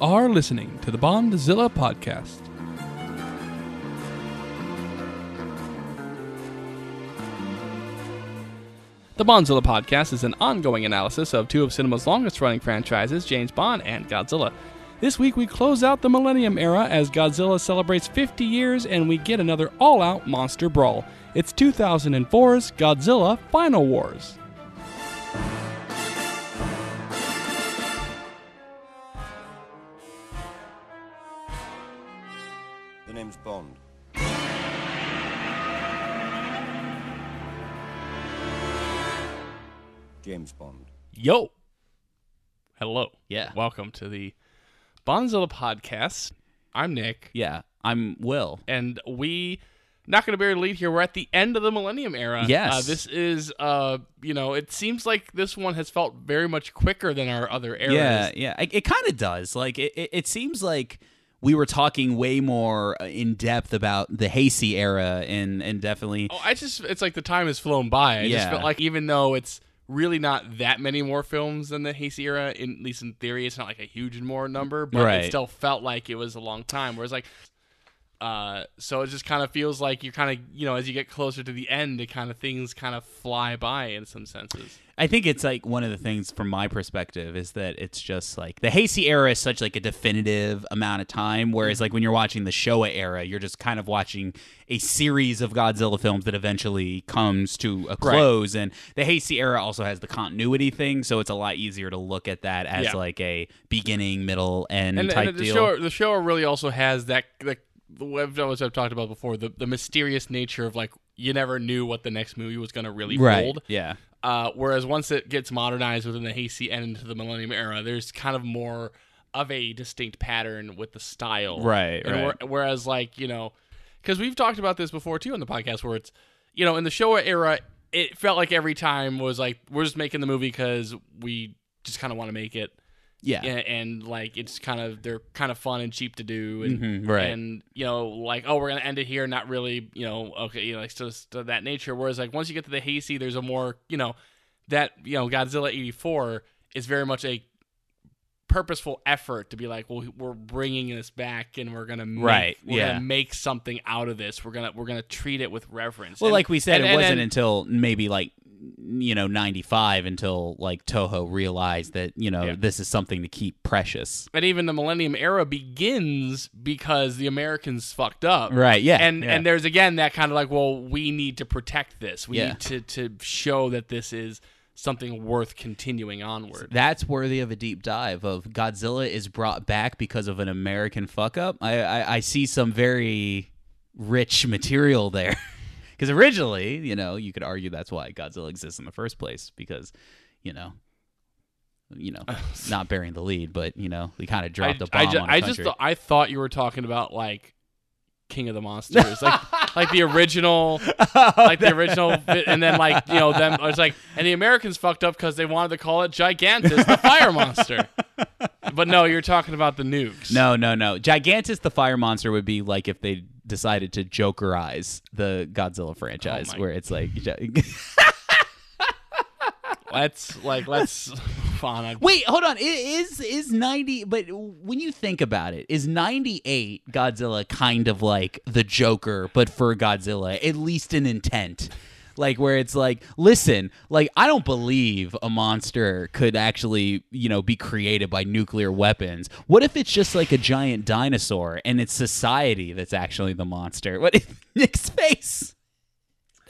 Are listening to the Bondzilla podcast. The Bondzilla podcast is an ongoing analysis of two of cinema's longest running franchises, James Bond and Godzilla. This week we close out the Millennium Era as Godzilla celebrates 50 years and we get another all out monster brawl. It's 2004's Godzilla Final Wars. James Bond. Yo! Hello. Yeah. Welcome to the Bondzilla podcast. I'm Nick, Yeah, I'm Will. and we not going to bury the lead here. We're at the end of the Millennium Era. Yes. Uh, this is, uh, you know, it seems like this one has felt very much quicker than our other eras. Yeah, yeah. It, it kind of does. Like it, it, it seems like we were talking way more uh, in depth about the Heisei era, and and definitely. Oh, I just, it's like the time has flown by. I just Yeah. felt like even though it's really not that many more films than the Heisei era, in, at least in theory, it's not like a huge more number, but Right. it still felt like it was a long time. Whereas like, uh, so it just kind of feels like you're kind of, you know, as you get closer to the end, it kind of things kind of fly by in some senses. I think it's like one of the things from my perspective is that it's just like the Heisei era is such like a definitive amount of time, whereas like when you're watching the Showa era, you're just kind of watching a series of Godzilla films that eventually comes to a close. And the Hasty era also has the continuity thing, so it's a lot easier to look at that as Yeah. like a beginning, middle, end And, type and the deal. show, the show really also has that web as I've talked about before, the the mysterious nature of like you never knew what the next movie was going to really right? hold. Yeah. Uh, whereas once it gets modernized within the Heisei and into the Millennium era, there's kind of more of a distinct pattern with the style. Right, And right. where- whereas, like, you know, because we've talked about this before too on the podcast, where it's, you know, in the Showa era, it felt like every time was like, we're just making the movie because we just kind of want to make it. Yeah. And, and like, it's kind of, they're kind of fun and cheap to do. And, Mhm, right. and you know like oh we're gonna end it here not really you know okay you know like just to that nature whereas like once you get to the Heisei there's a more you know that you know godzilla 84 is very much a purposeful effort to be like well we're bringing this back and we're gonna make, Right, we're yeah. gonna make something out of this we're gonna we're gonna treat it with reverence Well, And- like we said, and- it and- wasn't until maybe like you know 95 until like Toho realized that, you know, Yeah. this is something to keep precious. and even the millennium era begins because the americans fucked up Right, yeah. and yeah. and there's again that kind of like well we need to protect this we need to to show that this is something worth continuing onward that's worthy of a deep dive of Godzilla is brought back because of an American fuck up. I I, I see some very rich material there. Because originally, you know, you could argue that's why Godzilla exists in the first place because, you know, you know, not bearing the lead, but you know, we kind of dropped I, a bomb I, ju- on a I just thought, I thought you were talking about like King of the Monsters, like like the original, oh, like the original, and then like you know them. I was like, and the Americans fucked up because they wanted to call it Gigantis, the fire monster. But no, you're talking about the nukes. No, no, no. Gigantis the fire monster would be like if they decided to jokerize the Godzilla franchise, Oh where it's like. let's like let's Wait, hold on. I- Is is ninety? But when you think about it, is ninety eight Godzilla kind of like the Joker, but for Godzilla, at least in intent? Like where it's like, listen, like I don't believe a monster could actually, you know, be created by nuclear weapons. What if it's just like a giant dinosaur and it's society that's actually the monster? What if Nick's face?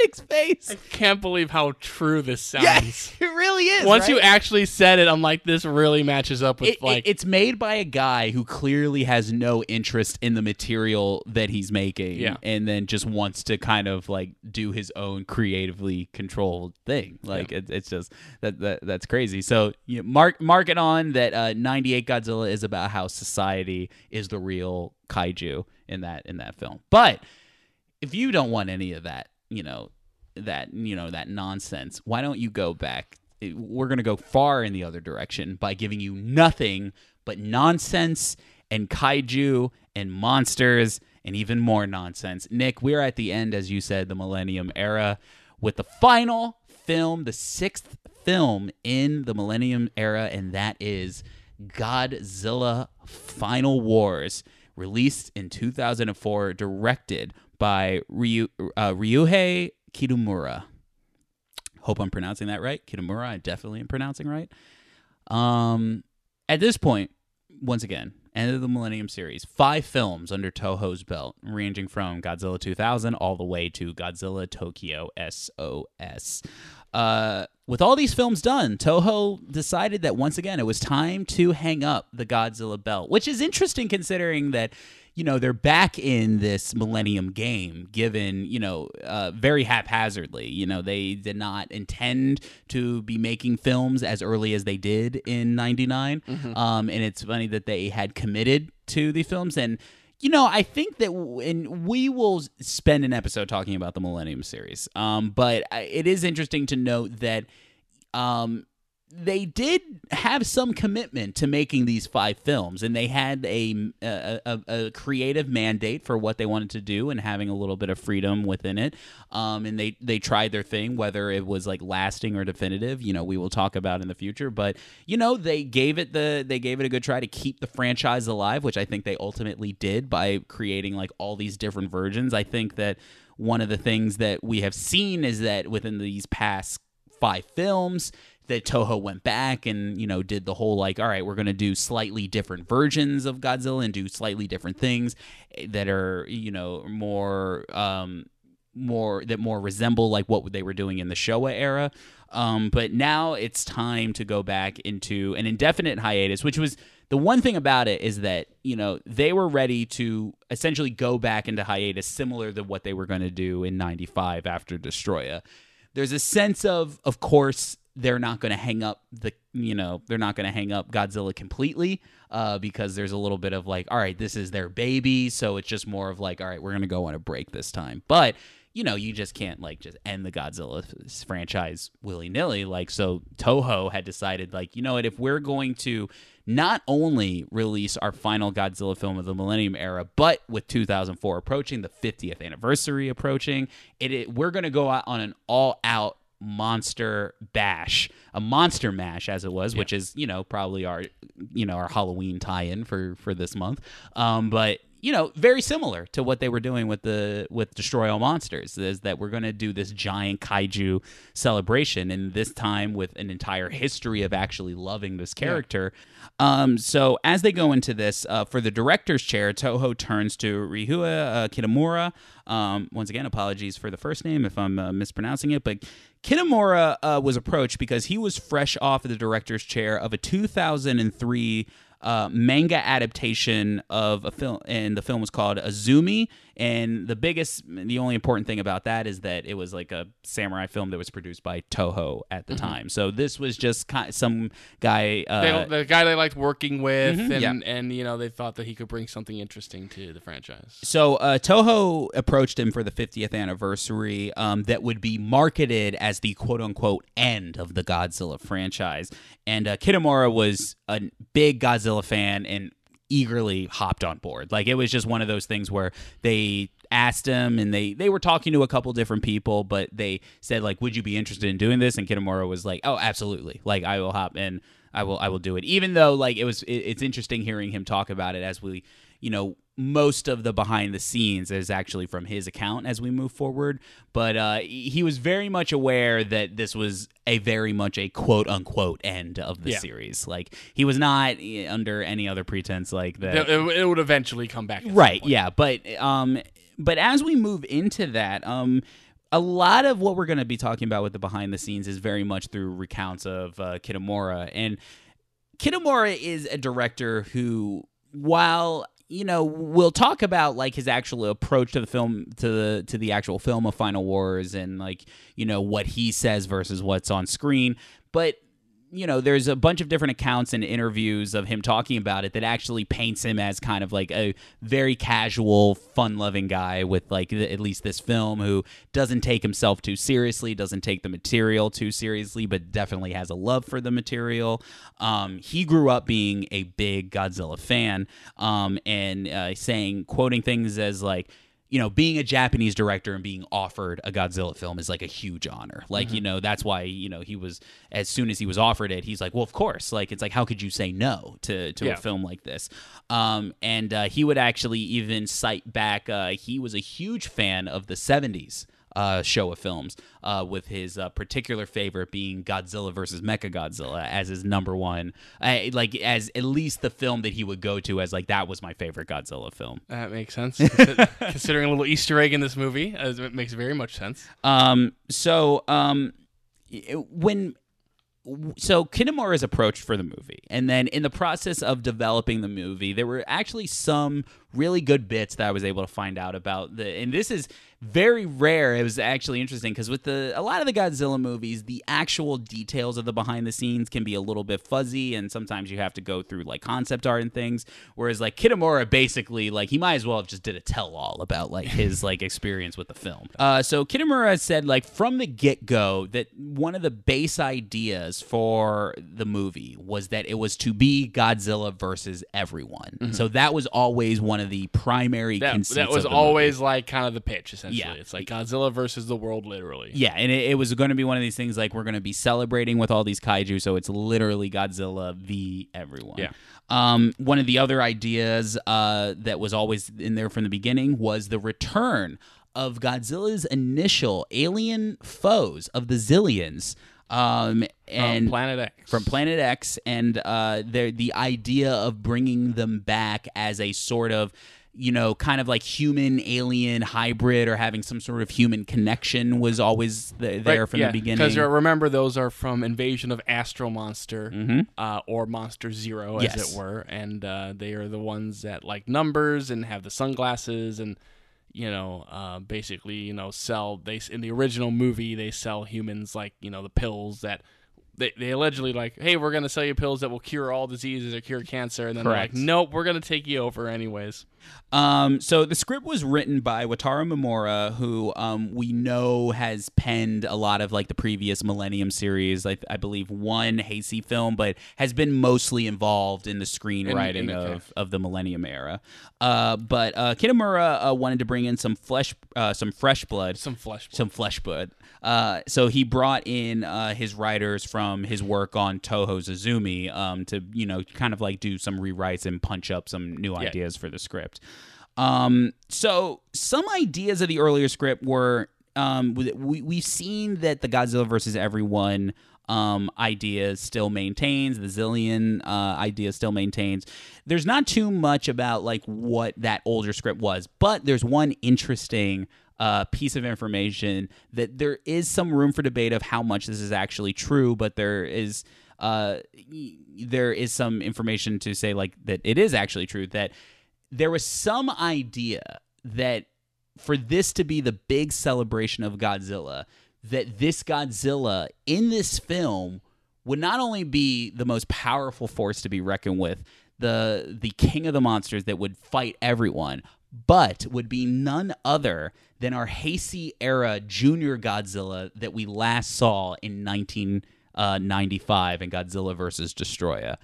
Nick's face. I can't believe how true this sounds. Yeah, it really is. Once right? you actually said it, I'm like, this really matches up with it, it- like it's made by a guy who clearly has no interest in the material that he's making Yeah. and then just wants to kind of like do his own creatively controlled thing like it, it's just that, that that's crazy so you know, mark mark it on that uh, 98 godzilla is about how society is the real kaiju in that in that film but if you don't want any of that, you know, that you know that nonsense, why don't you go back? We're gonna go far in the other direction by giving you nothing but nonsense and kaiju and monsters and even more nonsense. Nick, we're at the end, as you said, the Millennium Era, with the final film, the sixth film in the Millennium Era, and that is Godzilla Final Wars, released in 2004, directed by Ryu, uh, Ryuhei Kitamura. Hope I'm pronouncing that right. Kitamura, I definitely am pronouncing right. Um, at this point, once again, end of the Millennium series, five films under Toho's belt, ranging from Godzilla 2000 all the way to Godzilla Tokyo SOS. Uh, with all these films done, Toho decided that once again it was time to hang up the Godzilla belt, which is interesting considering that you know they're back in this millennium game given you know uh, very haphazardly. You know they did not intend to be making films as early as they did in 99 um, and it's funny that they had committed to the films. And you know, I think that, w- and we will spend an episode talking about the Millennium series. Um, but it is interesting to note that, um, they did have some commitment to making these five films, and they had a, a, a, creative mandate for what they wanted to do, and having a little bit of freedom within it. Um, and they they tried their thing, whether it was like lasting or definitive. You know, we will talk about in the future, but you know, they gave it the they gave it a good try to keep the franchise alive, which I think they ultimately did by creating like all these different versions. I think that one of the things that we have seen is that within these past five films that Toho went back and you know did the whole like all right we're going to do slightly different versions of Godzilla and do slightly different things that are you know more um more that more resemble like what they were doing in the Showa era. Um but now it's time to go back into an indefinite hiatus which was the one thing about it is that you know they were ready to essentially go back into hiatus similar to what they were going to do in 95 after Destoroyah there's a sense of of course they're not going to hang up the you know they're not going to hang up Godzilla completely uh, because there's a little bit of like all right this is their baby so it's just more of like all right we're going to go on a break this time. But you know you just can't like just end the Godzilla franchise willy nilly like so Toho had decided like you know what if we're going to not only release our final Godzilla film of the Millennium Era, but with 2004 approaching, the 50th anniversary approaching, it, it we're going to go out on an all-out monster bash, a monster mash as it was, which is you know probably our you know our Halloween tie-in for for this month. Um, but you know, very similar to what they were doing with the with Destroy All Monsters, is that we're going to do this giant kaiju celebration, and this time with an entire history of actually loving this character. Um, so as they go into this, uh, for the director's chair, Toho turns to Ryuhei uh, Kitamura. Um, once again, apologies for the first name if I'm uh, mispronouncing it, but Kitamura uh, was approached because he was fresh off of the director's chair of a 2003 uh, manga adaptation of a film, and the film was called Azumi. And the biggest, the only important thing about that is that it was like a samurai film that was produced by Toho at the time. So this was just ki some guy. Uh, They, the guy they liked working with, and, yeah. and you know they thought that he could bring something interesting to the franchise. So uh, Toho approached him for the 50th anniversary um, that would be marketed as the quote unquote end of the Godzilla franchise. And uh, Kitamura was a big Godzilla fan and eagerly hopped on board. Like it was just one of those things where they asked him and they they were talking to a couple different people but they said like would you be interested in doing this? And Kitamura was like oh absolutely. Like I will hop in. I will I will do it. Even though like it was it, it's interesting hearing him talk about it as we you know most of the behind the scenes is actually from his account as we move forward but uh he was very much aware that this was a very much a quote unquote end of the Yeah. series like he was not eh, under any other pretense like that It, it- would eventually come back. right yeah but um but as we move into that um a lot of what we're going to be talking about with the behind the scenes is very much through recounts of uh, Kitamura and Kitamura is a director who while you know we'll talk about like his actual approach to the film to the to the actual film of Final Wars and like you know what he says versus what's on screen. But you know, there's a bunch of different accounts and interviews of him talking about it that actually paints him as kind of like a very casual, fun-loving guy with like th- at least this film who doesn't take himself too seriously, doesn't take the material too seriously, but definitely has a love for the material. Um, he grew up being a big Godzilla fan, um, and uh, saying, quoting things as like you know, being a Japanese director and being offered a Godzilla film is like a huge honor. Like, you know, that's why, you know, he was as soon as he was offered it, he's like, "Well, of course." Like it's like how could you say no to to Yeah. a film like this? Um and uh, he would actually even cite back uh he was a huge fan of the 70s uh, Showa films, uh, with his uh, particular favorite being Godzilla versus Mechagodzilla as his number one, uh, like as at least the film that he would go to as like that was my favorite Godzilla film. That makes sense. Considering a little Easter egg in this movie, it makes very much sense. Um, so um, when so Kitamura is approached for the movie, and then in the process of developing the movie, there were actually some really good bits that I was able to find out about the, and this is very rare. It was actually interesting because with the a lot of the Godzilla movies, the actual details of the behind the scenes can be a little bit fuzzy, and sometimes you have to go through like concept art and things. Whereas like Kitamura, basically like he might as well have just did a tell all about like his like experience with the film. Uh, so Kitamura said like from the get go that one of the base ideas for the movie was that it was to be Godzilla versus everyone. So that was always one of the primary Mm-hmm. That, that was always movie. like kind of the pitch, essentially. Yeah. It's like Godzilla versus the world, literally. Yeah, and it, it was going to be one of these things like we're going to be celebrating with all these kaiju, so it's literally Godzilla v everyone. Yeah. Um, one of the other ideas uh, that was always in there from the beginning was the return of Godzilla's initial alien foes of the Xiliens. Um, and From Planet X. from Planet X, and uh, the idea of bringing them back as a sort of you know, kind of like human alien hybrid or having some sort of human connection was always th- there from the beginning. Because remember, those are from Invasion of Astro Monster uh, or Monster Zero, as Mm-hmm. Yes. it were, and uh, they are the ones that like numbers and have the sunglasses and you know, uh, basically, you know, sell. They in the original movie they sell humans like you know the pills that. They, they allegedly like, hey, we're gonna sell you pills that will cure all diseases or cure cancer, and then Correct. they're like, nope, we're gonna take you over anyways. Um, so the script was written by Wataru Mimura, who um, we know has penned a lot of like the previous Millennium series. I, I believe one Heisei film, but has been mostly involved in the screenwriting in- okay. of, of the Millennium era. Uh, but uh, Kitamura uh, wanted to bring in some flesh, uh, some fresh blood, Some flesh. some flesh blood. Uh, so he brought in uh, his writers from his work on Toho's Azumi um, to you know kind of like do some rewrites and punch up some new Yeah. ideas for the script. Um, so some ideas of the earlier script were um, we we've seen that the Godzilla versus everyone um, idea still maintains the Xilien uh, idea still maintains. There's not too much about like what that older script was, but there's one interesting uh, piece of information that there is some room for debate of how much this is actually true, but there is. Uh, there is some information to say like that it is actually true that there was some idea that for this to be the big celebration of Godzilla, that this Godzilla in this film would not only be the most powerful force to be reckoned with, the the king of the monsters that would fight everyone, but would be none other than our Heisei era Junior Godzilla that we last saw in 1995 in Godzilla versus Destoroyah.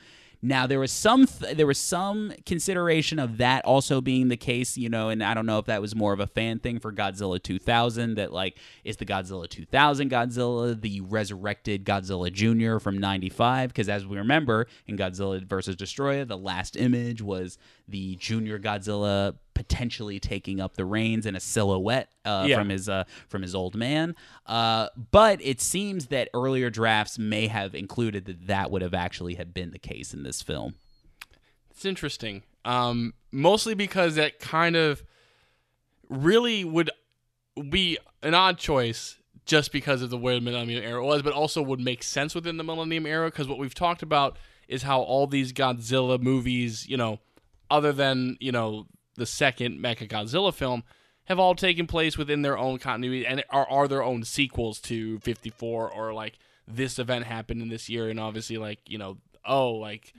Now there was some th- there was some consideration of that also being the case, you know, and I don't know if that was more of a fan thing for Godzilla 2000 that like is the Godzilla 2000 Godzilla the resurrected Godzilla Jr. from 95 because as we remember in Godzilla versus Destoroyah the last image was the junior Godzilla potentially taking up the reins in a silhouette uh, Yeah. from his uh, from his old man. Uh, but it seems that earlier drafts may have included that that would have actually have been the case in this film. It's interesting. Um, mostly because that kind of really would be an odd choice just because of the way the Millennium Era was, but also would make sense within the Millennium Era because what we've talked about is how all these Godzilla movies, you know, other than, you know, the second Mecha Godzilla film, have all taken place within their own continuity and are, are their own sequels to 54 or like this event happened in this year and obviously like, you know, oh, like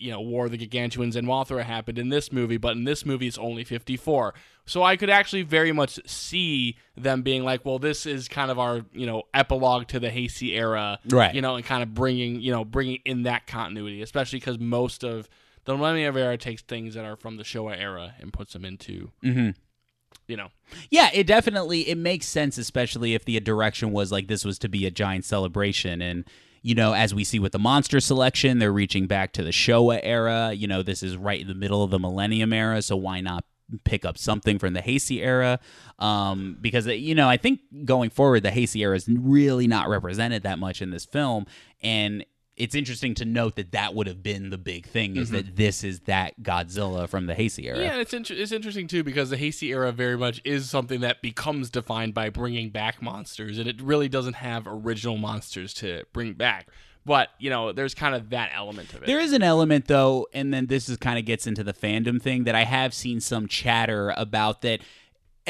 you know, War of the Gargantuas and Mothra happened in this movie, but in this movie it's only 54. So I could actually very much see them being like, well, this is kind of our, you know, epilogue to the Heisei era, Right. You know, and kind of bringing, you know, bringing in that continuity, especially because most of the Millennium era takes things that are from the Showa era and puts them into, Mm-hmm. you know. Yeah, it definitely it makes sense, especially if the direction was like this was to be a giant celebration and you know, as we see with the monster selection, they're reaching back to the Showa era. You know, this is right in the middle of the Millennium era, so why not pick up something from the Heisei era? Um, because you know, I think going forward, the Heisei era is really not represented that much in this film, and it's interesting to note that that would have been the big thing is mm-hmm. that this is that Godzilla from the Heisei era. Yeah, it's inter- it's interesting too because the Heisei era very much is something that becomes defined by bringing back monsters, and it really doesn't have original monsters to bring back. But you know, there's kind of that element of it. There is an element though, and then this is kind of gets into the fandom thing that I have seen some chatter about that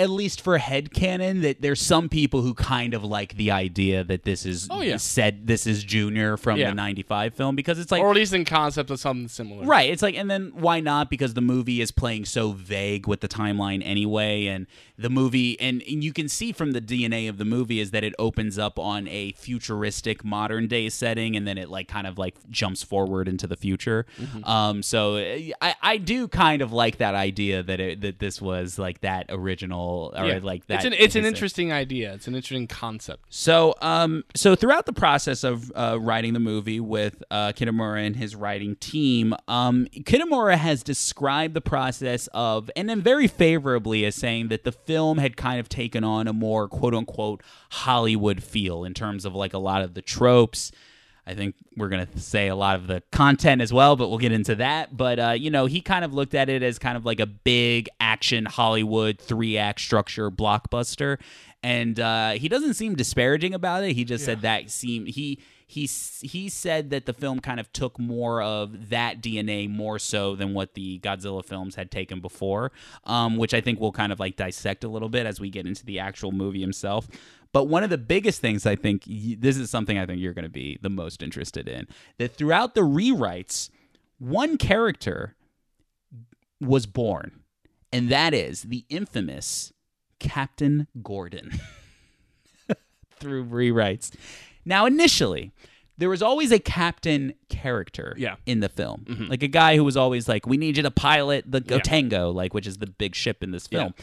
at least for head headcanon that there's some people who kind of like the idea that this is Oh, yeah. said this is Junior from Yeah. the 95 film because it's like or at least in concept of something similar. Right. It's like, and then why not? Because the movie is playing so vague with the timeline anyway. And the movie, and, and you can see from the DNA of the movie is that it opens up on a futuristic modern day setting and then it like kind of like jumps forward into the future. Mm-hmm. Um, so I, I do kind of like that idea that it, that this was like that original or Yeah. like that. It's an it's an interesting idea. It's an interesting concept. So, um, so throughout the process of uh, writing the movie with uh, Kitamura and his writing team, um, Kitamura has described the process of, and then very favorably, as saying that the film had kind of taken on a more quote unquote Hollywood feel in terms of like a lot of the tropes. I think we're going to say a lot of the content as well, but we'll get into that. But, uh, you know, he kind of looked at it as kind of like a big action Hollywood three act structure blockbuster. And uh, he doesn't seem disparaging about it. He just said that seemed, he, he, he said that the film kind of took more of that DNA more so than what the Godzilla films had taken before, um, which I think we'll kind of like dissect a little bit as we get into the actual movie himself. But one of the biggest things I think this is something I think you're going to be the most interested in that throughout the rewrites, one character was born, and that is the infamous Captain Gordon through rewrites. Now, initially, there was always a captain character Yeah. in the film, mm-hmm. like a guy who was always like, "We need you to pilot the Yeah. Gotengo," like which is the big ship in this film.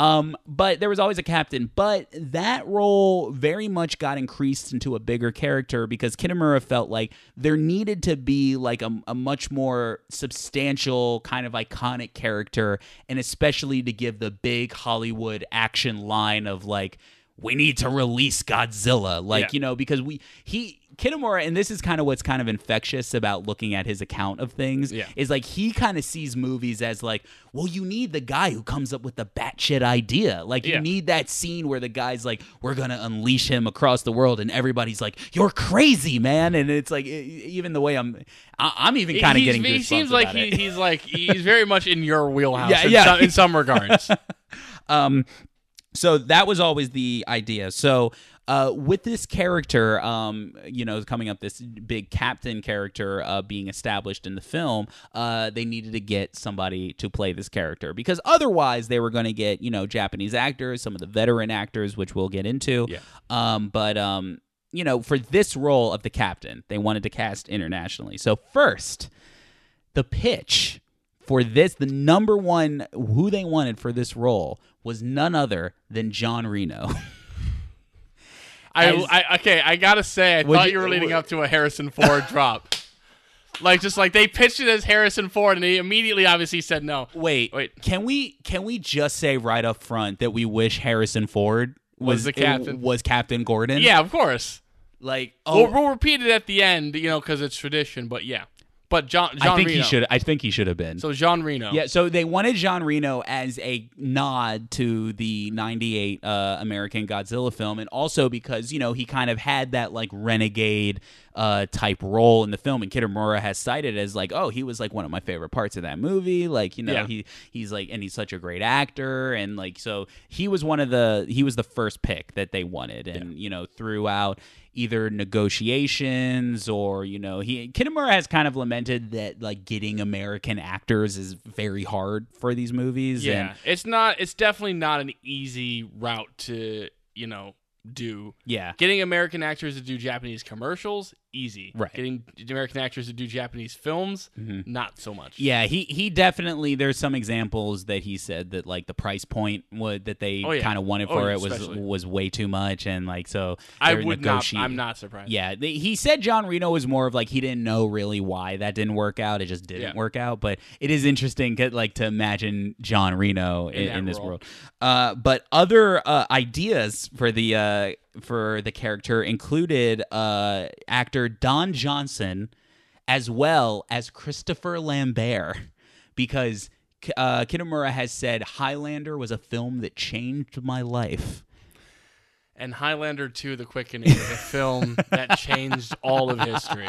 Um, but there was always a captain. But that role very much got increased into a bigger character because Kitamura felt like there needed to be like a, a much more substantial, kind of iconic character, and especially to give the big Hollywood action line of like, we need to release Godzilla. Like, Yeah. you know, because we he Kitamura, and this is kind of what's kind of infectious about looking at his account of things, Yeah. is like he kind of sees movies as like, well, you need the guy who comes up with the batshit idea. Like you Yeah. need that scene where the guy's like, we're gonna unleash him across the world, and everybody's like, you're crazy, man. And it's like even the way I'm, I- I'm even kind of getting. He seems like he, he's like he's very much in your wheelhouse. Yeah, in, yeah. Some, in some regards. Um, so that was always the idea. So uh, with this character, um, you know, coming up, this big captain character uh, being established in the film, uh, they needed to get somebody to play this character because otherwise they were going to get, you know, Japanese actors, some of the veteran actors, which we'll get into. Yeah. Um, but um, you know, for this role of the captain, they wanted to cast internationally. So first, the pitch for this, the number one who they wanted for this role was none other than Jean Reno. I, I okay, I gotta say, I thought you- you, were leading would- up to a Harrison Ford drop. Like just like they pitched it as Harrison Ford, and he immediately obviously said no. Wait, Wait. Can we can we just say right up front that we wish Harrison Ford was, Was the captain. Was Captain Gordon? Yeah, of course. Like, oh, We'll, we'll repeat it at the end, you know, because it's tradition. But yeah, but John, John I think Reno. he should. I think he should have been. So Jean Reno. Yeah, so they wanted Jean Reno as a nod to the 98 uh, American Godzilla film, and also because, you know, he kind of had that, like, renegade uh, type role in the film, and Kitamura has cited as, like, oh, he was, like, one of my favorite parts of that movie. Like, you know, Yeah. he he's, like, and he's such a great actor, and, like, so he was one of the, he was the first pick that they wanted, and, you know, throughout either negotiations or you know he Kitamura has kind of lamented that like getting American actors is very hard for these movies Yeah, and it's not. It's definitely not an easy route to you know do. yeah Getting American actors to do Japanese commercials easy. Right. Getting American actors to do Japanese films, not so much. Mm-hmm. Yeah, he he definitely. There's some examples that he said that like the price point would that they Oh, yeah. kind of wanted Oh, for yeah, it was especially. was way too much, and like so I would not. I'm not surprised. Yeah, they, he said Jean Reno was more of like he didn't know really why that didn't work out. It just didn't Yeah. work out. But it is interesting, like to imagine Jean Reno in, that in this role. world. Uh, but other uh, ideas for the uh, for the character included uh, actor Don Johnson, as well as Christopher Lambert, because. Uh, Kitamura has said Highlander was a film that changed my life. And Highlander 2: The Quickening is a film that changed all of history.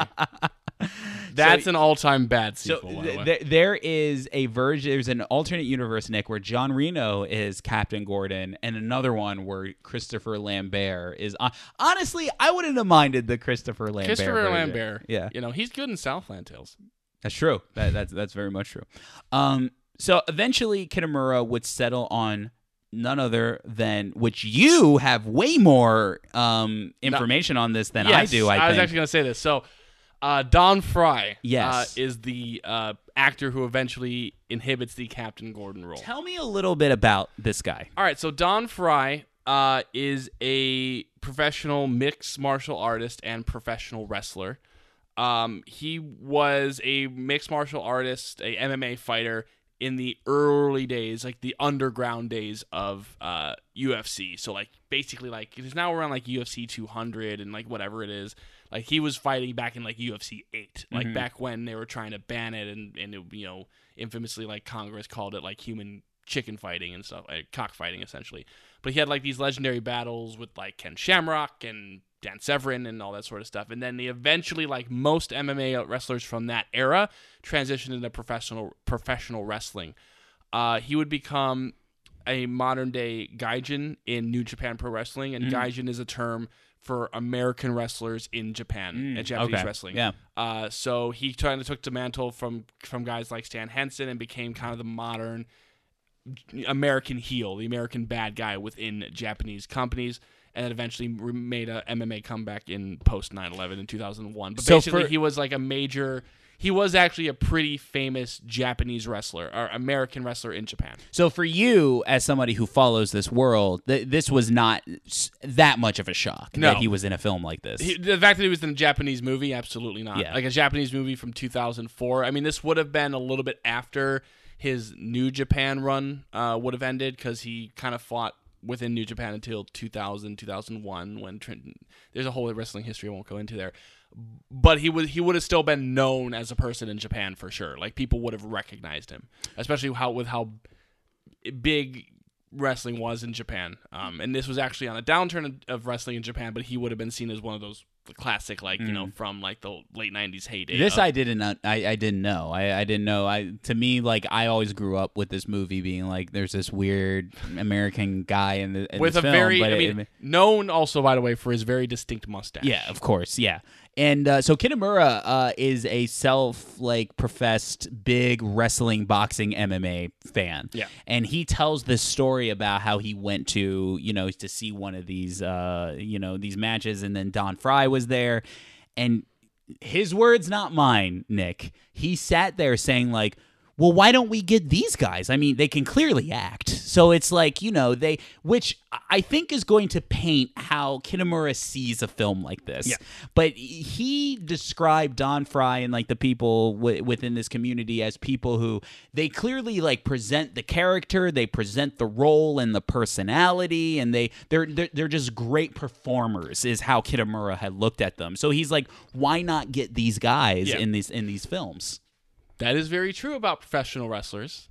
That's an all-time bad So sequel. by the th- way. there, is a version. There's an alternate universe, Nick, where Jean Reno is Captain Gordon, and another one where Christopher Lambert is. Uh, honestly, I wouldn't have minded the Christopher Lambert. Christopher version. Lambert. Yeah, You know, he's good in Southland Tales. that's true. That, that's that's very much true. Um, so eventually, Kitamura would settle on none other than which you have way more um information on this than I do. I, was think. actually going to say this. So, uh, Don Frye Yes. uh, is the uh, actor who eventually inhibits the Captain Gordon role. Tell me a little bit about this guy. All right, so Don Frye uh, is a professional mixed martial artist and professional wrestler. Um, he was a mixed martial artist, a MMA fighter in the early days, like the underground days of uh, UFC. So like basically like it's now around like UFC 200 and like whatever it is. Like he was fighting back in like UFC 8, like back when they were trying to ban it and and it, you know infamously like Congress called it like human chicken fighting and stuff, like cockfighting essentially. But he had like these legendary battles with like Ken Shamrock and Dan Severn and all that sort of stuff. And then they eventually, like most MMA wrestlers from that era, transitioned into professional professional wrestling. Uh, he would become a modern day gaijin in New Japan Pro Wrestling, and gaijin is a term for American wrestlers in Japan, uh, Japanese okay. wrestling. Yeah. Uh, so he kind of took the mantle from from guys like Stan Hansen and became kind of the modern American heel, the American bad guy within Japanese companies, and then eventually made a MMA comeback in post 9/11 in 2001. But So basically, for- he was like a major. He was actually a pretty famous Japanese wrestler or American wrestler in Japan. So for you, as somebody who follows this world, th- this was not s- that much of a shock No. that he was in a film like this. He, the fact that he was in a Japanese movie, absolutely not. Yeah. Like a Japanese movie from 2004. I mean, this would have been a little bit after his New Japan run uh, would have ended because he kind of fought within New Japan until 2000, 2001 when Trenton. There's a whole wrestling history I won't go into there. But he would he would have still been known as a person in Japan for sure. Like people would have recognized him, especially how with how big wrestling was in Japan. Um, and this was actually on a downturn of, wrestling in Japan, but he would have been seen as one of those classic, like you know, from like the late '90s heyday. Mm. this of- I didn't know. I, I didn't know. I, I didn't know. I to me like I always grew up with this movie being like there's this weird American guy in, the, in with a film, very, I it- mean, known also by the way for his very distinct mustache. Yeah, of course. Yeah. And uh, so Kitamura uh, is a self like professed big wrestling, boxing, MMA fan. Yeah. And he tells this story about how he went to you know to see one of these uh, you know these matches, and then Don Frye was there, and his words, not mine, Nick. He sat there saying like. Well, why don't we get these guys? I mean, they can clearly act. So it's like, you know, they, which I think is going to paint how Kitamura sees a film like this. Yeah. But he described Don Frye and like the people w- within this community as people who they clearly like present the character, they present the role and the personality, and they they're they're, they're just great performers. Is how Kitamura had looked at them. So he's like, why not get these guys Yeah. in these in these films? That is very true about professional wrestlers.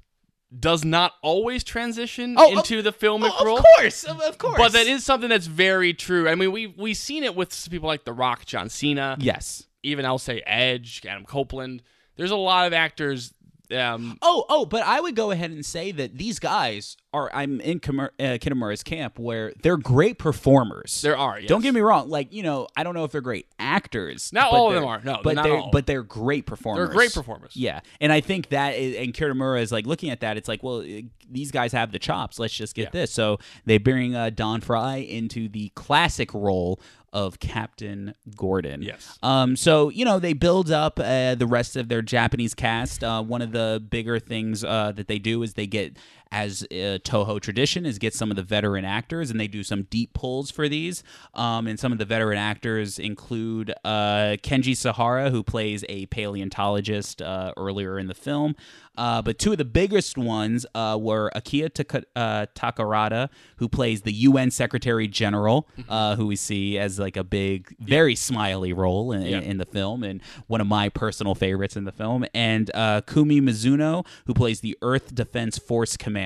Does not always transition Oh, oh into the filmic Oh, role. of course, of, of course. But that is something that's very true. I mean, we we've seen it with people like The Rock, John Cena. yes. even I'll say Edge, Adam Copeland. There's a lot of actors. Um, Oh, oh, but I would go ahead and say that these guys are I'm in Kimura- uh, Kitamura's camp where they're great performers. There are, Don't get me wrong. Like you know, I don't know if they're great actors. Not all of them are. No, but not they're all. but they're great performers. They're great performers. Yeah, and I think that is, and Kitamura is like looking at that. It's like, well, eh, these guys have the chops. Let's just get Yeah. this. So they bring uh, Don Frye into the classic role of Captain Gordon. Yes. Um, so you know they build up uh, the rest of their Japanese cast. Uh, one of the bigger things uh, that they do is they get, as uh, Toho tradition, is get some of the veteran actors, and they do some deep pulls for these. Um, and some of the veteran actors include uh, Kenji Sahara, who plays a paleontologist uh, earlier in the film. Uh, but two of the biggest ones uh, were Akira Taka- uh, Takarada, who plays the UN Secretary General, uh, who we see as like a big, very smiley role in, Yeah. in the film, and one of my personal favorites in the film, and uh, Kumi Mizuno, who plays the Earth Defense Force Commander,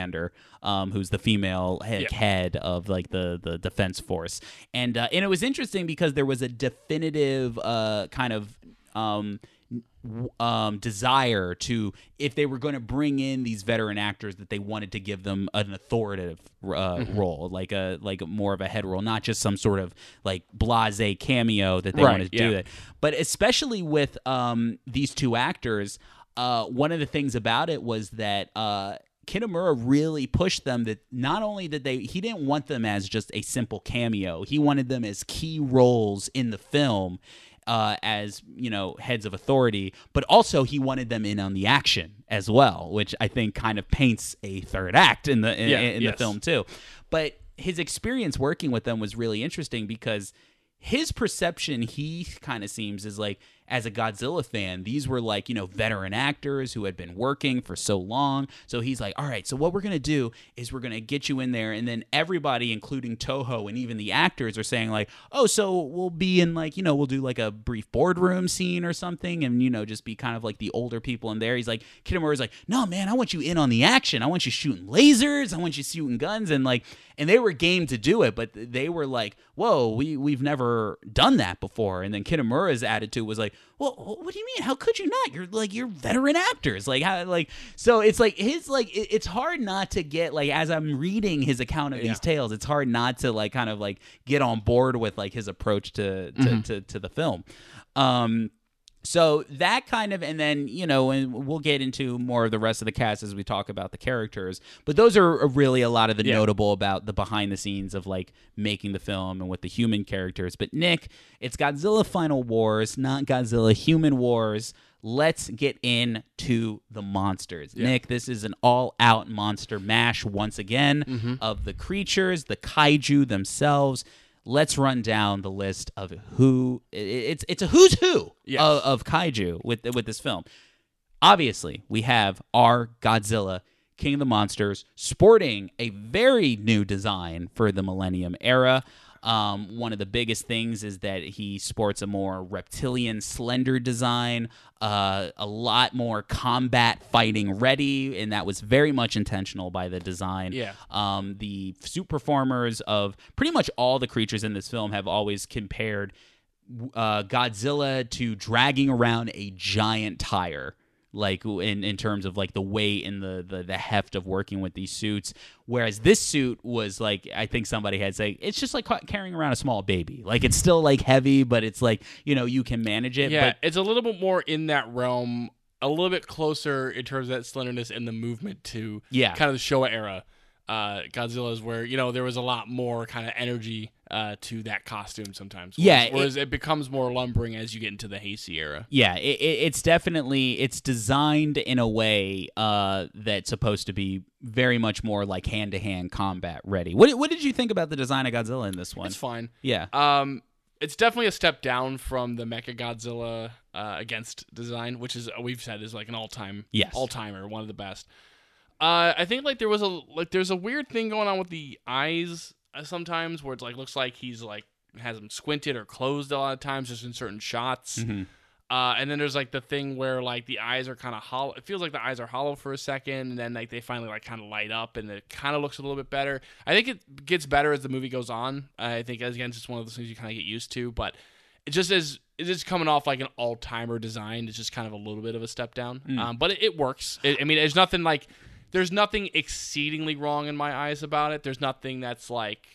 um, who's the female he- Yeah. head of like the the defense force, and uh, and it was interesting because there was a definitive uh, kind of. Um, um, desire to if they were going to bring in these veteran actors that they wanted to give them an authoritative uh, role like a like a more of a head role not just some sort of like blase cameo that they Right, wanted to yeah. do that but especially with um, these two actors uh, one of the things about it was that uh, Kitamura really pushed them that not only did they he didn't want them as just a simple cameo he wanted them as key roles in the film uh, as you know heads of authority, but also he wanted them in on the action as well, which I think kind of paints a third act in the in, Yeah, in yes. the film too. But his experience working with them was really interesting because his perception he kind of seems is like as a Godzilla fan, these were like, you know, veteran actors who had been working for so long. So he's like, all right, so what we're going to do is we're going to get you in there. And then everybody, including Toho and even the actors, are saying, like, oh, so we'll be in like, you know, we'll do like a brief boardroom scene or something and, you know, just be kind of like the older people in there. He's like, Kitamura's like, no, man, I want you in on the action. I want you shooting lasers. I want you shooting guns. And like, and they were game to do it, but they were like, whoa, we, we've never done that before. And then Kitamura's attitude was like, well, what do you mean? How could you not? You're like you're veteran actors. Like how like so it's like his like it- it's hard not to get like as I'm reading his account of Yeah. these tales, it's hard not to like kind of like get on board with like his approach to to, to, to the film. Um so that kind of and then you know and we'll get into more of the rest of the cast as we talk about the characters but those are really a lot of the Yeah. notable about the behind the scenes of like making the film and with the human characters but nick it's godzilla final wars not godzilla human wars let's get into the monsters nick this is an all-out monster mash once again Mm-hmm. of the creatures the kaiju themselves let's run down the list of who it's it's a who's who Yes. of, of kaiju with with this film. Obviously, we have our Godzilla, King of the Monsters, sporting a very new design for the Millennium era. Um, one of the biggest things is that he sports a more reptilian, slender design, uh, a lot more combat fighting ready, and that was very much intentional by the design. Yeah. Um, the suit performers of pretty much all the creatures in this film have always compared uh, Godzilla to dragging around a giant tire, like in in terms of like the weight and the the, the heft of working with these suits. Whereas this suit was like I think somebody had said it's just like carrying around a small baby. Like it's still like heavy, but it's like you know you can manage it. Yeah, But it's a little bit more in that realm, a little bit closer in terms of that slenderness and the movement to Yeah. kind of the Showa era. Uh, Godzilla's where you know there was a lot more kind of energy uh, to that costume sometimes. Yeah, whereas, it- whereas it, becomes more lumbering as you get into the Heisei era. Yeah, it, it, it's definitely it's designed in a way uh, that's supposed to be very much more like hand to hand combat ready. What what did you think about the design of Godzilla in this one? It's fine. Yeah, Um, it's definitely a step down from the Mecha Godzilla uh, against design, which is we've said is like an all time, Yes. all timer, one of the best. Uh, I think like there was a like there's a weird thing going on with the eyes sometimes where it's like looks like he's like has them squinted or closed a lot of times just in certain shots. Mm-hmm. Uh, and then there's like the thing where like the eyes are kind of hollow. It feels like the eyes are hollow for a second, and then like they finally like kind of light up, and it kind of looks a little bit better. I think it gets better as the movie goes on. I think as again, it's just one of those things you kind of get used to, but it just is. It's just coming off like an all timer design. It's just kind of a little bit of a step down, um, but it, it works. It, I mean, there's nothing like there's nothing exceedingly wrong in my eyes about it. There's nothing that's like,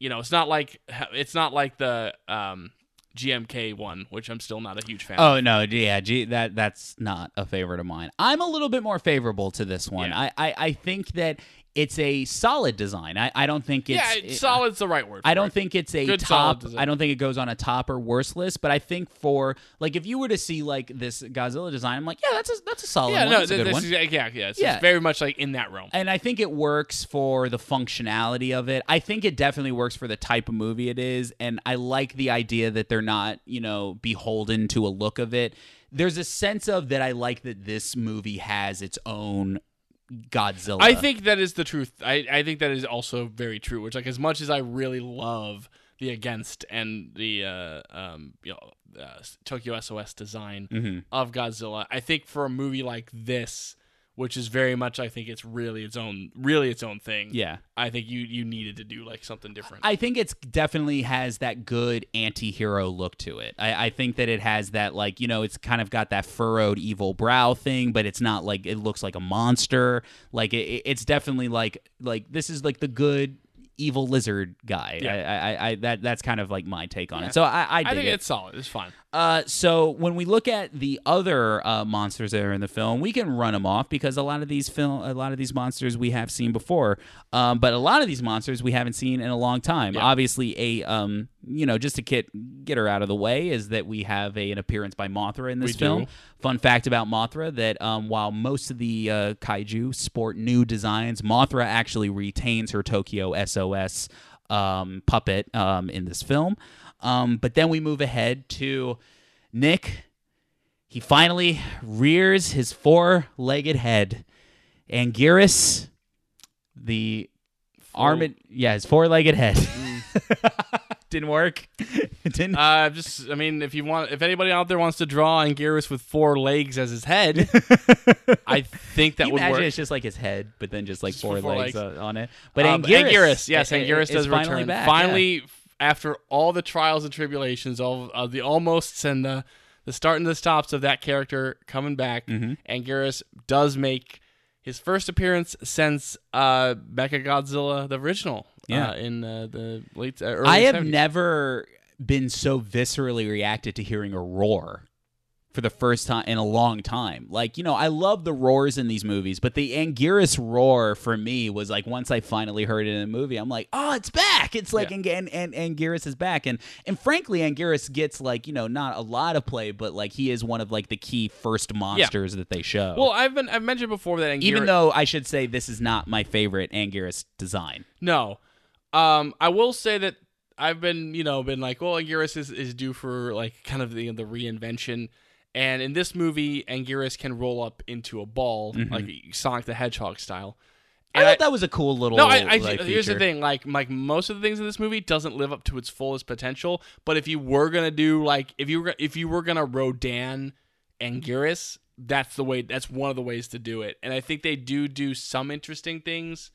you know, it's not like it's not like the um, GMK one, which I'm still not a huge fan. of. Oh no, yeah, G, that that's not a favorite of mine. I'm a little bit more favorable to this one. Yeah. I, I I think that it's a solid design. I, I don't think it's yeah, it- solid's the right word. I don't it. think it's a Good, top. I don't think it goes on a top or worst list. But I think for like if you were to see like this Godzilla design, I'm like, yeah, that's a that's a solid Yeah, one. no, that's a good this one. is, yeah, yeah. It's, Yeah. it's very much like in that realm. and I think it works for the functionality of it. I think it definitely works for the type of movie it is, and I like the idea that they're not, you know, beholden to a look of it. There's a sense of that I like that this movie has its own Godzilla. I think that is the truth. I, I think that is also very true. Which, like, as much as I really love the Against and the uh, um, you know uh, Tokyo SOS design Mm-hmm. of Godzilla, I think for a movie like this, which is very much, I think it's really its own, really its own thing. Yeah. I think you you needed to do like something different. I think it's definitely has that good anti-hero look to it. I, I think that it has that like you know it's kind of got that furrowed evil brow thing, but it's not like it looks like a monster. Like it, it's definitely like like this is like the good evil lizard guy. Yeah. I, I, I that that's kind of like my take on it. So I, I, I think it. it's solid. It's fine. Uh, so when we look at the other uh, monsters that are in the film, we can run them off because a lot of these film, a lot of these monsters we have seen before, um, but a lot of these monsters we haven't seen in a long time. Yeah. Obviously, a um, you know, just to get get her out of the way, is that we have a, an appearance by Mothra in this We film. do. Fun fact about Mothra that um, while most of the uh, kaiju sport new designs, Mothra actually retains her Tokyo SOS um, puppet um, in this film. Um, but then we move ahead to Nick. He finally rears his four legged head. And Anguirus, the armored, yeah, his four legged head. Didn't work. It didn't. Uh, just, I mean, if you want, if anybody out there wants to draw Anguirus with four legs as his head, I think that would imagine work. it's just like his head, but then just like Just four, four legs, legs. uh, on it. But Um, Anguirus, yes, Anguirus does finally return. back. finally, f- after all the trials and tribulations, all of the almosts and the the start and the stops of that character coming back, Mm-hmm. Anguirus does make his first appearance since uh, Mecha Godzilla, the original, Yeah. uh, in uh, the late uh, early I have 70s. never been so viscerally reacted to hearing a roar for the first time in a long time. Like, you know, I love the roars in these movies, but the Anguirus roar for me was like once I finally heard it in a movie, I'm like, oh, it's back. It's like Yeah. and, and, and Anguirus is back. And and frankly, Anguirus gets like, you know, not a lot of play, but like he is one of like the key first monsters that they show. Well, I've been I've mentioned before that Anguirus, even though I should say this is not my favorite Anguirus design. No. Um, I will say that I've been, you know, been like, well, Anguirus is, is due for like kind of the the reinvention. And in this movie, Anguirus can roll up into a ball, mm-hmm. like Sonic the Hedgehog style. I And thought that was a cool little no, I, I like, here's the thing. Like, like most of the things in this movie doesn't live up to its fullest potential. But if you were gonna do like, if you were if you were gonna Rodan Anguirus, that's the way. That's one of the ways to do it. And I think they do do some interesting things,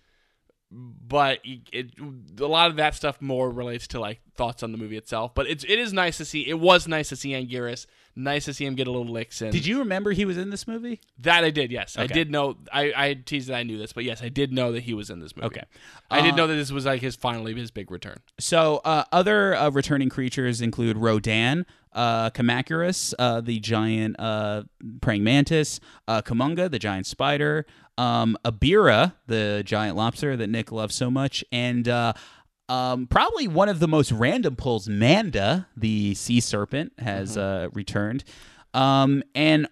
but it, a lot of that stuff more relates to like thoughts on the movie itself. But it's it is nice to see. It was nice to see Anguirus. Nice to see him get a little licks in. Did you remember he was in this movie? That I did, yes. I did know. I, I teased that I knew this, but yes, I did know that he was in this movie. Okay. I did Uh, know that this was like his finally his big return. So uh, other uh, returning creatures include Rodan, uh, uh, the giant uh, praying mantis, uh, Kumonga, the giant spider, um, Ebirah, the giant lobster that Nick loves so much, and uh, um, probably one of the most random pulls, Manda, the sea serpent, has uh, returned. Um, and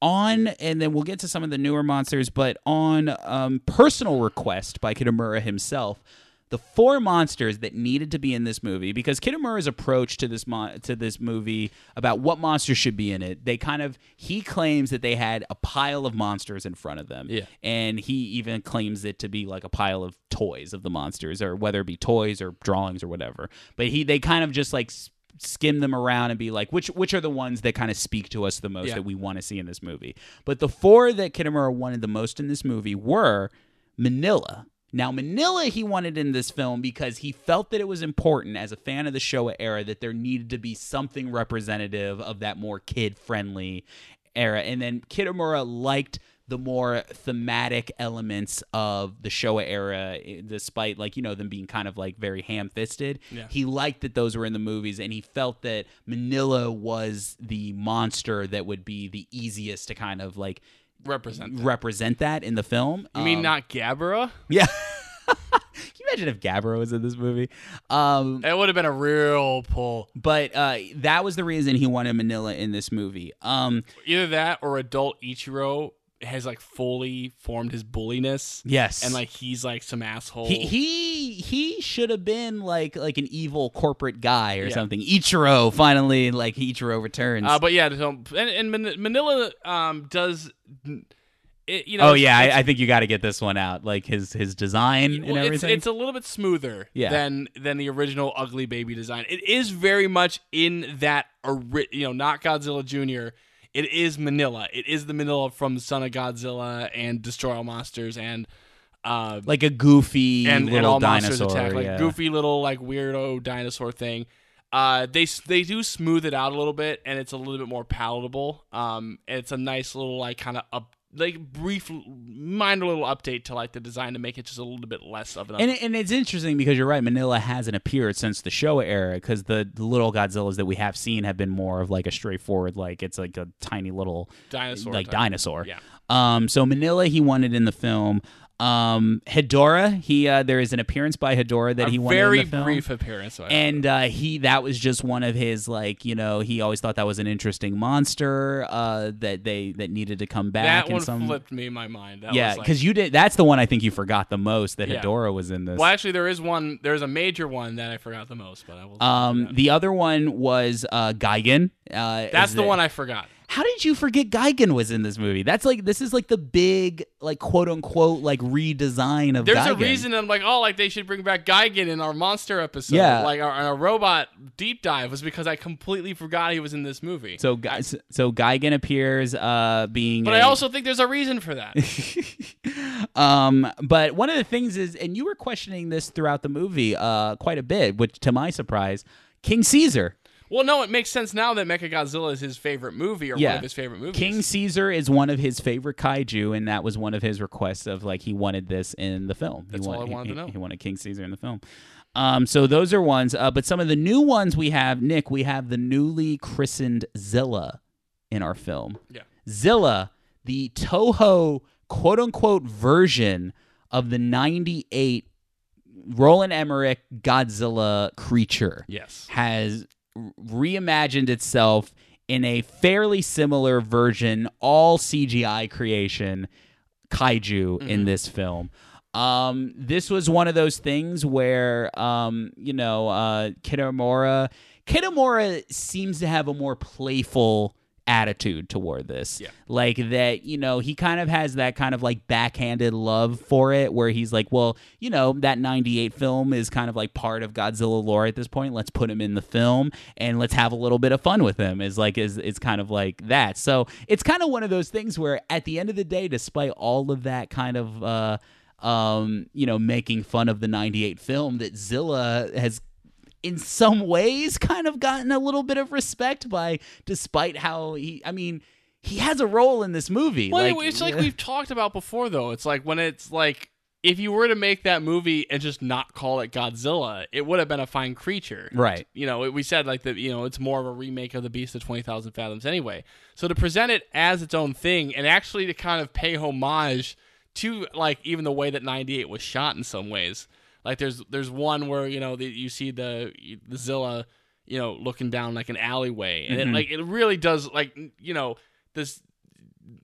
on, and then we'll get to some of the newer monsters, but on um, personal request by Kitamura himself, the four monsters that needed to be in this movie, because Kitamura's approach to this mon- to this movie about what monsters should be in it, they kind of he claims that they had a pile of monsters in front of them, Yeah. and he even claims it to be like a pile of toys of the monsters, or whether it be toys or drawings or whatever. But he they kind of just like skim them around and be like, which which are the ones that kind of speak to us the most Yeah. that we want to see in this movie. But the four that Kitamura wanted the most in this movie were Minilla. Now, Minilla, he wanted in this film because he felt that it was important as a fan of the Showa era that there needed to be something representative of that more kid friendly era. And then Kitamura liked the more thematic elements of the Showa era, eh, despite like you know them being kind of like very ham-fisted. Yeah. He liked that those were in the movies, and he felt that Minilla was the monster that would be the easiest to kind of like Represent. that. represent that in the film. You mean Um, not Gabara? Yeah. Can you imagine if Gabara was in this movie? Um, It would have been a real pull. but uh, that was the reason he wanted Minilla in this movie. Um, Either that or adult Ichiro has like fully formed his bulliness. yes, And like he's like some asshole. he he he should have been like like an evil corporate guy or Yeah. something. Ichiro finally like Ichiro returns. Uh, but yeah, so, and, and Minilla um, does, it, you know. oh yeah, I, I think you got to get this one out. Like his his design and well, it's, everything. it's a little bit smoother Yeah. than than the original Ugly Baby design. It is very much in that, you know, not Godzilla Jr. It is Minilla. It is the Minilla from Son of Godzilla and Destroy All Monsters and uh, like a goofy and, little and all dinosaur. monsters attack, like yeah. goofy little like weirdo dinosaur thing. Uh, they they do smooth it out a little bit, and it's a little bit more palatable. Um, and it's a nice little like kind of up like brief minor little update to like the design to make it just a little bit less of an. And, and it's interesting because you're right. Minilla hasn't appeared since the Showa era because the, the little Godzillas that we have seen have been more of like a straightforward, like it's like a tiny little dinosaur like type. dinosaur. Yeah. Um. So Minilla, he wanted in the film. Um. Hedorah, he uh, there is an appearance by Hedorah that a he wanted very in the film. brief appearance. And uh, he that was just one of his like you know he always thought that was an interesting monster uh, that they that needed to come back that one some flipped me my mind. That yeah was, like- because you did that's the one I think you forgot the most that Yeah. Hedorah was in this. well, actually, there is one. There's a major one that I forgot the most, but I will. Um, the other one was uh, Gigan. Uh, that's is the one I forgot. How did you forget Gigan was in this movie? That's like this is like the big like quote unquote like redesign of. There's a reason I'm like, oh, like they should bring back Gigan in our monster episode. Yeah. Like our, our robot deep dive was because I completely forgot he was in this movie. So guys, so Gigan appears uh, being. but a- I also think there's a reason for that. um, but one of the things is, and you were questioning this throughout the movie uh, quite a bit, which to my surprise, King Caesar. Well, no, it makes sense now that Mechagodzilla is his favorite movie or one of his favorite movies. King Caesar is one of his favorite kaiju, and that was one of his requests of like he wanted this in the film. That's he all I he- wanted to know. He wanted King Caesar in the film. Um, so those are ones, uh, but some of the new ones we have, Nick, we have the newly christened Zilla in our film. Yeah. Zilla, the Toho quote unquote version of the '98 Roland Emmerich Godzilla creature Yes. has reimagined itself in a fairly similar version, all CGI creation, kaiju in this film. Um, this was one of those things where, um, you know, uh, Kitamura, Kitamura seems to have a more playful attitude toward this. Yeah. Like that, you know, he kind of has that kind of like backhanded love for it where he's like, well, you know, that 98 film is kind of like part of Godzilla lore at this point. Let's put him in the film and let's have a little bit of fun with him. Is like is it's kind of like that. So, it's kind of one of those things where at the end of the day despite all of that kind of uh um, you know, making fun of the 98 film that Zilla has in some ways kind of gotten a little bit of respect by despite how he I mean he has a role in this movie. Well, like, it's like yeah. we've talked about before, though. It's like when it's like if you were to make that movie and just not call it Godzilla, it would have been a fine creature, Right. You know, we said like that. You know, it's more of a remake of the Beast of Twenty Thousand Fathoms, anyway. So to present it as its own thing and actually to kind of pay homage to like even the way that '98 was shot in some ways. Like there's there's one where you know the, you see the the Zilla, you know, looking down like an alleyway, and Mm-hmm. it like it really does like you know this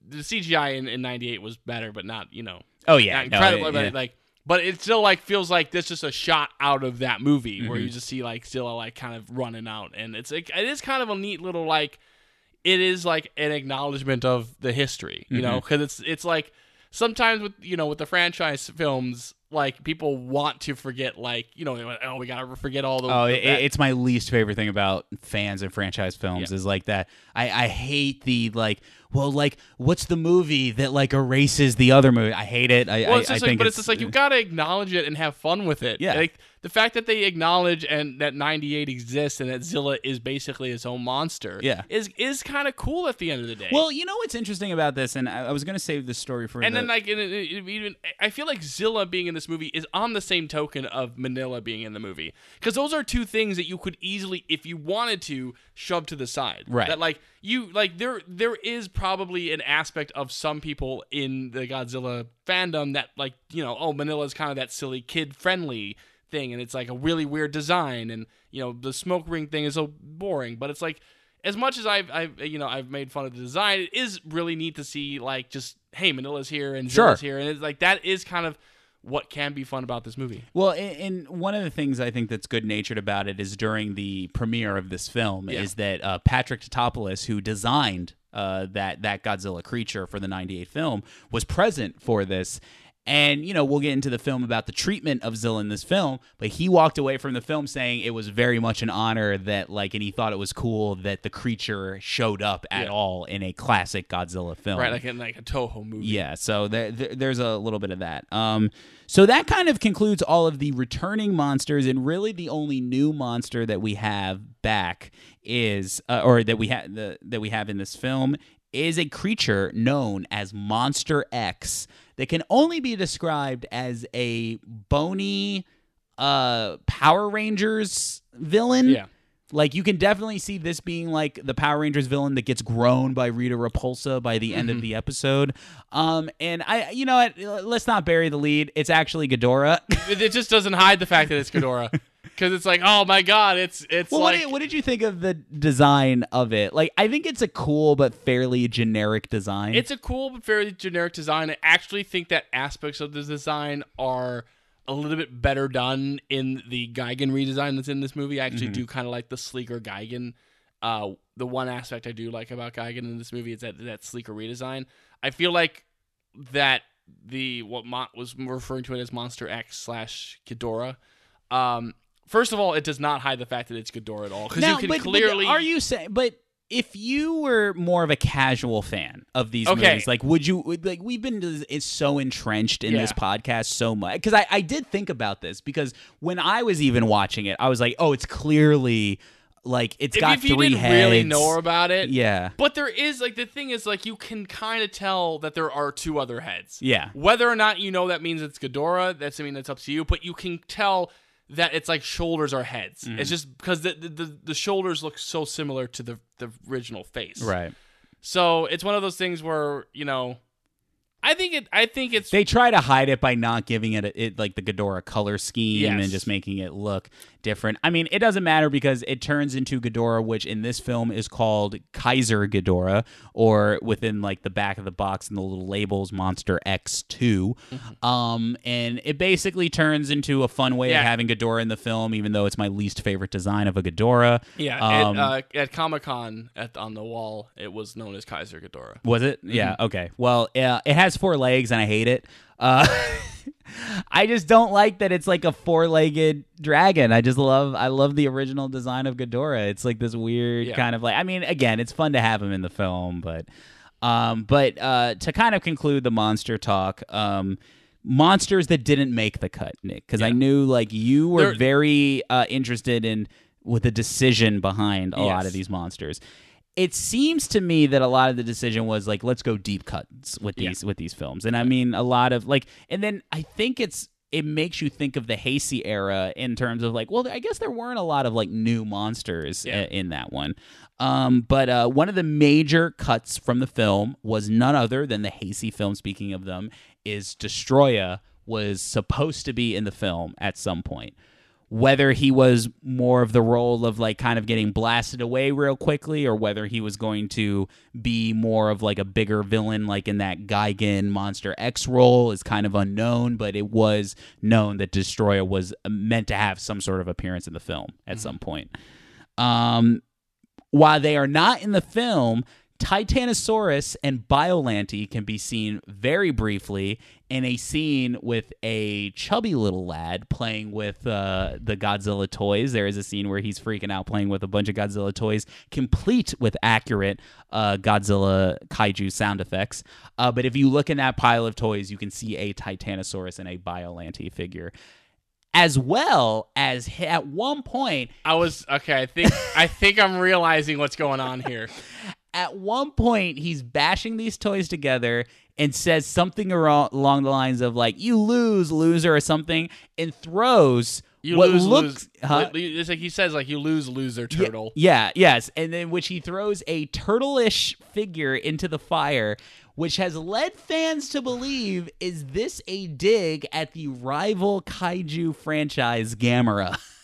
the CGI in, in '98 was better, but not you know Oh yeah. not no, incredible, yeah. but like but it still like feels like this just a shot out of that movie where Mm-hmm. you just see like Zilla like kind of running out, and it's like it is kind of a neat little like it is like an acknowledgement of the history, you Mm-hmm. know, because it's it's like sometimes with you know with the franchise films like people want to forget like you know oh we gotta forget all the Oh, it, it's my least favorite thing about fans and franchise films Yeah. is like that. I, I hate the like. Well, like, what's the movie that like erases the other movie? I hate it. I, well, I, it's I just like, think but it's just like you gotta acknowledge it and have fun with it. Yeah. like the fact that they acknowledge and that '98 exists and that Zilla is basically its own monster. Yeah. is is kind of cool at the end of the day. Well, you know what's interesting about this, and I, I was going to save this story for. and the, then like it, it- it even I feel like Zilla being in this movie is on the same token of Minilla being in the movie because those are two things that you could easily, if you wanted to, shove to the side. Right. That like you like there there is probably an aspect of some people in the Godzilla fandom that like you know oh Minilla's kind of that silly kid friendly thing and it's like a really weird design and you know the smoke ring thing is so boring but it's like as much as I've, I've you know I've made fun of the design, it is really neat to see like just hey Minilla's here and Sure. Zilla's here, and it's like that is kind of what can be fun about this movie. Well, and, and one of the things I think that's good natured about it is during the premiere of this film Yeah. is that uh, Patrick Tatopoulos, who designed uh, that that Godzilla creature for the '98 film, was present for this. And you know we'll get into the film about the treatment of Zilla in this film, but he walked away from the film saying it was very much an honor that like, and he thought it was cool that the creature showed up at Yeah. all in a classic Godzilla film. Right, like in like a Toho movie. Yeah, so there, there, there's a little bit of that. Um, so that kind of concludes all of the returning monsters, and really the only new monster that we have back is, uh, or that we have the that we have in this film is a creature known as Monster X that can only be described as a bony uh Power Rangers villain. Yeah. Like you can definitely see this being like the Power Rangers villain that gets grown by Rita Repulsa by the Mm-hmm. end of the episode. Um, and I, you know what? Let's not bury the lead. It's actually Ghidorah. It, it just doesn't hide the fact that it's Ghidorah. Because it's like, oh my god, it's it's well, like what, did, what did you think of the design of it? Like, I think it's a cool but fairly generic design. It's a cool but very generic design. I actually think that aspects of the design are a little bit better done in the Gigan redesign that's in this movie. I actually do kind of like the sleeker Gigan. Uh, the one aspect I do like about Gigan in this movie is that that sleeker redesign. I feel like that the what Mont was referring to it as Monster X slash Ghidorah. Um, first of all, it does not hide the fact that it's Ghidorah at all because you can but, but clearly. are you saying? But if you were more of a casual fan of these Okay. movies, like, would you like? We've been is so entrenched in this podcast so much because I I did think about this because when I was even watching it, I was like, oh, it's clearly like it's if, got if you three didn't heads. really know about it, yeah. But there is like the thing is like you can kind of tell that there are two other heads. Yeah. Whether or not you know that means it's Ghidorah, that's I mean that's up to you. But you can tell that it's like shoulders are heads. Mm-hmm. It's just because the, the the the shoulders look so similar to the the original face. Right. So it's one of those things where you know, I think it. I think it's They try to hide it by not giving it, a, it like the Ghidorah color scheme Yes. and just making it look different. I mean, it doesn't matter because it turns into Ghidorah, which in this film is called Kaiser Ghidorah, or within like the back of the box and the little labels, Monster X 2 Um, and it basically turns into a fun way Yeah. of having Ghidorah in the film, even though it's my least favorite design of a Ghidorah. yeah. Um, at, uh, at Comic Con at on the wall, it was known as Kaiser Ghidorah. Was it? Mm-hmm. Yeah. Okay. Well, uh, it has four legs, and I hate it. Uh, I just don't like that it's like a four-legged dragon. I just love, I love the original design of Ghidorah. It's like this weird Yeah. kind of like. I mean, again, it's fun to have him in the film, but, um, but uh, to kind of conclude the monster talk, um. Monsters that didn't make the cut, Nick, because I knew like you were There- very uh, interested in with the decision behind a lot of these monsters it seems to me that a lot of the decision was like let's go deep cuts with Yeah. these with these films and i mean a lot of like and then i think it's it makes you think of the Heisei era in terms of like, well, I guess there weren't a lot of like new monsters Yeah. uh, in that one. Um, but uh, one of the major cuts from the film was none other than the Heisei film. Speaking of them, is Destoroyah was supposed to be in the film at some point whether he was more of the role of like kind of getting blasted away real quickly or whether he was going to be more of like a bigger villain like in that Gigan Monster X role is kind of unknown but it was known that Destoroyah was meant to have some sort of appearance in the film at some point. Um while they are not in the film Titanosaurus and Biollante can be seen very briefly in a scene with a chubby little lad playing with uh, the Godzilla toys. There is a scene where he's freaking out playing with a bunch of Godzilla toys, complete with accurate uh, Godzilla kaiju sound effects. Uh, but if you look in that pile of toys, you can see a Titanosaurus and a Biollante figure. As well as at one point, I was okay. I think I think I'm realizing what's going on here. at one point he's bashing these toys together and says something aro- along the lines of like "you lose, loser" or something, and throws You what lose, looks. lose. Huh? It's like he says, like you lose, loser, turtle. Yeah, yes, and then which he throws a turtle-ish figure into the fire, which has led fans to believe is this a dig at the rival kaiju franchise Gamera.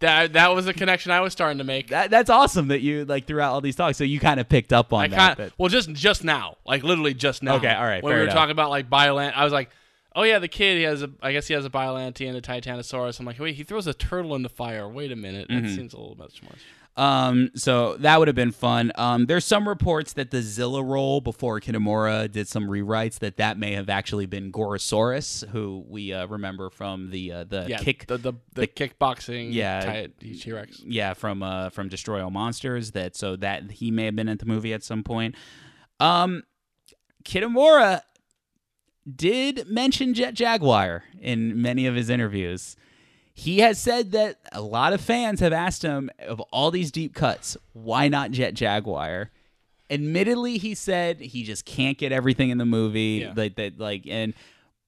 That that was the connection I was starting to make. that, that's awesome that you like throughout all these talks, so you kind of picked up on I that. kind but- well, just just now, like literally just now. Okay, all right, When we were enough. talking about like Biollante, I was like, oh yeah, the kid he has a, I guess he has a Biollante and a Titanosaurus. I'm like, wait, he throws a turtle in the fire. Wait a minute, that Mm-hmm. seems a little bit too much more. Um, so that would have been fun. Um, there's some reports that the Zilla role before Kitamura did some rewrites that that may have actually been Gorosaurus, who we uh, remember from the uh, the Yeah, kick. the the, the, kickboxing. Yeah. T Rex. yeah, from uh from Destroy All Monsters. That so that he may have been at the movie at some point. Um, Kitamura did mention Jet Jaguar in many of his interviews. He has said that a lot of fans have asked him of all these deep cuts, why not Jet Jaguar? Admittedly, he said he just can't get everything in the movie. Yeah. Like that, like and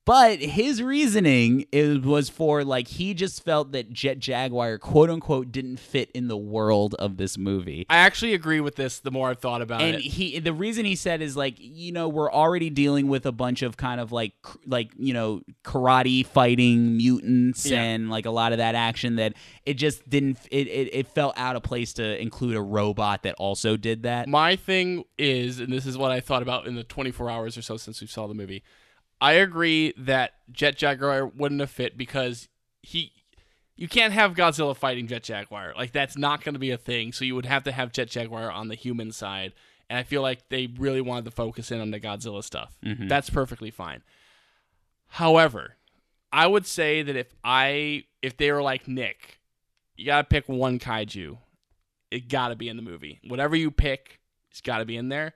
but his reasoning is, was for like he just felt that Jet Jaguar, quote unquote, didn't fit in the world of this movie. I actually agree with this. The more I've thought about And it, And he, the reason he said is like, you know, we're already dealing with a bunch of kind of like, cr- like you know, karate fighting mutants Yeah. and like a lot of that action that it just didn't. It, it it felt out of place to include a robot that also did that. My thing is, and this is what I thought about in the 24 hours or so since we saw the movie. I agree that Jet Jaguar wouldn't have fit because he, you can't have Godzilla fighting Jet Jaguar. Like that's not going to be a thing. So you would have to have Jet Jaguar on the human side. And I feel like they really wanted to focus in on the Godzilla stuff. Mm-hmm. That's perfectly fine. However, I would say that if I if they were like Nick, you gotta pick one kaiju. It gotta be in the movie. Whatever you pick, it's gotta be in there.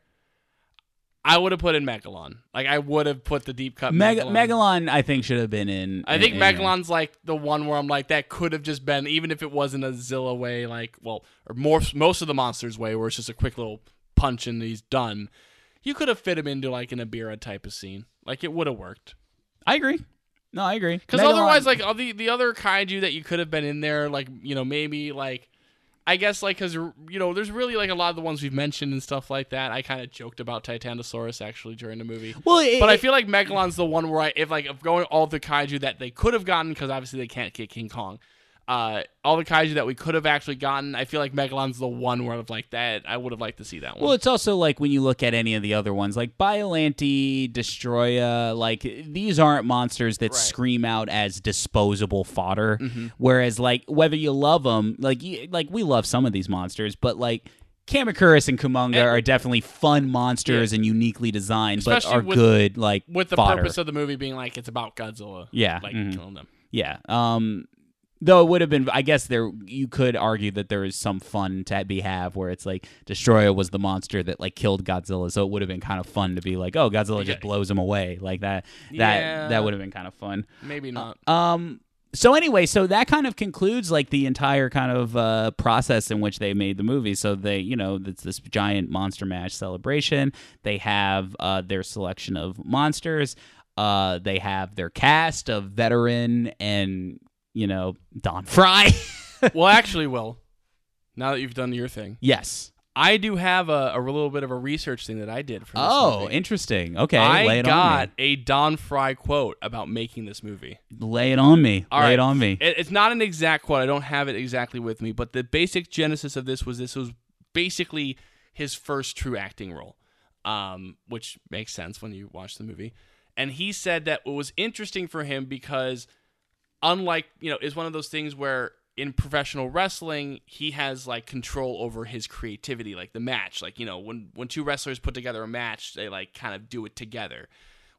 I would have put in Megalon. Like I would have put the deep cut Meg- Megalon. Megalon, I think, should have been in. I in- think in. Megalon's like the one where I'm like that could have just been even if it wasn't a Zilla way, like well, or more most of the monsters way, where it's just a quick little punch and he's done. You could have fit him into like an Ebirah type of scene. Like it would have worked. I agree. No, I agree. Because otherwise, like all the the other kaiju that you could have been in there, like you know maybe like I guess like because you know there's really like a lot of the ones we've mentioned and stuff like that. I kind of joked about Titanosaurus actually during the movie. well, it, But I feel like Megalon's the one where I, if like if going all the kaiju that they could have gotten because obviously they can't get King Kong, uh, all the kaiju that we could have actually gotten, I feel like Megalon's the one where of like that I would have liked to see that one. Well, it's also like when you look at any of the other ones, like Biollante, Destoroyah, like these aren't monsters that Right. scream out as disposable fodder. Whereas, like whether you love them, like you, like we love some of these monsters, but like Kamacuras and Kumonga And- are definitely fun monsters and uniquely designed, but are with- good like with the fodder. purpose of the movie being like it's about Godzilla, Yeah, like mhm. killing them. Yeah. Um though it would have been I guess there you could argue that there is some fun to be have where it's like Destoroyah was the monster that like killed Godzilla, so it would have been kind of fun to be like, oh, Godzilla just blows him away. Like that that Yeah. that would have been kind of fun. Maybe not. Um so anyway, so that kind of concludes like the entire kind of uh, process in which they made the movie. So they, you know, it's this giant monster mash celebration. They have uh, their selection of monsters. Uh, they have their cast of veteran and you know Don Frye. well, actually, Will, now that you've done your thing, yes. I do have a, a little bit of a research thing that I did for this Oh, movie. interesting. Okay, I lay it got on a Don Frye quote about making this movie. Lay it on me. All lay right. it on me. It, it's not an exact quote. I don't have it exactly with me, but the basic genesis of this was this was basically his first true acting role, um, which makes sense when you watch the movie. And he said that it was interesting for him because, unlike you know, is one of those things where in professional wrestling, he has like control over his creativity, like the match. Like, you know, when when two wrestlers put together a match, they like kind of do it together.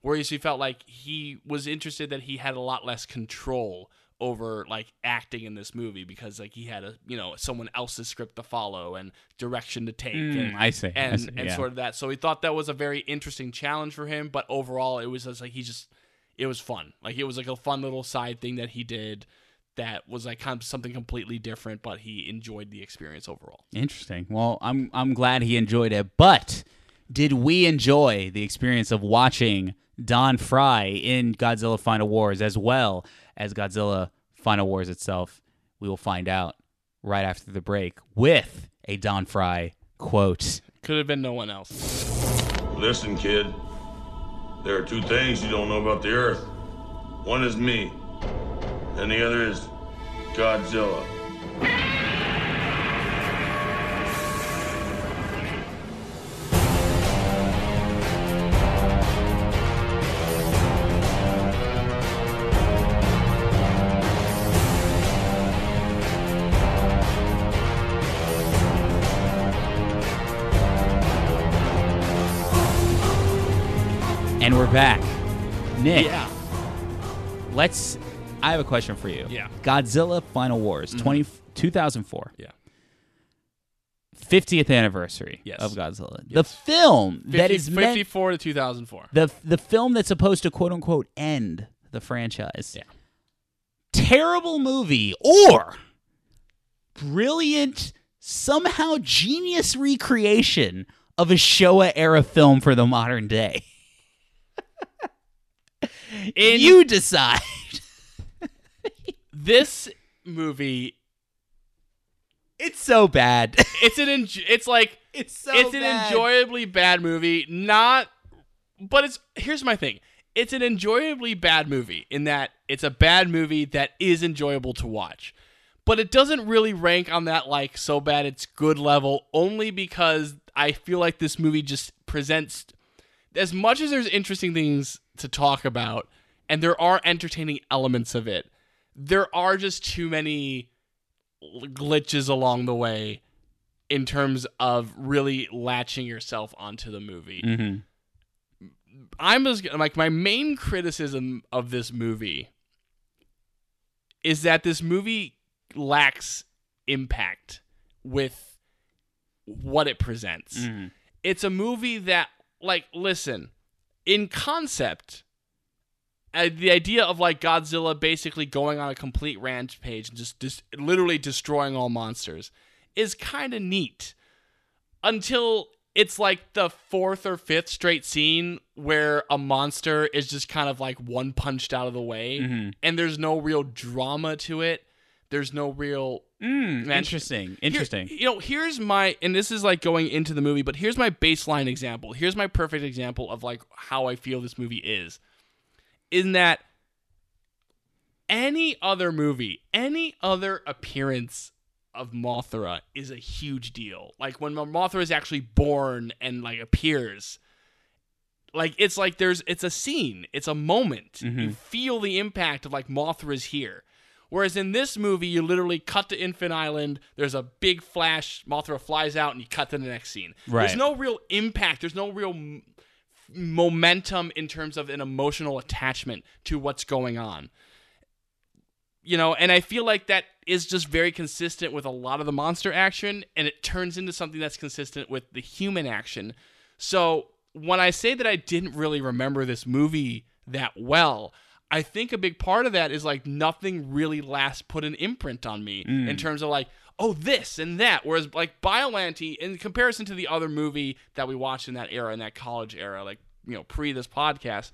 Whereas he felt like he was interested that he had a lot less control over like acting in this movie because like he had a you know someone else's script to follow and direction to take Mm, and, I see, I and, see, and yeah. sort of that so he thought that was a very interesting challenge for him but overall it was just like he just it was fun like it was like a fun little side thing that he did that was like kind of something completely different but he enjoyed the experience overall Interesting. Well, I'm I'm glad he enjoyed it, but did we enjoy the experience of watching Don Frye in Godzilla Final Wars as well as Godzilla Final Wars itself? We will find out right after the break with a Don Frye quote. could have been no one else Listen, kid. There are two things you don't know about the Earth. One is me, and the other is Godzilla. Yeah let's I have a question for you. Yeah. Mm-hmm. Godzilla Final Wars 20, 2004. yeah 50th anniversary Yes. of Godzilla. The film 50, that is meant 54 to 2004 the the film that's supposed to quote unquote end the franchise. Yeah. Terrible movie or brilliant somehow genius recreation of a Showa era film for the modern day. In- you decide. this movie It's so bad. it's an enj- it's like it's so it's bad. an enjoyably bad movie not but it's here's my thing it's an enjoyably bad movie in that it's a bad movie that is enjoyable to watch but it doesn't really rank on that like so bad it's good level only because i feel like this movie just presents as much as there's interesting things to talk about and there are entertaining elements of it there are just too many glitches along the way in terms of really latching yourself onto the movie. Mhm. I'm just like my main criticism of this movie is that this movie lacks impact with what it presents. Mhm. It's a movie that like listen, in concept uh, the idea of like Godzilla basically going on a complete rampage page and just, just literally destroying all monsters is kind of neat until it's like the fourth or fifth straight scene where a monster is just kind of like one punched out of the way Mhm. and there's no real drama to it. There's no real Mm, Man, interesting. here- Interesting. you know, here's my and this is like going into the movie, but here's my baseline example. Here's my perfect example of like how I feel this movie is. In that any other movie, any other appearance of Mothra is a huge deal. Like when Mothra is actually born and like appears, like it's like there's it's a scene, it's a moment. You mm-hmm. feel the impact of like Mothra's here. Whereas in this movie, you literally cut to Infant Island. There's a big flash. Mothra flies out, and you cut to the next scene. Right. There's no real impact. There's no real momentum in terms of an emotional attachment to what's going on. You know, and I feel like that is just very consistent with a lot of the monster action, and it turns into something that's consistent with the human action. So when I say that I didn't really remember this movie that well, I think a big part of that is like nothing really last put an imprint on me in mm. terms of like, oh, this and that. Whereas like Biollante, in comparison to the other movie that we watched in that era, in that college era, like, you know, pre this podcast,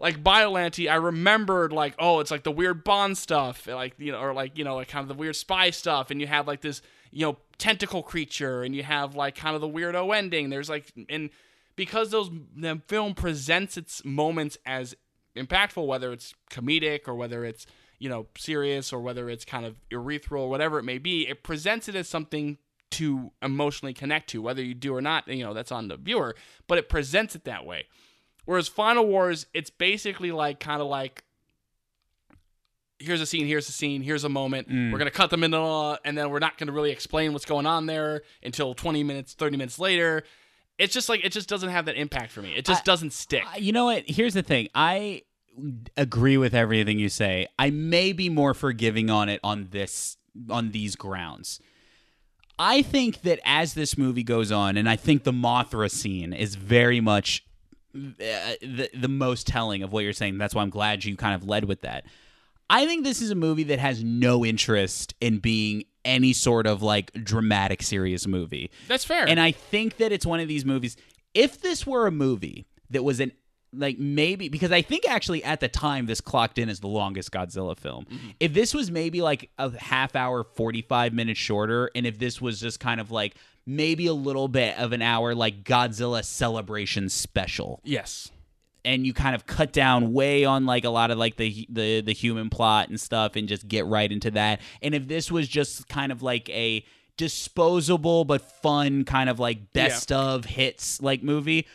like Biollante, I remembered like, oh, it's like the weird Bond stuff, like you know, or like you know, like kind of the weird spy stuff, and you have like this, you know, tentacle creature, and you have like kind of the weirdo ending. There's like, and because those the film presents its moments as impactful, whether it's comedic or whether it's you know serious or whether it's kind of urethral or whatever it may be, it presents it as something to emotionally connect to, whether you do or not. You know, that's on the viewer, but it presents it that way. Whereas Final Wars, it's basically like kind of like here's a scene, here's a scene, here's a moment. Mm. We're gonna cut them into, uh, and then we're not gonna really explain what's going on there until 20 minutes, 30 minutes later. It's just like it just doesn't have that impact for me. It just I- doesn't stick. You know what? Here's the thing. I agree with everything you say. I may be more forgiving on it on this on these grounds. I think that as this movie goes on, and I think the Mothra scene is very much uh, the the most telling of what you're saying. That's why I'm glad you kind of led with that. I think this is a movie that has no interest in being any sort of like dramatic serious movie. That's fair. And I think that it's one of these movies. If this were a movie that was an like maybe because I think actually at the time this clocked in as the longest Godzilla film. Mm-hmm. If this was maybe like a half hour, 45 minutes shorter and if this was just kind of like maybe a little bit of an hour like Godzilla celebration special yes. and you kind of cut down way on like a lot of like the the the human plot and stuff and just get right into that and if this was just kind of like a disposable but fun kind of like best of hits like movie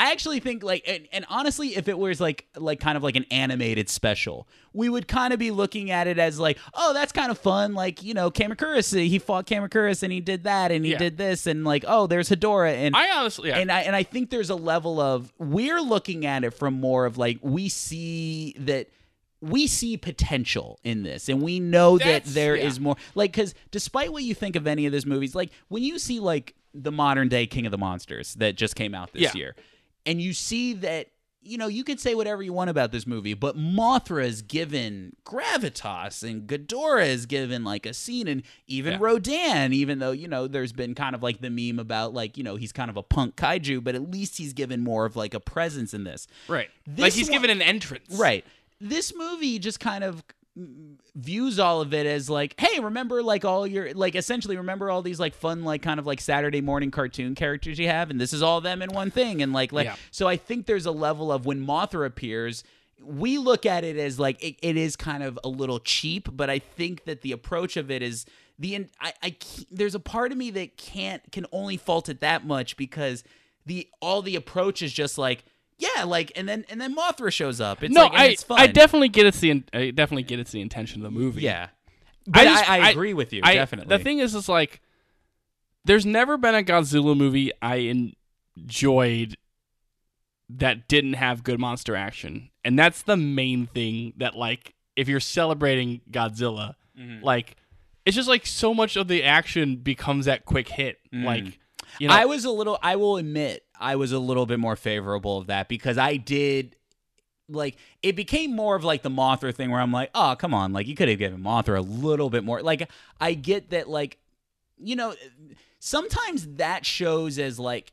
I actually think like and, and honestly if it was like like kind of like an animated special we would kind of be looking at it as like oh that's kind of fun like you know Kamakura he fought Kamakura and he did that and he Yeah. did this and like oh there's Hedorah and I honestly, yeah. and I and I think there's a level of we're looking at it from more of like we see that we see potential in this and we know that That's- there is yeah. more like cuz despite what you think of any of these movies like when you see like the modern day King of the Monsters that just came out this Yeah. year and you see that you know, you can say whatever you want about this movie, but Mothra is given gravitas and Ghidorah is given like a scene and even Yeah. Rodan, even though, you know, there's been kind of like the meme about like, you know, he's kind of a punk kaiju, but at least he's given more of like a presence in this. right. This like he's one- given an entrance. Right. This movie just kind of views all of it as like, hey, remember like all your like essentially remember all these like fun like kind of like Saturday morning cartoon characters you have, and this is all them in one thing, and like like Yeah. so I think there's a level of when Mothra appears. We look at it as like it, it is kind of a little cheap, but I think that the approach of it is the I, I there's a part of me that can't can only fault it that much because the all the approach is just like yeah like and then and then Mothra shows up. It's no, like, I it's fun. I definitely get it's the in- I definitely get it's the intention of the movie. Yeah. But I, just- I, I- agree with you, I- definitely. The thing is, is like, there's never been a Godzilla movie I enjoyed that didn't have good monster action, and that's the main thing. That like, if you're celebrating Godzilla, Mm-hmm. like, it's just like so much of the action becomes that quick hit. Like, you know, Mm. I was a little I will admit I was a little bit more favorable of that because I did like it became more of like the Mothra thing where I'm like, oh come on, like you could have given Mothra a little bit more. Like I get that like you know sometimes that shows as like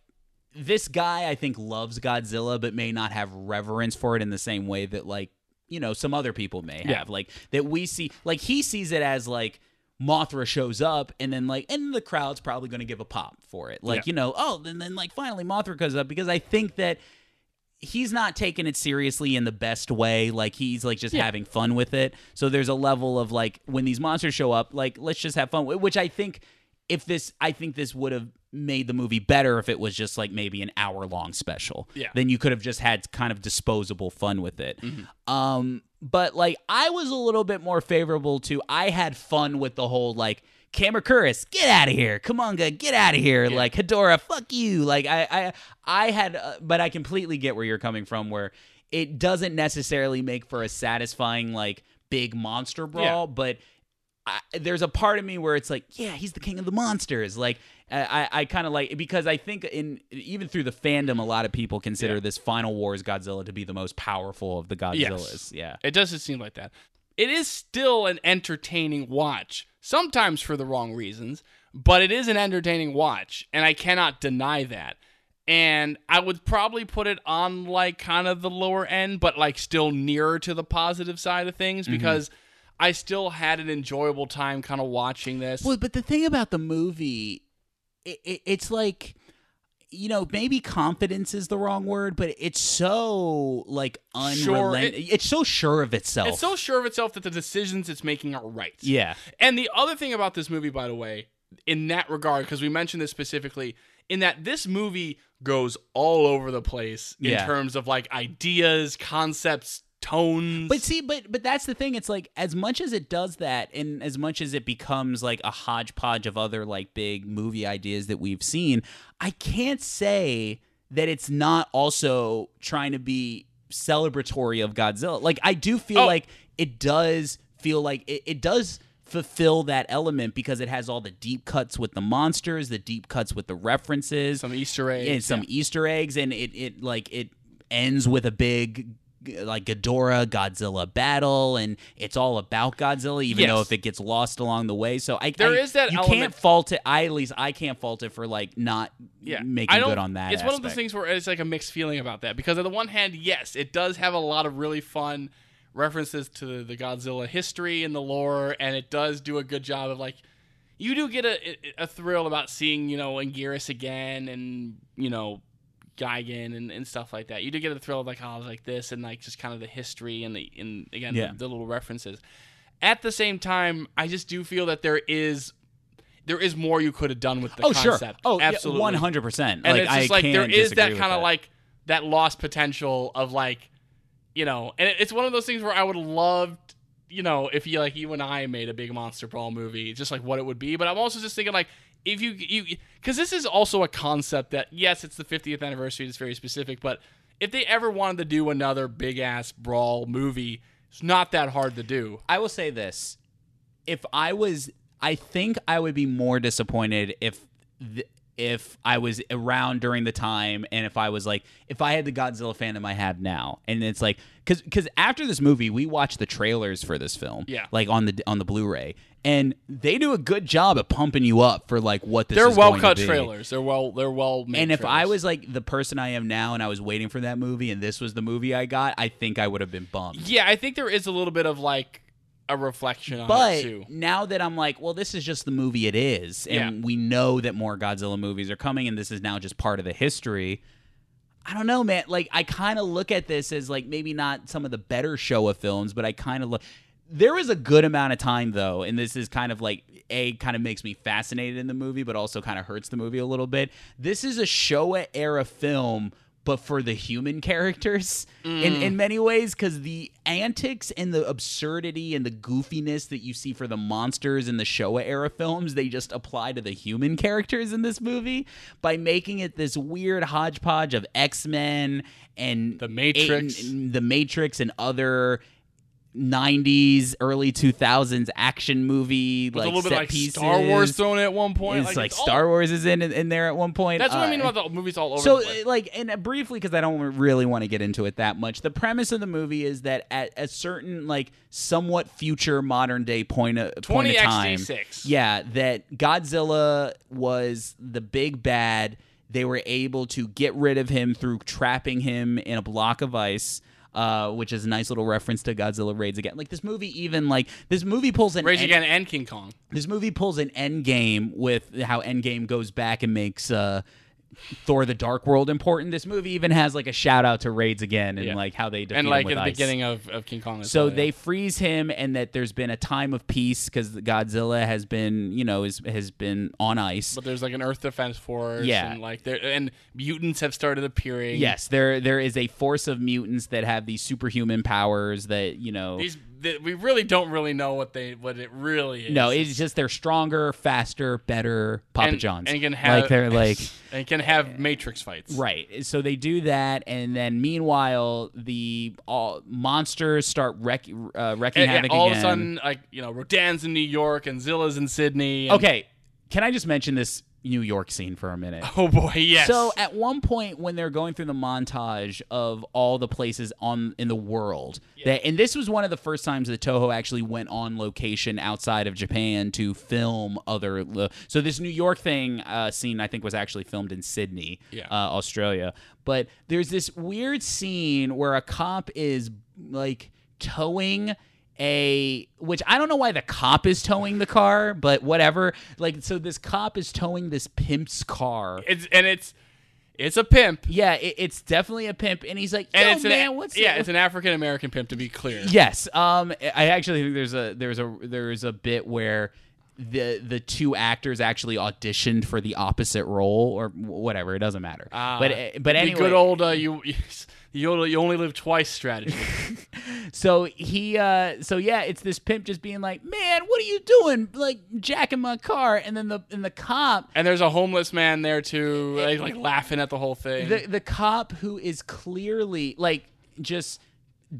this guy I think loves Godzilla but may not have reverence for it in the same way that like you know some other people may have Yeah. like that we see like he sees it as like Mothra shows up and then like and the crowd's probably going to give a pop for it like Yeah. you know oh and then like finally Mothra comes up because I think that he's not taking it seriously in the best way like he's like just Yeah. having fun with it so there's a level of like when these monsters show up like let's just have fun which i think if this i think this would have made the movie better if it was just like maybe an hour long special Yeah. then you could have just had kind of disposable fun with it Mm-hmm. um but like i was a little bit more favorable to i had fun with the whole like Kamakura, get out of here! Kumonga, get out of here! Like Hedorah, fuck you! Like I, I, I had, uh, but I completely get where you're coming from. Where it doesn't necessarily make for a satisfying like big monster brawl, but I, there's a part of me where it's like, yeah, he's the king of the monsters. Like I, I kind of like it because I think in even through the fandom, a lot of people consider Yeah. this Final Wars Godzilla to be the most powerful of the Godzillas. Yeah. It doesn't seem like that. It is still an entertaining watch, sometimes for the wrong reasons, but it is an entertaining watch, and I cannot deny that. And I would probably put it on like kind of the lower end, but like still nearer to the positive side of things Mm-hmm. because I still had an enjoyable time kind of watching this. Well, but the thing about the movie, it, it, it's like, you know, maybe confidence is the wrong word, but it's so like Sure, unrelenting. it- it's so sure of itself. it's so sure of itself that the decisions it's making are right. yeah. And the other thing about this movie, by the way, in that regard, because we mentioned this specifically, in that this movie goes all over the place in Yeah. terms of like ideas, concepts, tones. But see, but but that's the thing. It's like as much as it does that, and as much as it becomes like a hodgepodge of other like big movie ideas that we've seen, I can't say that it's not also trying to be celebratory of Godzilla. Like I do feel Oh. like it does feel like it, it does fulfill that element because it has all the deep cuts with the monsters, the deep cuts with the references, some Easter eggs. and some Easter eggs, and it it like it ends with a big like Ghidorah Godzilla battle, and it's all about Godzilla, even Yes. though if it gets lost along the way. So I There I- is that you element- can't fault it. I at least I can't fault it for like not yeah, making good on that. It's one of those things where it's like a mixed feeling about that because on the one hand, yes, it does have a lot of really fun references to the Godzilla history and the lore, and it does do a good job of like you do get a a thrill about seeing you know Anguirus again and you know Gigan and, and stuff like that. You do get a thrill of like oh like this and like just kind of the history and the and again Yeah. the, the little references. At the same time, I just do feel that there is there is more you could have done with the Oh sure. concept. Oh absolutely, one hundred percent. and Like it's just I like there is that kind of like that lost potential of like you know and it's one of those things where i would love you know if you like you and i made a big monster brawl movie just like what it would be but i'm also just thinking like if you you because this is also a concept that yes it's the 50th anniversary it's very specific but if they ever wanted to do another big ass brawl movie it's not that hard to do. I will say this: if I was, I think I would be more disappointed if if I was around during the time, and if I was like, if I had the Godzilla fandom I have now, and it's like, because because after this movie, we watched the trailers for this film, Yeah. like on the on the Blu-ray, and they do a good job of pumping you up for like what this. they're is well going to cut trailers they're well they're well made And if I was like the person I am now, and I was waiting for that movie, and this was the movie I got, I think I would have been bummed. yeah i think there is a little bit of like a reflection on But it too now that I'm like, well, this is just the movie it is, and Yeah. we know that more Godzilla movies are coming, and this is now just part of the history. I don't know, man. Like, I kind of look at this as like maybe not some of the better Showa films, but I kind of look. There was a good amount of time though, and this is kind of like a kind of makes me fascinated in the movie, but also kind of hurts the movie a little bit. This is a Showa era film, but for the human characters in mm. in many ways, because the antics and the absurdity and the goofiness that you see for the monsters in the Showa era films, they just apply to the human characters in this movie by making it this weird hodgepodge of X Men and The Matrix. and- the Matrix and other 90s early 2000s action movie like a little bit like pieces. Star Wars thrown in at one point. it's like, all- Star Wars is in in there at one point. That's what I mean Uh, about the movies all over. so the place. like and uh, briefly because i don't really want to get into it that much the premise of the movie is that at a certain like somewhat future modern day point of, point of time XD6. yeah that godzilla was the big bad they were able to get rid of him through trapping him in a block of ice uh, which is a nice little reference to Godzilla Raids Again. Like this movie, even like this movie pulls an Rage end- Again and King Kong. this movie pulls an Endgame with how Endgame goes back and makes uh, Thor: The Dark World important. This movie even has like a shout out to Raids again and Yeah. like how they defeat And him like with at the ice. beginning of, of King Kong. as So well, yeah. they freeze him, and that there's been a time of peace because Godzilla has been, you know, is, has been on ice. But there's like an Earth Defense Force. Yeah. And like there and mutants have started appearing. Yes, there there is a force of mutants that have these superhuman powers that you know. These th- we really don't really know what they what it really is. no, it's just they're stronger, faster, better Papa and, Johns. and can have like they're like and can have Matrix fights. Right. So they do that, and then meanwhile, the all monsters start wreck, uh, wrecking And, and havoc all again. of a sudden, like you know, Rodan's in New York and Zilla's in Sydney. and- okay, can I just mention this New York scene for a minute? Oh boy, yes. So at one point when they're going through the montage of all the places on in the world, that and this was one of the first times that Toho actually went on location outside of Japan to film other. lo- So this New York thing uh, scene I think was actually filmed in Sydney, Yeah. uh, Australia. But there's this weird scene where a cop is like towing a which I don't know why the cop is towing the car, but whatever. Like so this cop is towing this pimp's car. it's and it's it's a pimp. Yeah, it, it's definitely a pimp, and he's like, "Yo, And it's man, an what's yeah, it? it's an African American pimp to be clear. yes." Um, I actually think there's a there's a there's a bit where the the two actors actually auditioned for the opposite role or whatever. It doesn't matter. Ah, but but anyway, good old uh, you You only, you only live twice strategy. So he, uh, so yeah, it's this pimp just being like, "Man, what are you doing? Like jacking my car?" And then the and the cop, and there's a homeless man there too, like, like laughing at the whole thing. the the cop who is clearly like just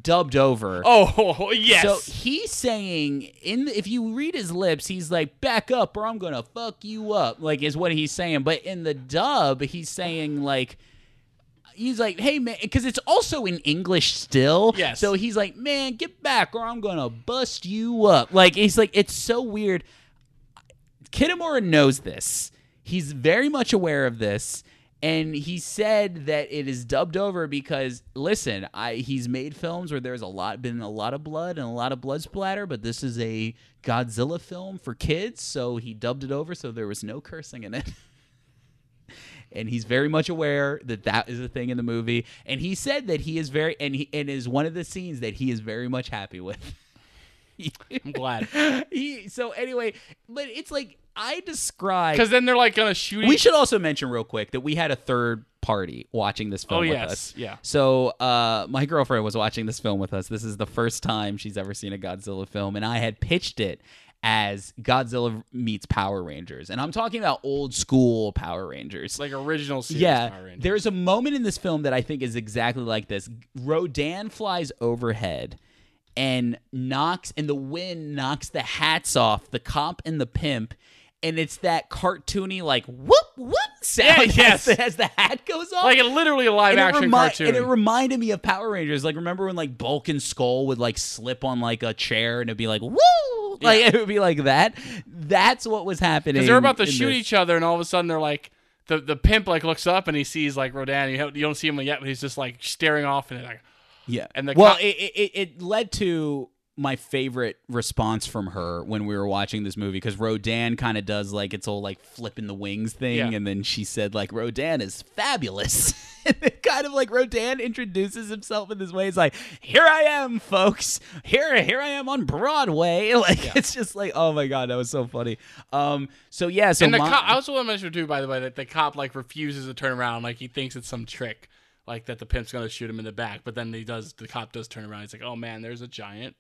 dubbed over. oh yes. So he's saying in if you read his lips, he's like back up or I'm gonna fuck you up. Like is what he's saying. But in the dub, he's saying like he's like, hey man, because it's also in English still. Yes. So he's like, man, get back or I'm gonna bust you up. Like he's like, it's so weird. Kitamura knows this. He's very much aware of this. And he said that it is dubbed over because listen, I he's made films where there's a lot been a lot of blood and a lot of blood splatter, but this is a Godzilla film for kids, so he dubbed it over so there was no cursing in it. and he's very much aware that that is a thing in the movie and he said that he is very and he and is one of the scenes that he is very much happy with. I'm glad he, so anyway, but it's like I describe because then they're like gonna shoot. we each- should also mention real quick that we had a third party watching this film Oh, with yes. us. Yeah. So uh, my girlfriend was watching this film with us. This is the first time she's ever seen a Godzilla film, and I had pitched it as Godzilla meets Power Rangers, and I'm talking about old school Power Rangers. like original series yeah, Power Rangers. there's a moment in this film that I think is exactly like this. Rodan flies overhead and knocks, and the wind knocks the hats off the cop and the pimp, and it's that cartoony like whoop whoop sound Yeah, yes. as, as the hat goes off. like a, literally a live and it, action remi- cartoon. and it reminded me of Power Rangers. Like, remember when like Bulk and Skull would like slip on like a chair and it'd be like woo, like it would be like that. That's what was happening. Because they're about to shoot this. each other, and all of a sudden they're like, the the pimp like looks up and he sees like Rodan. You, you don't see him yet, but he's just like staring off, and like, Yeah, And the well, cop- it, it it led to my favorite response from her when we were watching this movie because Rodan kind of does like it's all like flipping the wings thing, Yeah. and then she said like Rodan is fabulous. and it kind of like Rodan introduces himself in this way. It's like, here I am, folks. Here, here I am on Broadway. Like it's just like, oh my god, that was so funny. Um, so yeah, so and the my- cop. I also want to mention too, by the way, that the cop like refuses to turn around, like he thinks it's some trick, like that the pimp's gonna shoot him in the back. But then he does. The cop does turn around. He's like, oh man, there's a giant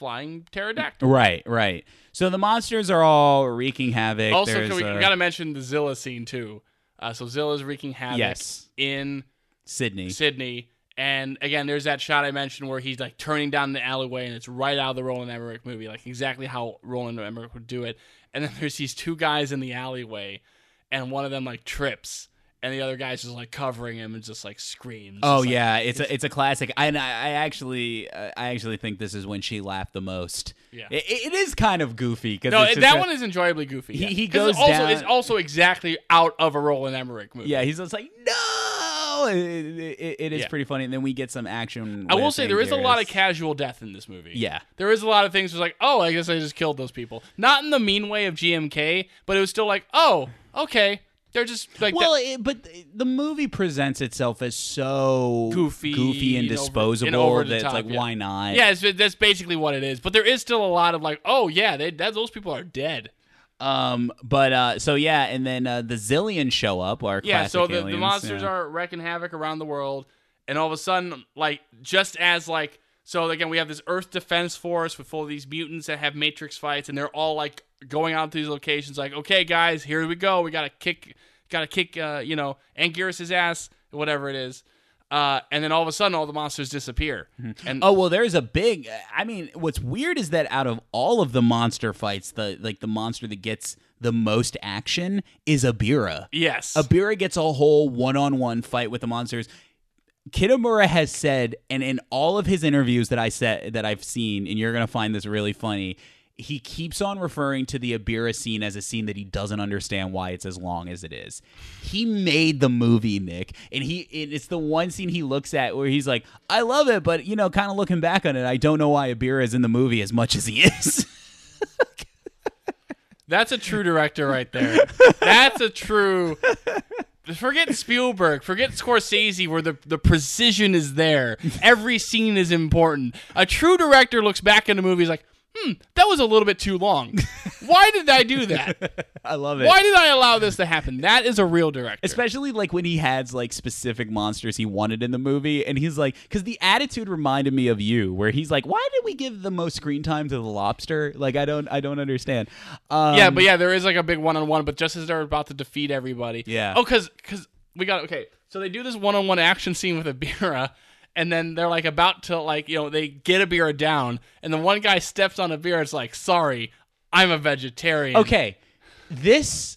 flying pterodactyl. right, right. So the monsters are all wreaking havoc. Also, There's, we, uh, we got to mention the Zilla scene too. Uh, so Zilla's wreaking havoc Yes. in Sydney. Sydney. And again, there's that shot I mentioned where he's like turning down the alleyway, and it's right out of the Roland Emmerich movie, like exactly how Roland Emmerich would do it. And then there's these two guys in the alleyway, and one of them like trips, and the other guy's just like covering him and just like screams. Oh It's like- yeah, it's a it's a classic. I, and I I actually uh, I actually think this is when she laughed the most. Yeah. it, it is kind of goofy because No, that one is enjoyably goofy. He- yeah. he goes also down- it's also exactly out of a Roland Emmerich movie. Yeah, he's just like no. It, it- it is Yeah. pretty funny, and then we get some action. I will say there is a lot of casual death in this movie. Yeah. There is a lot of things that's like, oh, I guess I just killed those people. Not in the mean way of GMK, but it was still like, oh, okay. They're just like Well, it, but the movie presents itself as so Goofy goofy and and over- disposable and over the that top, like, yeah. why not? yeah, it's, that's basically what it is. But there is still a lot of like, oh yeah, they that those people are dead. Um, but uh, so yeah, and then uh, the Xiliens show up. Our Yeah, so the, the aliens, monsters yeah. are wrecking havoc around the world, and all of a sudden, like just as like so again, we have this Earth Defense Force with full of these mutants that have Matrix fights, and they're all like going out to these locations, like, okay, guys, here we go, we gotta kick, gotta kick, uh, you know, Anguirus' ass, whatever it is. Uh, and then all of a sudden, all the monsters disappear. And Oh well, there's a big. I mean, what's weird is that out of all of the monster fights, the like the monster that gets the most action is Ebirah. yes, Ebirah gets a whole one-on-one fight with the monsters. Kitamura has said, and in all of his interviews that I said that I've seen, and you're gonna find this really funny. He keeps on referring to the Ebirah scene as a scene that he doesn't understand why it's as long as it is. He made the movie, Nick, and he and it's the one scene he looks at where he's like, "I love it, but you know, kind of looking back on it, I don't know why Ebirah is in the movie as much as he is." That's a true director right there. That's a true. Forget Spielberg. Forget Scorsese, where the, the precision is there. Every scene is important. A true director looks back in the movie, is like, hmm, that was a little bit too long. Why did I do that? I love it. Why did I allow this to happen? That is a real director. Especially like when he has like specific monsters he wanted in the movie, and he's like, because the attitude reminded me of you, where he's like, "Why did we give the most screen time to the lobster?" Like, I don't, I don't understand. Um, yeah, but yeah, there is like a big one on one. But just as they're about to defeat everybody, Yeah. Oh, because because we got okay. So they do this one on one action scene with Ebirah, and then they're like about to like you know they get Ebirah down, and then one guy steps on Ebirah. It's like, sorry, I'm a vegetarian. Okay, this.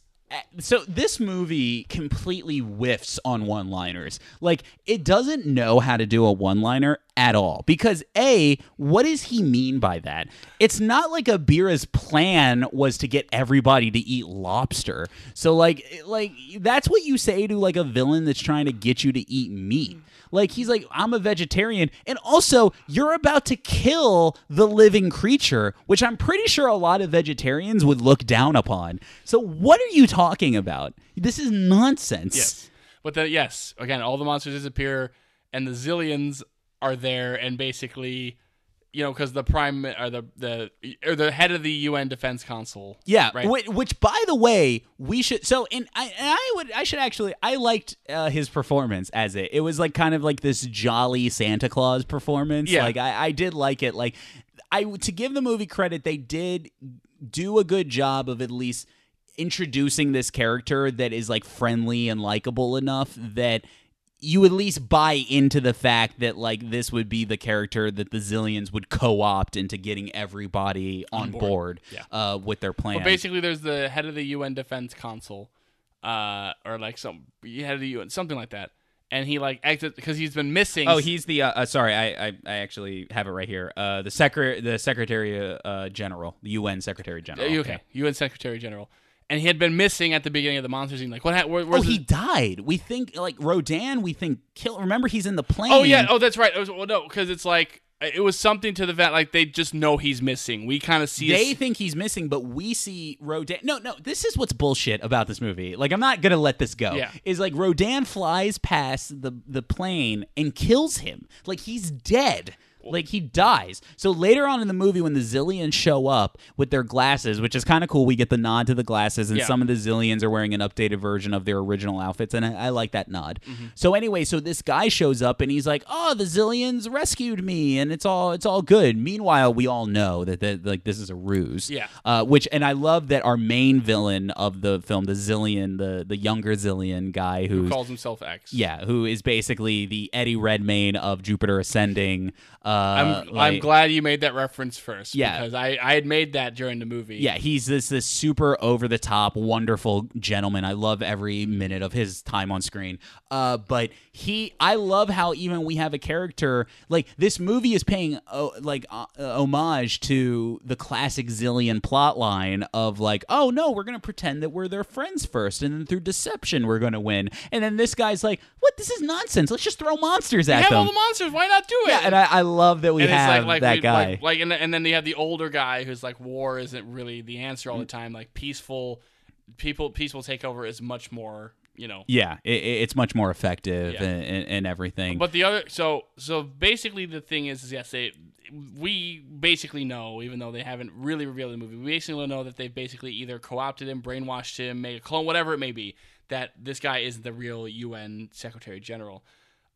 So this movie completely whiffs on one-liners. Like it doesn't know how to do a one-liner at all. Because a, what does he mean by that? It's not like a Ebirah's plan was to get everybody to eat lobster. So like like that's what you say to like a villain that's trying to get you to eat meat. Like he's like, I'm a vegetarian, and also you're about to kill the living creature, which I'm pretty sure a lot of vegetarians would look down upon. So what are you talking about? This is nonsense. Yes, but then yes, again, all the monsters disappear, and the Xiliens are there, and basically, you know, because the prime or the the or the head of the UN Defense Council. Yeah, right. which, which, by the way, we should. So, and I, and I would, I should actually, I liked uh, his performance as it. It was like kind of like this jolly Santa Claus performance. Yeah. like I, I did like it. Like, I to give the movie credit, they did do a good job of at least introducing this character that is like friendly and likable enough that you at least buy into the fact that like this would be the character that the Xiliens would co-opt into getting everybody on, board. board, Yeah. uh, with their plan. But basically, there's the head of the UN Defense Council, uh, or like some head of the UN, something like that, and he like acted because he's been missing. Oh, he's the. Uh, uh, sorry, I, I I actually have it right here. Uh, the secre the Secretary uh, General, the UN Secretary General. Uh, okay, UN Secretary General, and he had been missing at the beginning of the monster scene. Like, what? Ha- where, Oh, he died. We think like Rodan. We think kill. Remember, he's in the plane. Oh yeah. Oh, that's right. It was, well, no, because it's like it was something to the vet. like they just know he's missing. We kind of see. They his- think he's missing, but we see Rodan. No, no, this is what's bullshit about this movie. Like, I'm not gonna let this go. Yeah. Is like Rodan flies past the the plane and kills him. Like he's dead. Like he dies. So later on in the movie, when the Xiliens show up with their glasses, which is kind of cool, we get the nod to the glasses, and Yeah. some of the Xiliens are wearing an updated version of their original outfits, and I, I like that nod. Mm-hmm. So anyway, so this guy shows up and he's like, "Oh, the Xiliens rescued me, and it's all it's all good." Meanwhile, we all know that, that like this is a ruse. Yeah. Uh, which and I love that our main villain of the film, the Xilien, the the younger Xilien guy who calls himself X. yeah, who is basically the Eddie Redmayne of Jupiter Ascending. Uh, I'm I'm glad you made that reference first. Yeah. because I I had made that during the movie. Yeah, he's this this super over the top, wonderful gentleman. I love every minute of his time on screen. Uh, but he, I love how even we have a character like this movie is paying uh, like uh, uh, homage to the classic Xilien plot line of like, oh no, we're gonna pretend that we're their friends first, and then through deception we're gonna win. And then this guy's like, what? This is nonsense. Let's just throw monsters we at have them. all the monsters. Why not do it? yeah, and I, I love that we and have like, like that we- guy. like, like and, and then you have the older guy who's like war isn't really the answer all the time like peaceful people peaceful takeover is much more you know yeah, it, it- it's much more effective Yeah. and, and, and everything. but the other so so basically the thing is, is yes they we basically know even though they haven't really revealed the movie we basically know that they've basically either co-opted him brainwashed him made a clone whatever it may be that this guy is the real un secretary general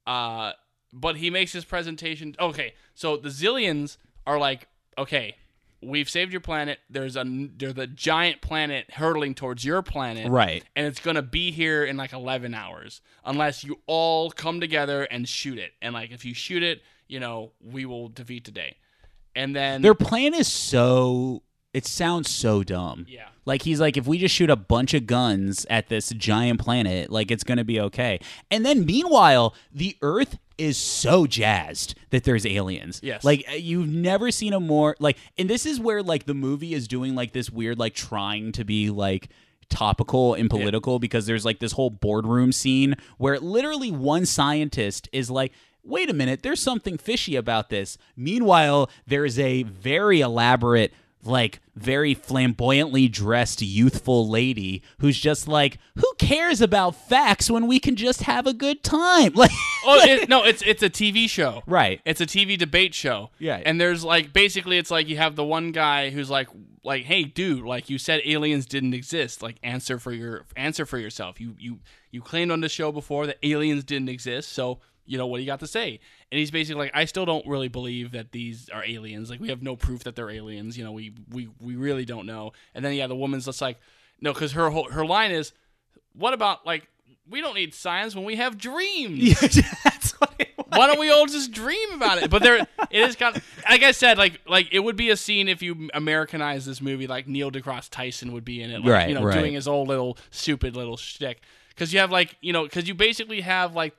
uh but he makes his presentation okay so the Xiliens are like okay we've saved your planet there's a there's a giant planet hurtling towards your planet Right. and it's gonna be here in like 11 hours unless you all come together and shoot it and like if you shoot it you know we will defeat today and then Their plan is so. It sounds so dumb. Yeah. Like he's like, if we just shoot a bunch of guns at this giant planet, like it's gonna be okay. And then meanwhile, the Earth is so jazzed that there's aliens. Yes. Like uh, you've never seen a more like, and this is where like the movie is doing like this weird like trying to be like topical and political because there's like this whole boardroom scene where literally one scientist is like wait a minute there's something fishy about this meanwhile there's a very elaborate like very flamboyantly dressed youthful lady who's just like who cares about facts when we can just have a good time like oh it, no, it's it's a TV show. Right. It's a TV debate show. Yeah. And there's like basically it's like you have the one guy who's like like hey dude like you said aliens didn't exist like answer for your answer for yourself you you you claimed on the show before that aliens didn't exist so you know what do you got to say and he's basically like i still don't really believe that these are aliens like we have no proof that they're aliens you know we we, we really don't know and then yeah the woman's just like no because her whole her line is what about like we don't need science when we have dreams that's what it was. why don't we all just dream about it? But there, it is kind of like I said, like like it would be a scene if you Americanize this movie, like Neil deGrasse Tyson would be in it, like, Right, You know, right. doing his old little stupid little shtick. Because you have like you know, because you basically have like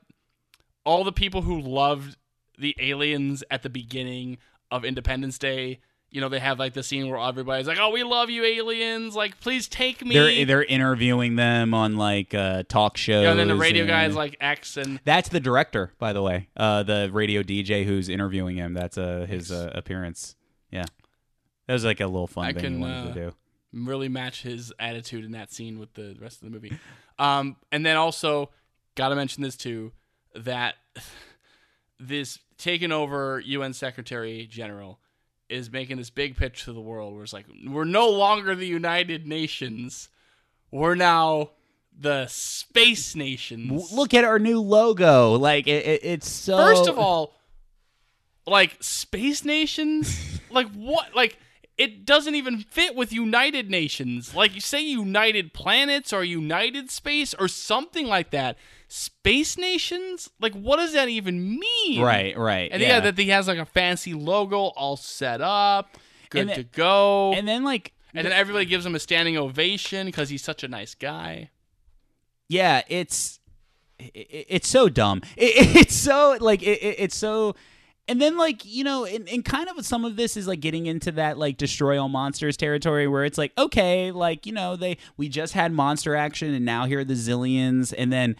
all the people who loved the aliens at the beginning of Independence Day. You know, they have like the scene where everybody's like, "Oh, we love you, aliens! Like, please take me." they're they're interviewing them on like uh talk shows Yeah, and then the radio and- guy's like X, and That's the director, by the way. Uh, the radio DJ who's interviewing him. That's uh, his uh, appearance. Yeah, that was like a little fun I thing can, he wanted uh, to do. really match his attitude in that scene with the rest of the movie. Um, and then also, got to mention this too that this taking over UN Secretary General is making this big pitch to the world where it's like, we're no longer the United Nations, we're now the Space Nations. Look at our new logo. Like it, it, it's so. First of all, like space nations, like what? Like it doesn't even fit with United Nations. Like you say, United Planets or United Space or something like that. Space nations, like what does that even mean? right, right, And yeah. yeah, that he has like a fancy logo all set up, good to go, and then like and then everybody gives him a standing ovation because he's such a nice guy. yeah, it's it, it's so dumb. It, it's so like it, it- it's so. And then, like you know, and, and kind of some of this is like getting into that like destroy all monsters territory, where it's like, okay, like you know, they we just had monster action, and now here are the Xiliens, and then,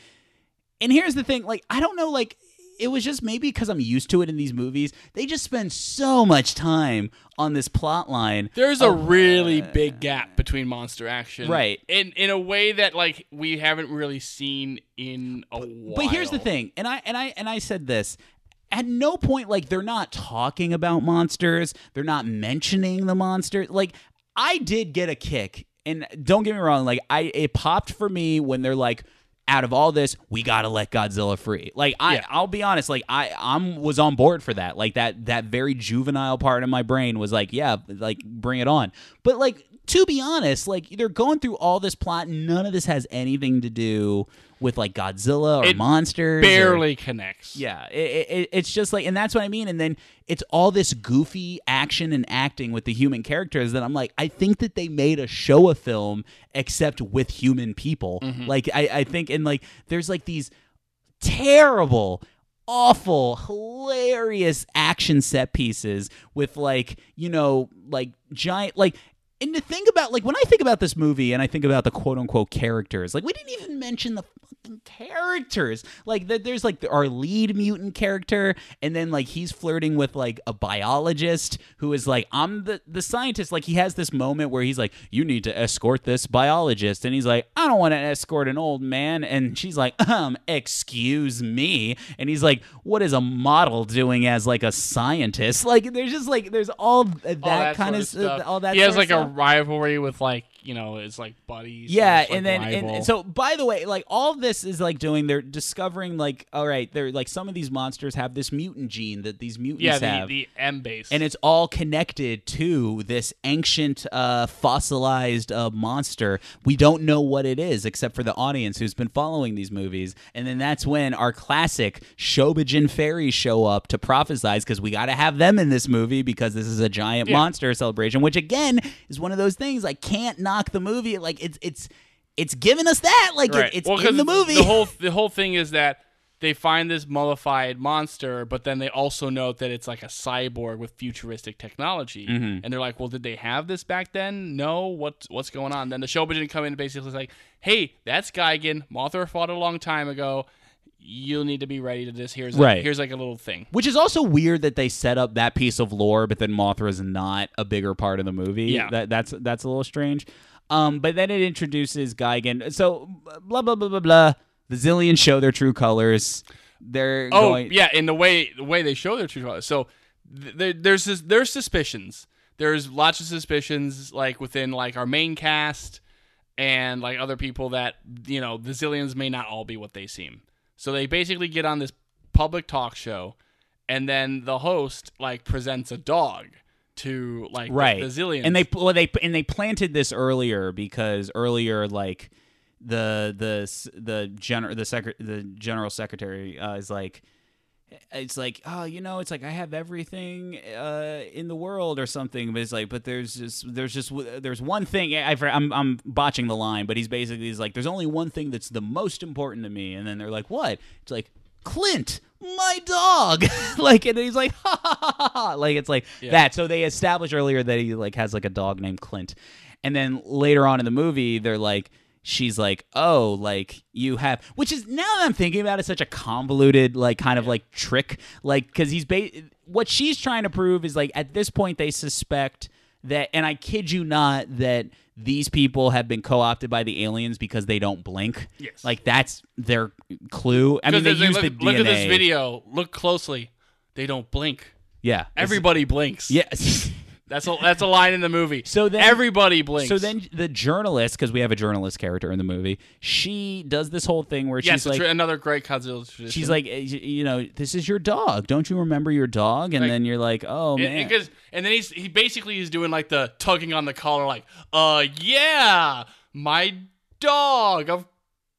and here's the thing, like I don't know, like it was just maybe because I'm used to it in these movies, they just spend so much time on this plot line. There's a oh, really big gap between monster action, Right. In in a way that like we haven't really seen in a while. But here's the thing, and I and I and I said this. At no point, like they're not talking about monsters. They're not mentioning the monster. Like I did get a kick, and don't get me wrong. Like I, it popped for me when they're like, out of all this, we gotta let Godzilla free. Like I, Yeah. I'll be honest. Like I, I'm was on board for that. Like that, that very juvenile part of my brain was like, yeah, like bring it on. But like to be honest, like they're going through all this plot. None of this has anything to do with like Godzilla or It monsters. or- barely connects. yeah, it, it, it's just like, and that's what I mean. And then it's all this goofy action and acting with the human characters that I'm like, I think that they made a show a film except with human people. Mm-hmm. Like, I, I think, and like, there's like these terrible, awful, hilarious action set pieces with like, you know, like giant, like, and to think about, like, when I think about this movie and I think about the quote unquote characters, like, we didn't even mention the characters. Like, th- there's like our lead mutant character, and then like he's flirting with like a biologist who is like, I'm the, the scientist. Like, he has this moment where he's like, You need to escort this biologist. And he's like, I don't want to escort an old man. And she's like, Um, excuse me. And he's like, What is a model doing as like a scientist? Like, there's just like, there's all that, all that kind sort of stuff. all that He has of like stuff. a rivalry with like you know it's like buddies. Yeah, slash, like, and then and, and so by the way, like all this is like doing they're discovering like all right, they're like some of these monsters have this mutant gene that these mutants yeah, the, have. the M base, and it's all connected to this ancient uh, fossilized uh, monster. We don't know what it is except for the audience who's been following these movies. And then that's when our classic Shobijin fairies show up to prophesize because we got to have them in this movie because this is a giant Yeah. monster celebration, which again is one of those things I can't knock the movie. Like it's it's it's giving us that like it- it's well, in 'cause the movie. The whole the whole thing is that they find this mollified monster, but then they also note that it's like a cyborg with futuristic technology, Mm-hmm. and they're like, "Well, did they have this back then? No. What what's going on?" Then the Shobijin come in and basically is like, "Hey, that's Gigan. Mothra fought a long time ago. You'll need to be ready to this. Here's Right. like, here's like a little thing. Which is also weird that they set up that piece of lore, but then Mothra's not a bigger part of the movie. Yeah. that, that's that's a little strange. Um, but then it introduces Gigan. So blah blah blah blah blah. The Xiliens show their true colors. They're Oh going, yeah, in the way the way they show their true colors. So th- there, there's this, there's suspicions. There's lots of suspicions like within like our main cast and like other people that you know the Xiliens may not all be what they seem. So they basically get on this public talk show, and then the host like presents a dog to like the- right the, Xiliens. and they well they and they planted this earlier because earlier like the the the general the secret the general secretary uh, is like it's like oh you know it's like i have everything uh in the world or something but it's like but there's just there's just there's one thing I, i'm i'm botching the line but he's basically he's like there's only one thing that's the most important to me and then they're like what? It's like clint my dog. Like and he's like ha ha ha ha, ha. Like it's like that. So they established earlier that he like has like a dog named clint. And then later on in the movie they're like she's like, "Oh, like you have," which is now that I'm thinking about it, such a convoluted, like kind of like trick, like because he's ba- what she's trying to prove is like at this point they suspect that, and I kid you not, that these people have been co-opted by the aliens because they don't blink. Yes. like that's their clue. I mean, they use look, the DNA. look at this video. Look closely. They don't blink. Yeah, Everybody blinks. Yes. That's a that's a line in the movie. So then- everybody blinks. So then the journalist, because we have a journalist character in the movie, she does this whole thing where yes, she's like, another great Godzilla tradition. She's like, eh, you know, this is your dog. Don't you remember your dog? And Like- then you're like, oh And- man. because and then he's he basically is doing like the tugging on the collar, like, uh, yeah, my dog, of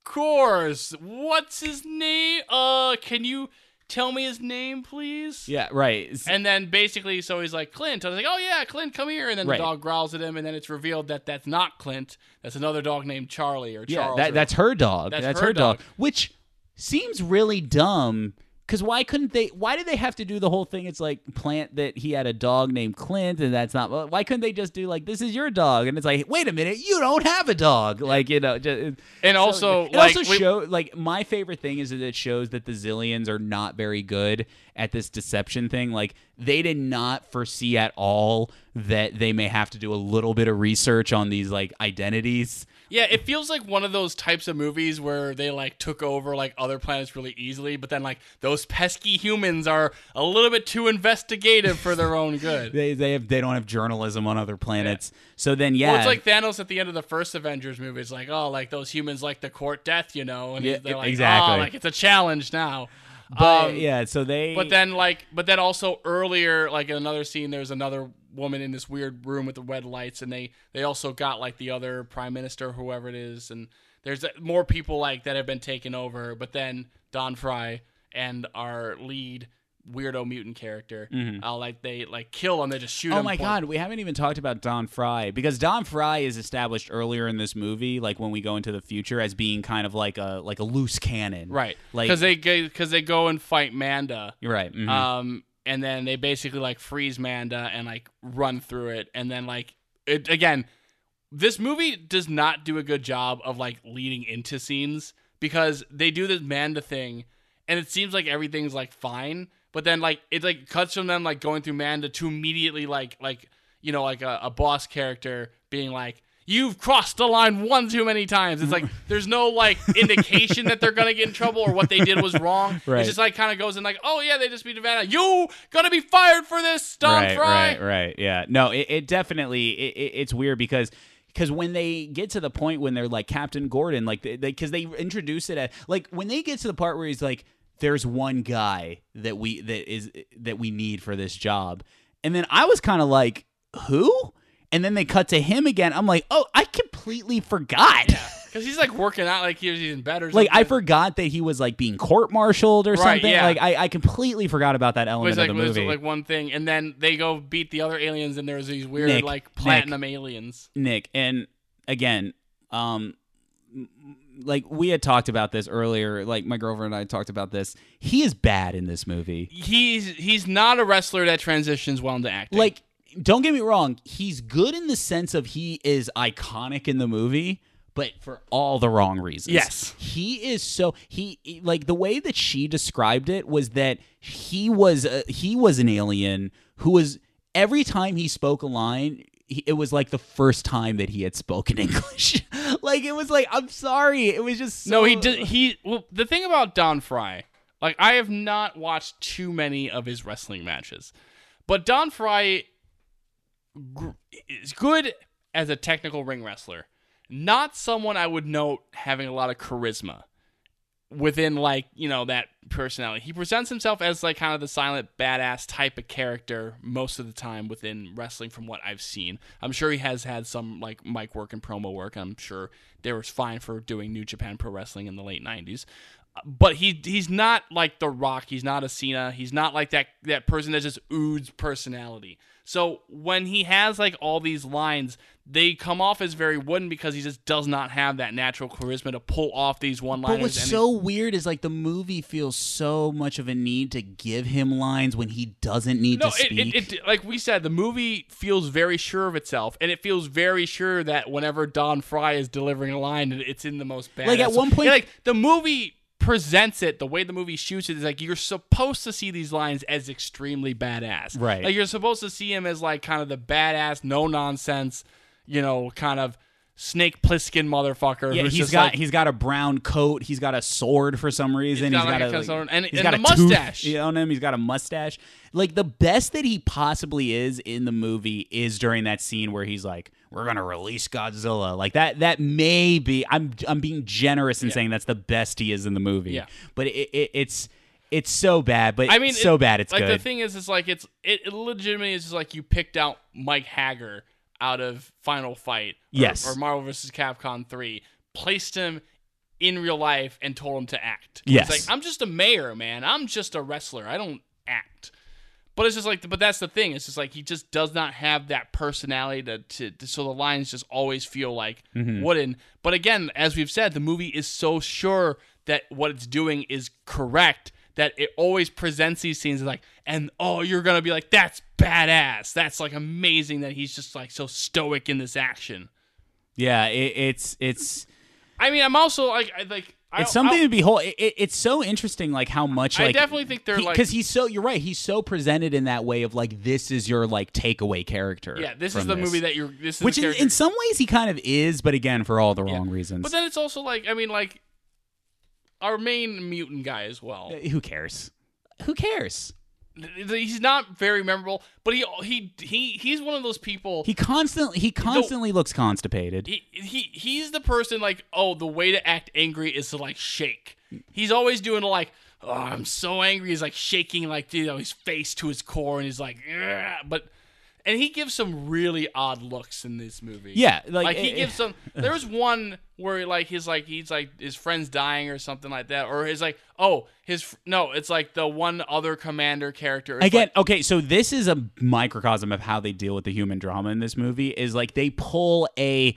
course. What's his name? Uh, can you tell me his name, please? yeah, right. And then basically, so he's like, Clint. I was like, oh yeah, Clint, come here. And then Right. the dog growls at him, and then it's revealed that that's not Clint. That's another dog named Charlie or yeah, Charles. that, or- that's her dog. That's That's, her her, dog. dog. Which seems really dumb. Because why couldn't they? Why did they have to do the whole thing? It's like plant that he had a dog named Clint, and that's not. Why couldn't they just do like this is your dog? And it's like, wait a minute, you don't have a dog. Like you know, just, And so- also, it like, also we- show like my favorite thing is that it shows that the Xiliens are not very good at this deception thing. Like they did not foresee at all that they may have to do a little bit of research on these like identities. Yeah, it feels like one of those types of movies where they like took over like other planets really easily, but then like those pesky humans are a little bit too investigative for their own good. They they have they don't have journalism on other planets. So then yeah, Well, it's like Thanos at the end of the first Avengers movie. It's like, oh, like those humans like to court death, you know? And Yeah, they're like, exactly. oh, like it's a challenge now. But Um, yeah, so they But then, like, but then also earlier, like in another scene, there's another woman in this weird room with the red lights, and they they also got like the other prime minister, whoever it is, and there's uh, more people like that have been taken over. But then Don Frye and our lead weirdo mutant character, uh, like they like kill him, they just shoot Mm-hmm. Oh my point- god, we haven't even talked about Don Frye because Don Frye is established earlier in this movie, like when we go into the future, as being kind of like a like a loose cannon, right? Like Because they because they go and fight Manda. you're right. mhm. um and then they basically like freeze manda and like run through it and then like it again this movie does not do a good job of like leading into scenes because they do this manda thing and it seems like everything's like fine but then like it like cuts from them like going through manda to immediately like like you know like a, a boss character being like You've crossed the line one too many times. It's like there's no like indication that they're gonna get in trouble or what they did was wrong. Right. It's just like kind of goes in like, oh yeah, they just beat Manda. You gonna be fired for this, Don right, Fry. right, right. Yeah, no, it, it definitely it, it, it's weird because because when they get to the point when they're like Captain Gordon, like they because they, introduce it at like when they get to the part where he's like, "There's one guy that we that is that we need for this job," and then I was kind of like, "Who?" And then they cut to him again. I'm like, "Oh, I completely forgot." Because he's like working out like he was even better. Like I forgot that he was like being court-martialed or Right, something. yeah. Like I, I completely forgot about that element like, of the it was movie. like one thing, and then they go beat the other aliens, and there's these weird Nick, like Nick. platinum aliens. Nick, and again, um, like we had talked about this earlier. Like my girlfriend and I talked about this. He is bad in this movie. He's he's not a wrestler that transitions well into acting. Like, don't get me wrong, he's good in the sense of he is iconic in the movie. but for all the wrong reasons. Yes. he is so he he- like the way that she described it was that he was a, he was an alien who was every time he spoke a line. He, it was like the first time that he had spoken English. like it was like I'm sorry. It was just so, No, he did. He well, the thing about Don Frye, like I have not watched too many of his wrestling matches, but Don Frye gr- is good as a technical ring wrestler. Not someone I would note having a lot of charisma within like you know that personality. He presents himself as like kind of the silent badass type of character most of the time within wrestling from what I've seen. I'm sure he has had some like mic work and promo work. I'm sure there was fine for doing New Japan Pro Wrestling in the late 90s. But he he's not like The Rock. He's not a Cena. He's not like that that person that just oozes personality. So when he has like all these lines, they come off as very wooden because he just does not have that natural charisma to pull off these one liners. But what's so weird is like the movie feels so much of a need to give him lines when he doesn't need no, to speak. it, it, like we said, the movie feels very sure of itself, and it feels very sure that whenever Don Frye is delivering a line, it's in the most badass. Like, at one point- like the movie presents it, the way the movie shoots it is like you're supposed to see these lines as extremely badass, Right. Like you're supposed to see him as like kind of the badass, no nonsense, you know, kind of Snake Plissken motherfucker. yeah, he's got like, he's got a brown coat. He's got a sword for some reason. got He's like got a a, kind of sword, and- he's and got a mustache. on him. He's got a mustache. Like the best that he possibly is in the movie is during that scene where he's like, "We're gonna release Godzilla." Like that. That may be. I'm I'm being generous in saying that's the best he is in the movie. Yeah. But it, it, it's it's so bad. But I mean, so it- bad it's like good. the thing is, it's like it's it, it legitimately is just like you picked out Mike Haggar out of Final Fight, or, Yes. or Marvel vs. Capcom three, placed him in real life and told him to act. Yes. it's like I'm just a mayor, man. I'm just a wrestler. I don't act. But it's just like, but that's the thing. It's just like he just does not have that personality to, to, to so the lines just always feel like Mm-hmm. wooden. But again, as we've said, the movie is so sure that what it's doing is correct that it always presents these scenes like, and oh, you're gonna be like, that's badass. That's like amazing that he's just like so stoic in this action. yeah. It, it's it's. I mean, I'm also like, I like. I, It's something I'll- to behold. It, it- it's so interesting, like how much. I definitely think they're like- because he's so. You're right. He's so presented in that way of like this is your like takeaway character. Yeah, this is the movie that you're. This is which in, in some ways he kind of is, but again for all the Yeah. wrong reasons. But then it's also like, I mean, like our main mutant guy as well. Uh, who cares? Who cares? He's not very memorable, but he he he he's one of those people. He constantly he constantly looks constipated. he, he he's the person like oh the way to act angry is to like shake he's always doing like oh i'm so angry he's like shaking like you know his face to his core and he's like "Ugh," but and he gives some really odd looks in this movie Yeah, like, like he eh, gives some there was one where like his like he's like his friend's dying or something like that or his like oh his no it's like the one other commander character It's Again, like- okay, so this is a microcosm of how they deal with the human drama in this movie. Is like they pull a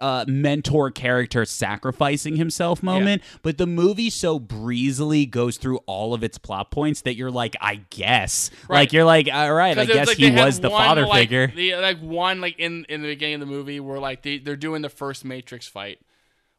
uh, mentor character sacrificing himself moment, but the movie so breezily goes through all of its plot points that you're like, I guess, Right. like you're like, all right, I guess like he was the one, father like, figure. The, like one like in in the beginning of the movie where like they they're doing the first Matrix fight,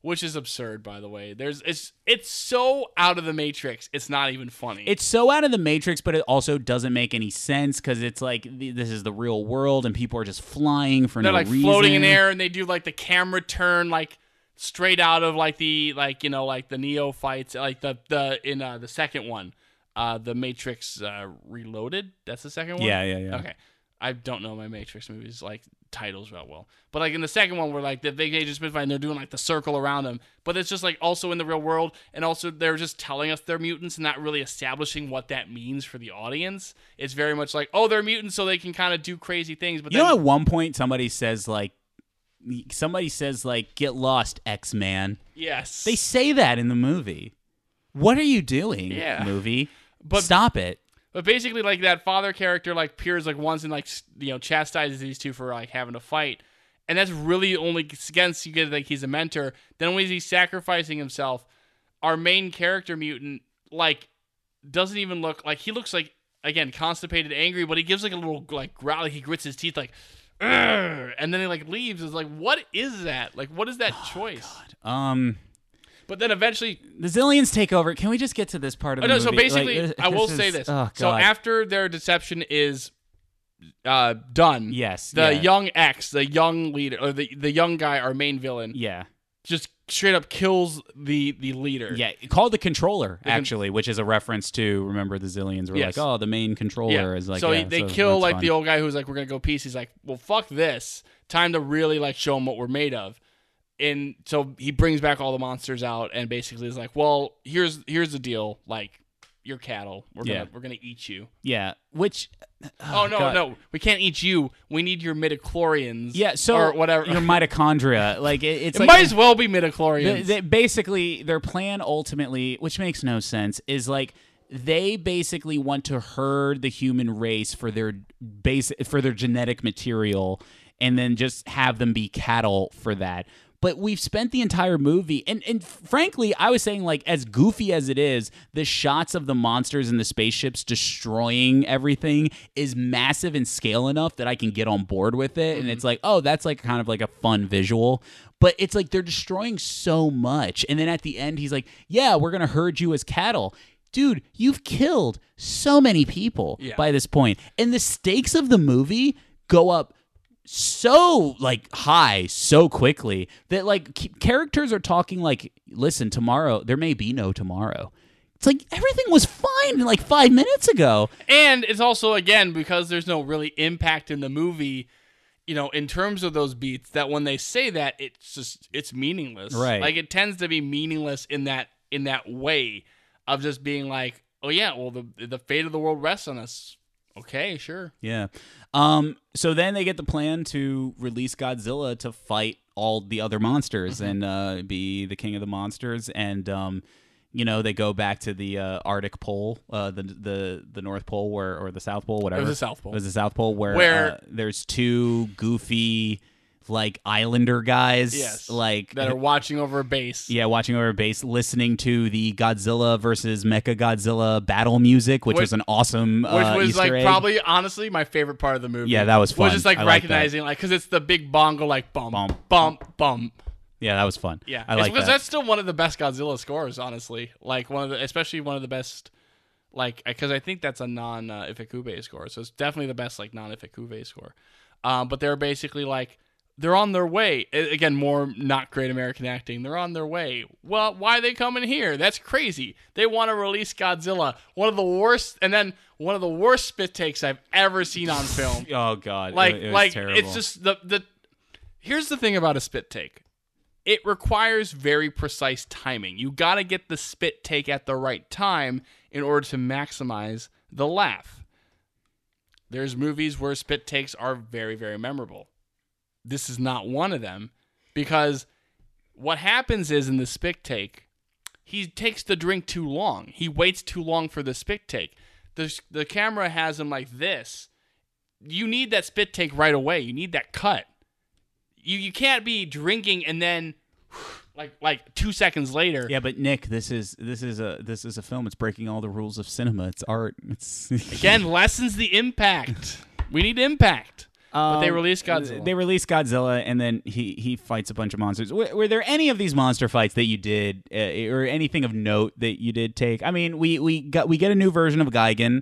which is absurd by the way. There's it's it's so out of the Matrix. It's not even funny. it's so out of the matrix but it also doesn't make any sense because it's like th- this is the real world and people are just flying for they're no like reason floating in air and they do like the camera turn like straight out of like the like you know like the Neo fights like the the in uh, the second one, uh the Matrix uh, Reloaded. That's the second one. Yeah, yeah, yeah. Okay. I don't know my Matrix movies like titles real well, but like in the second one, where like the big agent Smith and they're doing like the circle around them, but it's just like also in the real world, and also they're just telling us they're mutants and not really establishing what that means for the audience. It's very much like, oh, they're mutants, so they can kind of do crazy things. But you then, know at one point somebody says like somebody says like get lost x-man yes, they say that in the movie what are you doing Yeah. movie But- stop it But basically, like that father character, like peers like once and like you know chastises these two for like having a fight, and that's really only against you get like he's a mentor. Then when he's sacrificing himself, our main character mutant like doesn't even look like he looks like again constipated, angry, but he gives like a little like growl, like he grits his teeth, like and then he like leaves. It's like, what is that? Like, what is that choice? Um, But then eventually, the Xiliens take over. Can we just get to this part of oh, the no. So basically, Like, I will this say this. Oh, so after their deception is uh, done, Yes, the yeah. young X, the young leader, or the the young guy, our main villain, yeah, just straight up kills the the leader. yeah, called the controller con- actually, which is a reference to remember the Xiliens were Yes. like, oh, the main controller is like. so yeah, they so kill like fun. the old guy who's like, "We're gonna go peace." He's like, "Well, fuck this. Time to really like show them what we're made of." And so he brings back all the monsters out, and basically is like, "Well, here's here's the deal. Like, you're cattle. We're Yeah. gonna we're gonna eat you." Yeah, which. Oh, no, God. no, we can't eat you. We need your midichlorians. Yeah, so or whatever. your mitochondria, like it, it's it like might as well be midichlorians. They- they- basically, their plan ultimately, which makes no sense, is like they basically want to herd the human race for their base for their genetic material, and then just have them be cattle for that. But we've spent the entire movie, and, and frankly, I was saying, like, as goofy as it is, the shots of the monsters and the spaceships destroying everything is massive in scale enough that I can get on board with it. And it's mm-hmm. like, oh, that's like kind of like a fun visual. But it's like they're destroying so much. And then at the end, he's like, yeah, we're going to herd you as cattle. Dude, you've killed so many people Yeah. by this point. And the stakes of the movie go up so like high so quickly that like characters are talking like listen tomorrow there may be no tomorrow it's like everything was fine like five minutes ago And it's also again because there's no really impact in the movie, you know, in terms of those beats. That when they say that, it's just it's meaningless. Right. Like it tends to be meaningless in that in that way of just being like, oh yeah, well the the fate of the world rests on us. Okay, sure. yeah um so then they get the plan to release godzilla to fight all the other monsters and uh be the king of the monsters and um you know they go back to the uh, Arctic Pole, uh, the the the North Pole, where or the South Pole, whatever. It was the South Pole. It was the South Pole, where Where- uh, there's two goofy, like Islander guys, Yes. like That are watching over a base. yeah, watching over a base, listening to the Godzilla versus Mecha Godzilla battle music, which Which- was an awesome Which uh, was Easter like egg. probably honestly my favorite part of the movie. Yeah, that was fun. Was just like I recognizing like because it's the big bongo like bump Bump. bump bump. yeah, that was fun. Yeah, I like because that. that's still one of the best Godzilla scores, honestly. Like one of the, especially one of the best, like because I think that's a non uh, score, so it's definitely the best like non Ifukube score. Um, but they're basically like they're on their way. Again, more not great American acting. They're on their way. Well, why are they coming here? That's crazy. They want to release Godzilla, one of the worst, and then one of the worst spit takes I've ever seen on film Oh god, like it, it like terrible. it's just the the here's the thing about a spit take it requires very precise timing you got to get the spit take at the right time in order to maximize the laugh there's movies where spit takes are very very memorable this is not one of them because what happens is in the spit take he takes the drink too long he waits too long for the spit take the, the camera has him like this you need that spit take right away. You need that cut. You you can't be drinking and then like like two seconds later. yeah, but Nick, this is this is a this is a film. It's breaking all the rules of cinema. It's art. It's Again, lessens the impact. We need impact. But they Um, released Godzilla. They released Godzilla, and then he he fights a bunch of monsters. Were, were there any of these monster fights that you did, uh, or anything of note that you did take? I mean, we we got we get a new version of Gigan.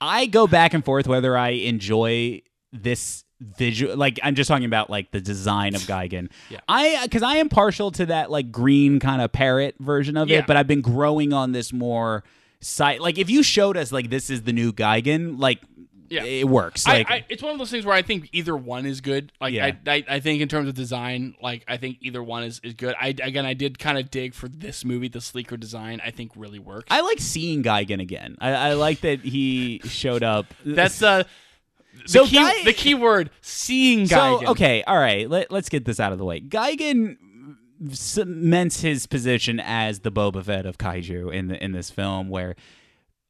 I go back and forth whether I enjoy this visual. Like I'm just talking about like the design of Gigan. Yeah. I because I am partial to that like green kind of parrot version of Yeah. it, but I've been growing on this more side. Like if you showed us like this is the new Gigan, like. Yeah. It works. Like I, I, it's one of those things where I think either one is good. Like Yeah. I, I, I think in terms of design, like I think either one is, is good. I again, I did kind of dig for this movie. The sleeker design, I think, really works. I like seeing Gigan again. I, I like that he showed up. That's uh, the So key. Guy- the key word: seeing so okay. All right, let, let's get this out of the way. Gigan cements his position as the Boba Fett of kaiju in the, in this film, where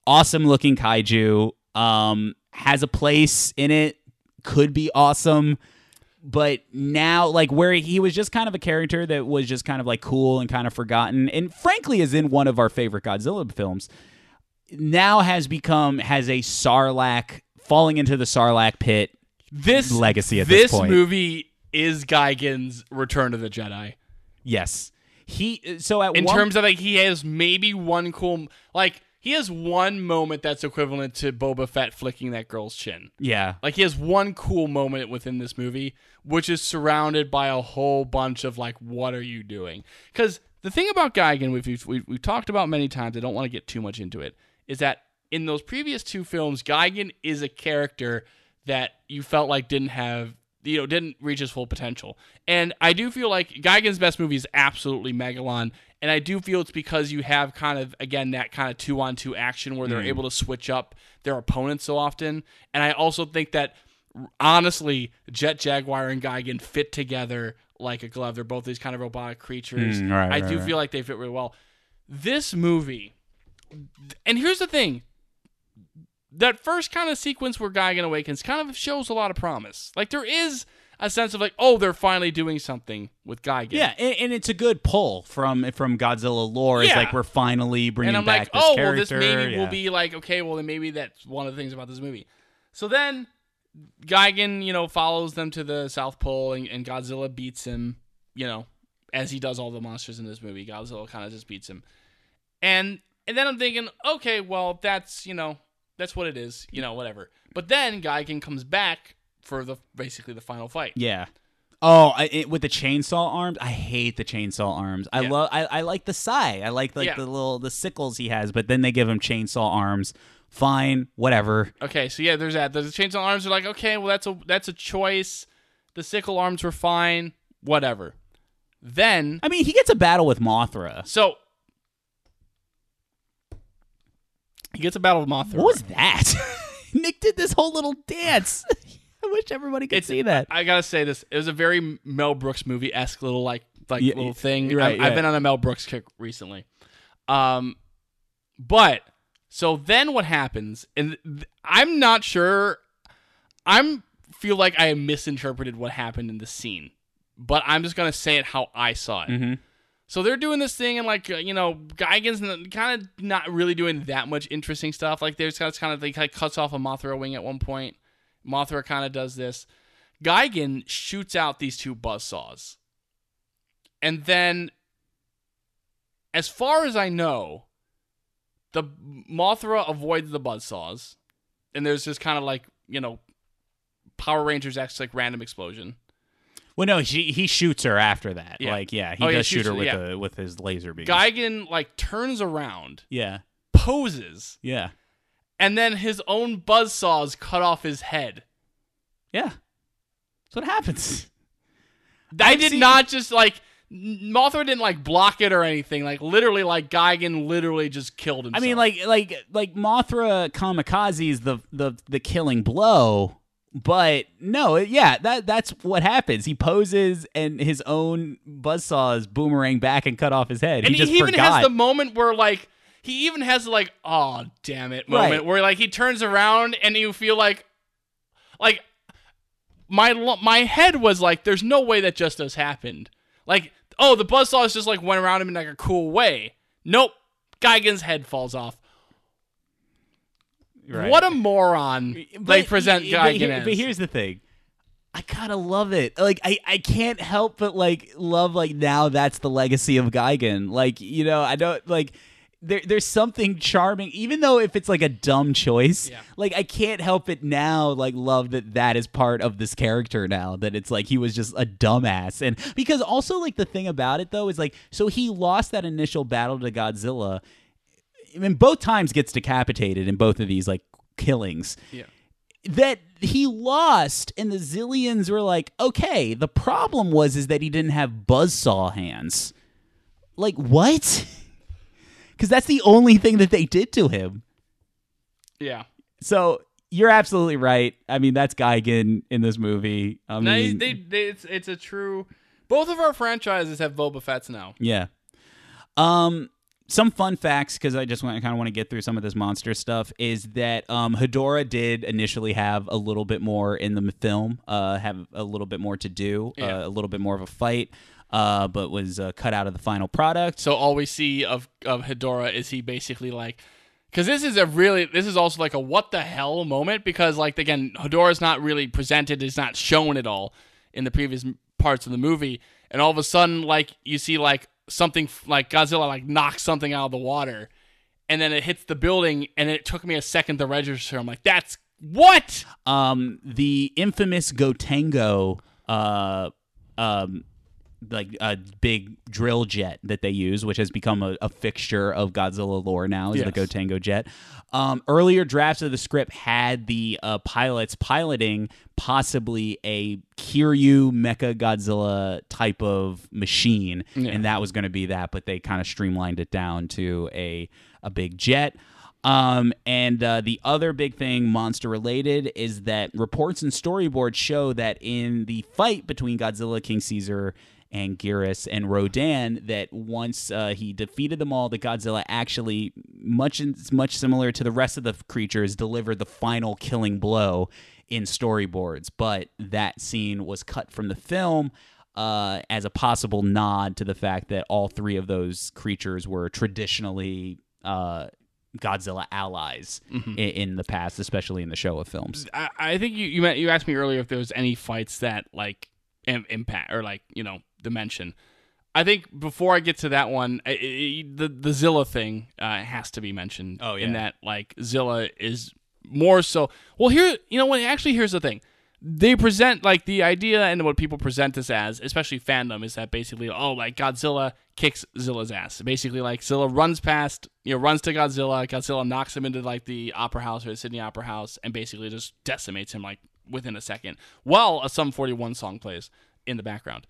awesome looking kaiju um, has a place in it, could be awesome. But now, like where he was just kind of a character that was just kind of like cool and kind of forgotten, and frankly, is in one of our favorite Godzilla films. Now has become has a Sarlacc falling into the Sarlacc pit this legacy at this point. This movie is Gigan's Return to the Jedi. Yes. He so at one In one, terms of like he has maybe one cool like he has one moment that's equivalent to Boba Fett flicking that girl's chin. yeah. Like he has one cool moment within this movie, which is surrounded by a whole bunch of like, what are you doing? Because the thing about Gigan, we've, we've we've talked about many times. I don't want to get too much into it. Is that in those previous two films, Gigan is a character that you felt like didn't have you know didn't reach his full potential. And I do feel like Gigan's best movie is absolutely Megalon. And I do feel it's because you have kind of again that kind of two on two action where they're able to switch up their opponents so often. And I also think that honestly, Jet Jaguar and Gigan fit together like a glove. They're both these kind of robotic creatures. Mm, right, I right, do right. feel like they fit really well. This movie, and here's the thing. That first kind of sequence where Gigan awakens kind of shows a lot of promise. Like there is a sense of like, oh, they're finally doing something with Gigan. Yeah, and, and it's a good pull from from Godzilla lore. It's like we're finally bringing and I'm back like, this oh, character. well, this maybe yeah. will be like, okay, well, then maybe that's one of the things about this movie. So then Gigan, you know, follows them to the South Pole, and, and Godzilla beats him, you know, as he does all the monsters in this movie. Godzilla kind of just beats him, and and then I'm thinking, okay, well, that's you know, that's what it is, you know, whatever. But then Gigan comes back for the basically the final fight. Yeah. Oh, I, it, with the chainsaw arms, I hate the chainsaw arms. I Yeah. love. I, I like the sai. I like like Yeah. the little the sickles he has, but then they give him chainsaw arms. Fine, whatever. Okay, so yeah, there's that. The chainsaw arms are like, okay, well that's a that's a choice. The sickle arms were fine, whatever. Then I mean, he gets a battle with Mothra. so he gets a battle of Mothra. What was that? Nick did this whole little dance. I wish everybody could It's- see that. I gotta say this. It was a very Mel Brooks movie esque little like like Yeah, little thing. you're right, I, I've yeah. been on a Mel Brooks kick recently. Um, but so then what happens? And th- I'm not sure. I'm feel like I misinterpreted what happened in the scene, but I'm just gonna say it how I saw it. Mhm. So they're doing this thing, and like uh, you know, Gigan's kind of not really doing that much interesting stuff. Like there's kind of like kind of cuts off a Mothra wing at one point. Mothra kind of does this. Gigan shoots out these two buzzsaws, and then, as far as I know, the Mothra avoids the buzzsaws, and there's this kind of like you know, Power Rangers X like random explosion. Well, no, he he shoots her after that. Yeah. Like, yeah, he Oh, does shoots shoot her with yeah. a, with his laser beam. Gigan like turns around, Yeah, poses, yeah, and then his own buzzsaws cut off his head. yeah. That's what happens. I I've did seen- not just like Mothra didn't like block it or anything. Like literally, like Gigan literally just killed himself. I mean, like like like Mothra Kamikaze is the the the killing blow, but no, yeah, that that's what happens. He poses and his own buzzsaw is boomerang back and cut off his head. and he just even forgot. has the moment where like he even has like oh damn it moment Right. where like he turns around and you feel like like my my head was like there's no way that just has happened. Like oh the buzzsaws just like went around him in like a cool way. Nope. Gigan's head falls off. Right. What a moron they But- present but Gigan here- But here's the thing. I kind of love it. Like I, I can't help but like love like now that's the legacy of Gigan. Like you know I don't like there there's something charming even though if it's like a dumb choice. Yeah. Like I can't help it now like love that that is part of this character now that it's like he was just a dumbass and because also like the thing about it though is like so he lost that initial battle to Godzilla. I mean, both times gets decapitated in both of these like killings yeah. that he lost and the Xiliens were like okay the problem was is that he didn't have buzzsaw hands like what because that's the only thing that they did to him Yeah. so you're absolutely right i mean that's Gigan in this movie i mean they, they, it's it's a true. Both of our franchises have Boba Fett's now. Yeah. Um, some fun facts because I just want, kind of want to get through some of this monster stuff is that um, Hedorah did initially have a little bit more in the film, uh, have a little bit more to do, Yeah. uh, a little bit more of a fight, uh, but was uh, cut out of the final product. So all we see of of Hedorah is he basically like, because this is a really this is also like a what the hell moment because like again Hedorah's not really presented is not shown at all in the previous parts of the movie and all of a sudden like you see like something like Godzilla like knocks something out of the water and then it hits the building and it took me a second to register. I'm like that's what? Um, the infamous Gotengo, uh, um, like a big drill jet that they use, which has become a, a fixture of Godzilla lore now, is the Yes. Gotengo jet. Um, earlier drafts of the script had the uh, pilots piloting possibly a Kiryu Mecha Godzilla type of machine, and that was going to be that, but they kind of streamlined it down to a a big jet. Um, and uh, the other big thing, monster related, is that reports and storyboards show that in the fight between Godzilla, King Caesar, and Geras and Rodan, that once uh, he defeated them all, that Godzilla actually, much much similar to the rest of the creatures, delivered the final killing blow in storyboards. But that scene was cut from the film. Uh, as a possible nod to the fact that all three of those creatures were traditionally uh, Godzilla allies in, in the past, especially in the Showa films. I, I think you you, meant, you asked me earlier if there was any fights that like im- impact or like you know dimension. I think before I get to that one, I, I- the the Zilla thing uh, has to be mentioned. Oh, yeah, in that like Zilla is more so. Well, here you know what? Actually, here's the thing. They present like the idea and what people present this as, especially fandom, is that basically oh like Godzilla kicks Zilla's ass. Basically, like Zilla runs past, you know, runs to Godzilla. Godzilla knocks him into like the Opera House or the Sydney Opera House, and basically just decimates him like within a second, while a Sum 41 song plays in the background.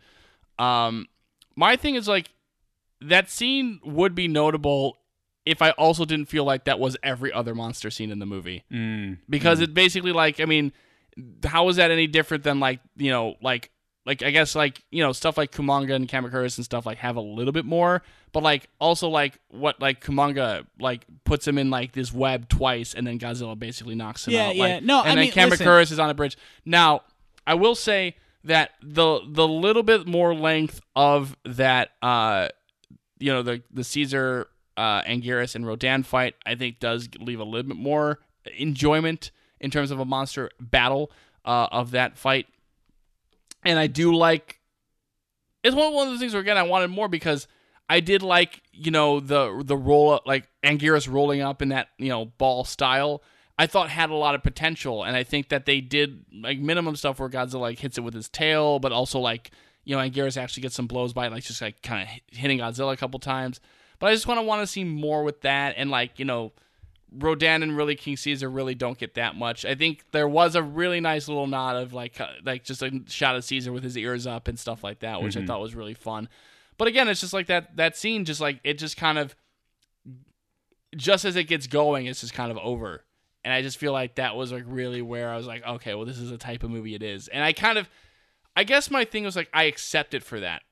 Um, my thing is like that scene would be notable if I also didn't feel like that was every other monster scene in the movie because it basically like I mean, how is that any different than like you know like like I guess like you know stuff like Kumonga and Kamacuras and stuff like have a little bit more, but like also like what like Kumonga like puts him in like this web twice and then Godzilla basically knocks him Yeah, out. yeah. Like, No, and I then mean, listen. Is on a bridge. Now I will say that the the little bit more length of that uh you know the the Caesar uh, Anguirus and Rodan fight, I think does leave a little bit more enjoyment in terms of a monster battle uh, of that fight. And I do like it's one one of the things where again I wanted more because I did like you know the the roll up like Anguirus rolling up in that you know ball style. I thought had a lot of potential, and I think that they did like minimum stuff where Godzilla like hits it with his tail, but also like you know Anguirus actually gets some blows by it, like just like kind of hitting Godzilla a couple times. But I just want to want to see more with that, and like you know Rodan and really King Caesar really don't get that much. I think there was a really nice little nod of like uh, like just a shot of Caesar with his ears up and stuff like that, which I thought was really fun. But again, it's just like that that scene just like it just kind of just as it gets going, it's just kind of over. And I just feel like that was like really where I was like, okay, well this is the type of movie it is. And I kind of I guess my thing was like I accept it for that.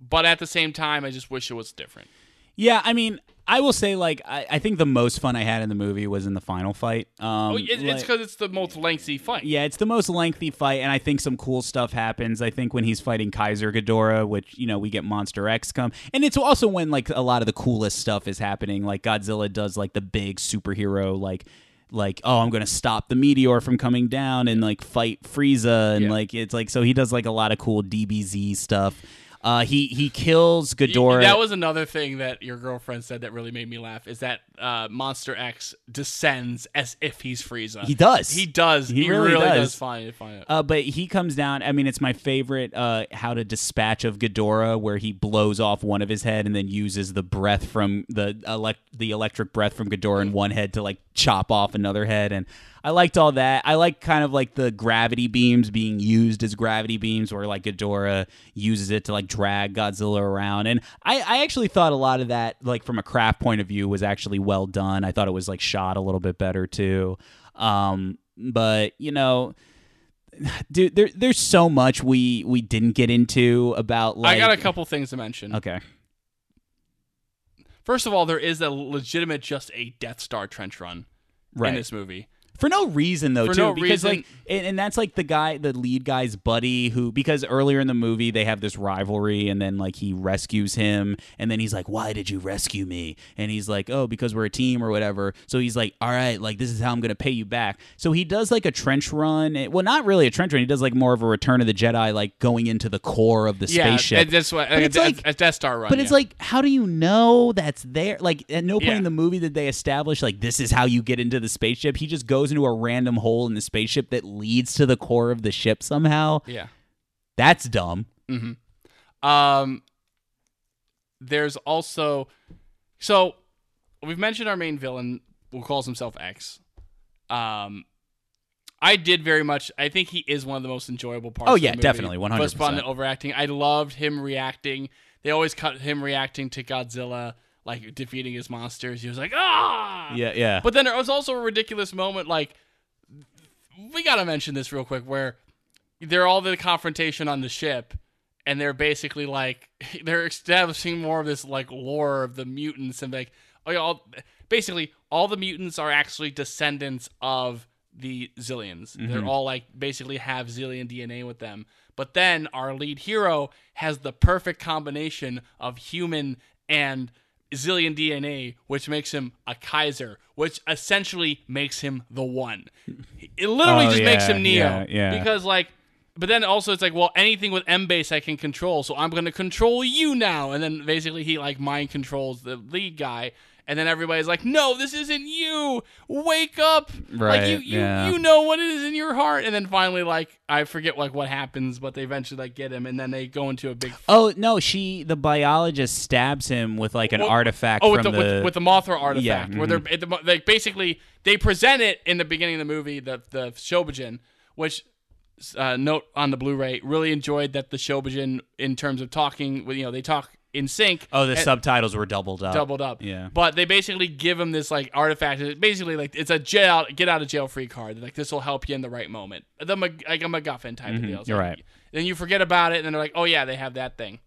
But at the same time, I just wish it was different. Yeah, I mean, I will say, like, I, I think the most fun I had in the movie was in the final fight. Um, Oh, it, it's like- because it's the most lengthy fight. Yeah, it's the most lengthy fight, and I think some cool stuff happens. I think when he's fighting Kaiser Ghidorah, which you know we get Monster X come, and it's also when like a lot of the coolest stuff is happening. Like Godzilla does like the big superhero like. Like oh, I'm gonna stop the meteor from coming down and like fight Frieza and Yeah. like it's like so he does like a lot of cool DBZ stuff. Uh, he he kills Ghidorah. That was another thing that your girlfriend said that really made me laugh. Is that uh, Monster X descends as if he's Frieza. He does. He does. He He, really really, does. does. find it. Find it. Uh, but he comes down. I mean, it's my favorite uh, how to dispatch of Ghidorah, where he blows off one of his head and then uses the breath from the elect the electric breath from Ghidorah in one head to like chop off another head. And I liked all that. I like kind of like the gravity beams being used as gravity beams, where like Ghidorah uses it to like drag Godzilla around. And I, I actually thought a lot of that, like from a craft point of view, was actually well done. I thought it was like shot a little bit better too. Um, but you know dude there, there's so much we we didn't get into about like I got a couple things to mention. okay First of all, there is a legitimate just a Death Star trench run Right. in this movie. For no reason though For too no because reason. like and, and that's like the guy the lead guy's buddy who because earlier in the movie they have this rivalry and then like he rescues him and then he's like why did you rescue me and he's like oh because we're a team or whatever so he's like all right like this is how i'm gonna pay you back so he does like a trench run eh, well not really a trench run he does like more of a return of the jedi like going into the core of the yeah, spaceship and that's what But it's a- like- a Death Star run. but it's yeah. like, how do you know that's there? Like, at no point Yeah. in the movie did they establish like this is how you get into the spaceship. He just goes into a random hole in the spaceship that leads to the core of the ship somehow. yeah. That's dumb. Um, there's also so we've mentioned our main villain who calls himself X. Um, I did very much. I think he is one of the most enjoyable parts. Oh, of the yeah, movie. definitely, 100%. Was fun overacting. I loved him reacting. They always cut him reacting to Godzilla, like defeating his monsters. He was like, ah, Yeah, yeah. But then there was also a ridiculous moment, like we gotta mention this real quick, where they're all the confrontation on the ship, and they're basically like they're establishing more of this like lore of the mutants and like oh yeah, all, basically all the mutants are actually descendants of the Xiliens. They're all like basically have Xilien DNA with them. But then our lead hero has the perfect combination of human and Xilien DNA, which makes him a Kaiser, which essentially makes him the one. It literally Oh, just makes him Neo. yeah, yeah. Because like but then also it's like, well, anything with M base I can control, so I'm gonna control you now. And then basically he like mind controls the lead guy. And then everybody's like, "No, this isn't you. Wake up! like you, you, yeah. you know what it is in your heart." And then finally, like I forget like what happens, but they eventually like get him, and then they go into a big oh no, she the biologist stabs him with like an Well, artifact Oh, with from the, with, with the Mothra artifact, Yeah, where they're at the, like basically they present it in the beginning of the movie, the the Shobijin, which uh, note on the Blu-ray really enjoyed that the Shobijin in terms of talking, with you know they talk in sync. oh the and- subtitles were doubled up. doubled up. Yeah. But they basically give him this like artifact. It's basically like it's a jail get out of jail free card. Like this will help you in the right moment. The like a MacGuffin type of deal. It's Mm-hmm. you're like- right. Then you forget about it, and then they're like, oh yeah, they have that thing.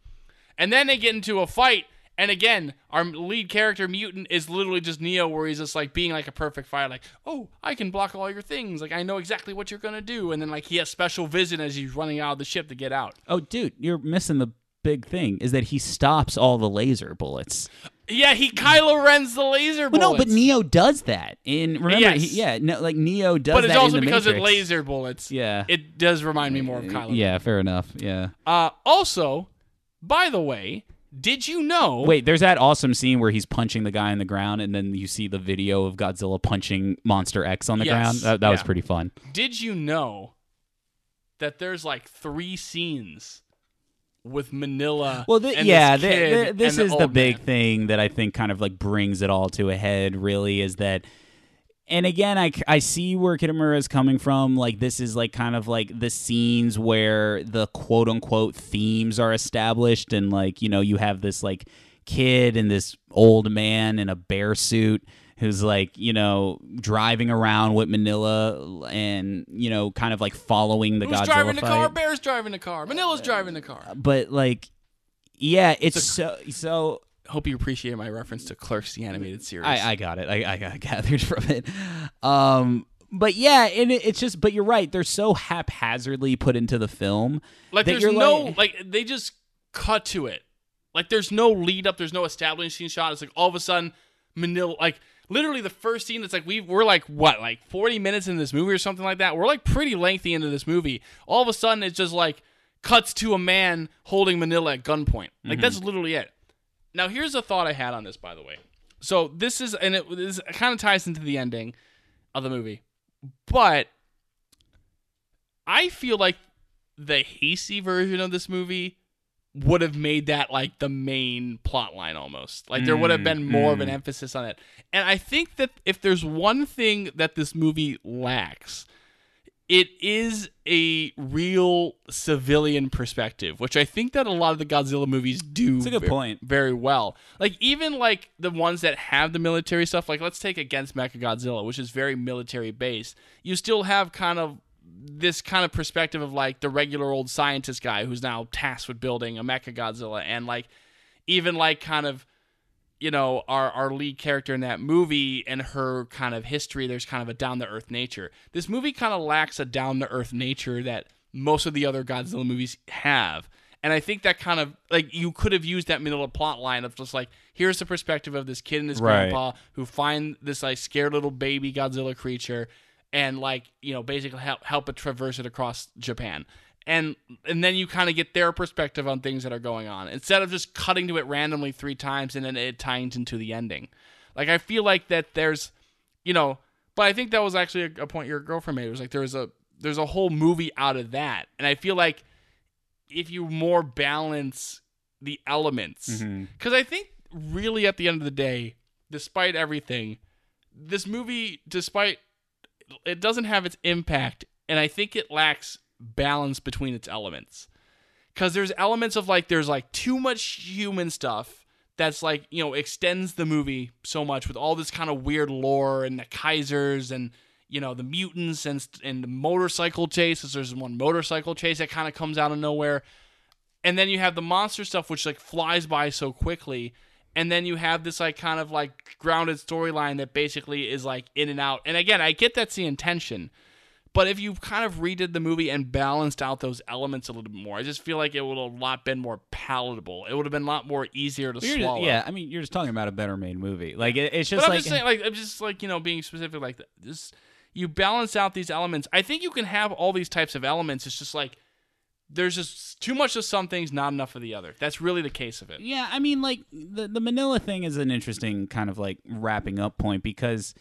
And then they get into a fight. And again, our lead character mutant is literally just Neo, where he's just like being like a perfect fighter, like, oh, I can block all your things, like I know exactly what you're gonna do, and then like he has special vision as he's running out of the ship to get out. Oh dude, you're missing the big thing is that he stops all the laser bullets. Yeah, he Kylo Ren's the laser Well, bullets. no, but Neo does that. In remember, Yes. he, yeah, no, like Neo does but it's also because of laser bullets. Yeah. it does remind me more of Kylo. Yeah, fair enough. Yeah. Uh, also, by the way, did you know? Wait, there's that awesome scene where he's punching the guy in the ground, and then you see the video of Godzilla punching Monster X on the Yes, ground. That, that was pretty fun. Did you know that there's like three scenes with Minilla? Well, th- yeah, this, th- kid th- this is the old big man. thing that I think kind of like brings it all to a head. Really, is that. And again, I, I see where Kitamura is coming from. Like, this is like kind of like the scenes where the quote unquote themes are established, and like, you know, you have this like kid and this old man in a bear suit who's like, you know, driving around with Minilla and, you know, kind of like following the Who's Godzilla driving the fight car? Bear's driving the car. Minilla's driving the car. but like yeah it's so so Hope you appreciate my reference to Clerks, the animated series. i i got it i i got gathered from it um but yeah and it, it's just but you're right they're so haphazardly put into the film like there's no like- like they just cut to it. Like there's no lead up. There's no establishing shot. It's like all of a sudden Minilla like. Literally, the first scene. that's like we we're like what, like forty minutes in this movie or something like that. We're like pretty lengthy into this movie. All of a sudden, it's just like cuts to a man holding Minilla at gunpoint. Like mm-hmm. that's literally it. Now, here's a thought I had on this, by the way. So this is, and it, this kind of ties into the ending of the movie, but I feel like the hasty version of this movie would have made that like the main plot line almost. Like there would have been mm, more of mm. an emphasis on it. And I think that if there's one thing that this movie lacks, it is a real civilian perspective, which I think that a lot of the Godzilla movies do That's a good ve- point. very well. Like even like the ones that have the military stuff, like let's take Against Mechagodzilla, which is very military based. You still have kind of this kind of perspective of like the regular old scientist guy who's now tasked with building a mecha Godzilla and like even like kind of you know, our our lead character in that movie and her kind of history, there's kind of a down to earth nature. This movie kind of lacks a down to earth nature that most of the other Godzilla movies have. And I think that kind of like you could have used that middle of plot line of just like here's the perspective of this kid and his Right. grandpa who find this like scared little baby Godzilla creature and like you know basically help help it traverse it across Japan. And and then you kind of get their perspective on things that are going on instead of just cutting to it randomly three times and then it ties into the ending. Like I feel like that there's you know, but I think that was actually a, a point your girlfriend made. It was like there was a there's a whole movie out of that, and I feel like if you more balance the elements, mm-hmm. because I think really at the end of the day, despite everything, this movie, despite it doesn't have its impact, and I think it lacks balance between its elements. Because there's elements of like there's like too much human stuff that's like you know extends the movie so much with all this kind of weird lore and the Kaisers and you know the mutants and and the motorcycle chases. There's one motorcycle chase that kind of comes out of nowhere, and then you have the monster stuff which like flies by so quickly. And then you have this like kind of like grounded storyline that basically is like in and out. And again, I get that's the intention, but if you kind of redid the movie and balanced out those elements a little bit more, I just feel like it would have a lot been more palatable. It would have been a lot more easier to You're just- swallow. yeah, I mean, you're just talking about a better made movie. Like it, it's just But I'm just saying, like, I'm just like you know, being specific like. This, you balance out these elements. I think you can have all these types of elements. It's just like there's just too much of some things, not enough of the other. That's really the case of it. Yeah, I mean, like the the Minilla thing is an interesting kind of like wrapping up point because,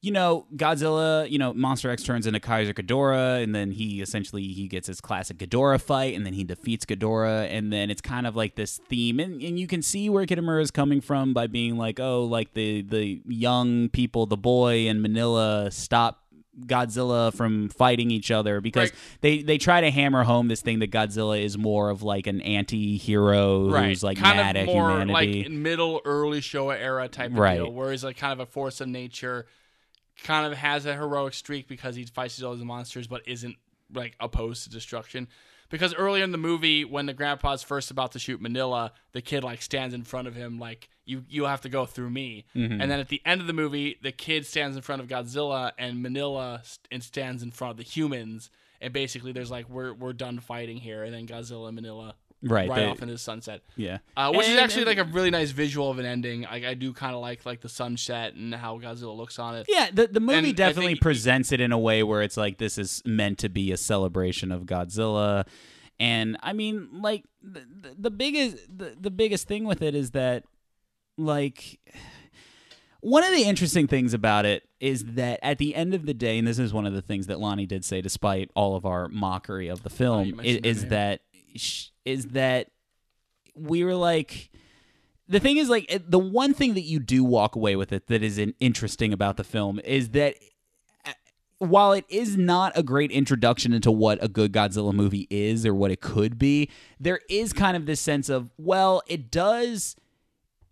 you know, Godzilla, you know, Monster X turns into Kaiser Ghidorah, and then he essentially he gets his classic Ghidorah fight, and then he defeats Ghidorah, and then it's kind of like this theme, and, and you can see where Kitamura is coming from by being like, oh, like the the young people, the boy in Minilla, stop. Godzilla from fighting each other because Right. they they try to hammer home this thing that Godzilla is more of like an anti-hero who's like kind mad of at more humanity. like middle early Showa era type of Right. deal, where he's like kind of a force of nature, kind of has a heroic streak because he fights all these monsters, but isn't like opposed to destruction. Because earlier in the movie, when the grandpa's first about to shoot Minilla, the kid like stands in front of him like you you have to go through me. Mm-hmm. And then at the end of the movie, the kid stands in front of Godzilla and Minilla st- and stands in front of the humans. And basically, there's like we're we're done fighting here, and then Godzilla and Minilla Right, right they- off into the sunset. yeah, Uh, which is actually and- like a really nice visual of an ending. Like I do kind of like like the sunset and how Godzilla looks on it. yeah. The the movie And definitely think- presents it in a way where it's like this is meant to be a celebration of Godzilla, and I mean, like the, the, the biggest the, the biggest thing with it is that like. One of the interesting things about it is that at the end of the day, and this is one of the things that Lonnie did say, despite all of our mockery of the Oh, film, is, mentioned is that, is that we were like the thing is like the one thing that you do walk away with it that is in- interesting about the film is that uh, while it is not a great introduction into what a good Godzilla movie is or what it could be, there is kind of this sense of well, it does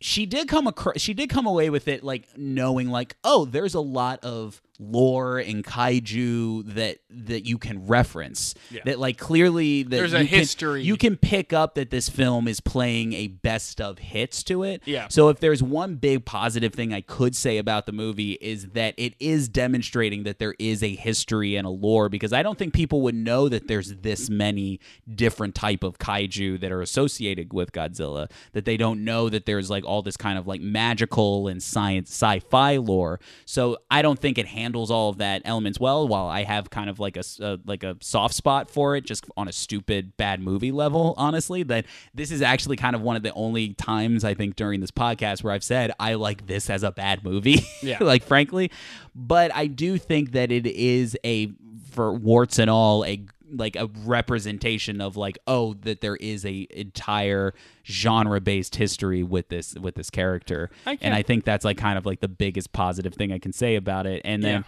she did come across she did come away with it like knowing like oh there's a lot of lore and kaiju that that you can reference Yeah. that like clearly that There's a you can- history. you can pick up that this film is playing a best of hits to it Yeah. so if there's one big positive thing i could say about the movie is that it is demonstrating that there is a history and a lore because i don't think people would know that there's this many different type of kaiju that are associated with godzilla that they don't know that there's like all this kind of like magical and science sci-fi lore so i don't think it handles all of that elements well while i have kind of like a s- uh, like a soft spot for it just on a stupid bad movie level honestly that this is actually kind of one of the only times i think during this podcast where i've said i like this as a bad movie Yeah. like frankly but i do think that it is a for warts and all a like a representation of like oh that there is a entire genre based history with this with this character I and i think that's like kind of like the biggest positive thing i can say about it and then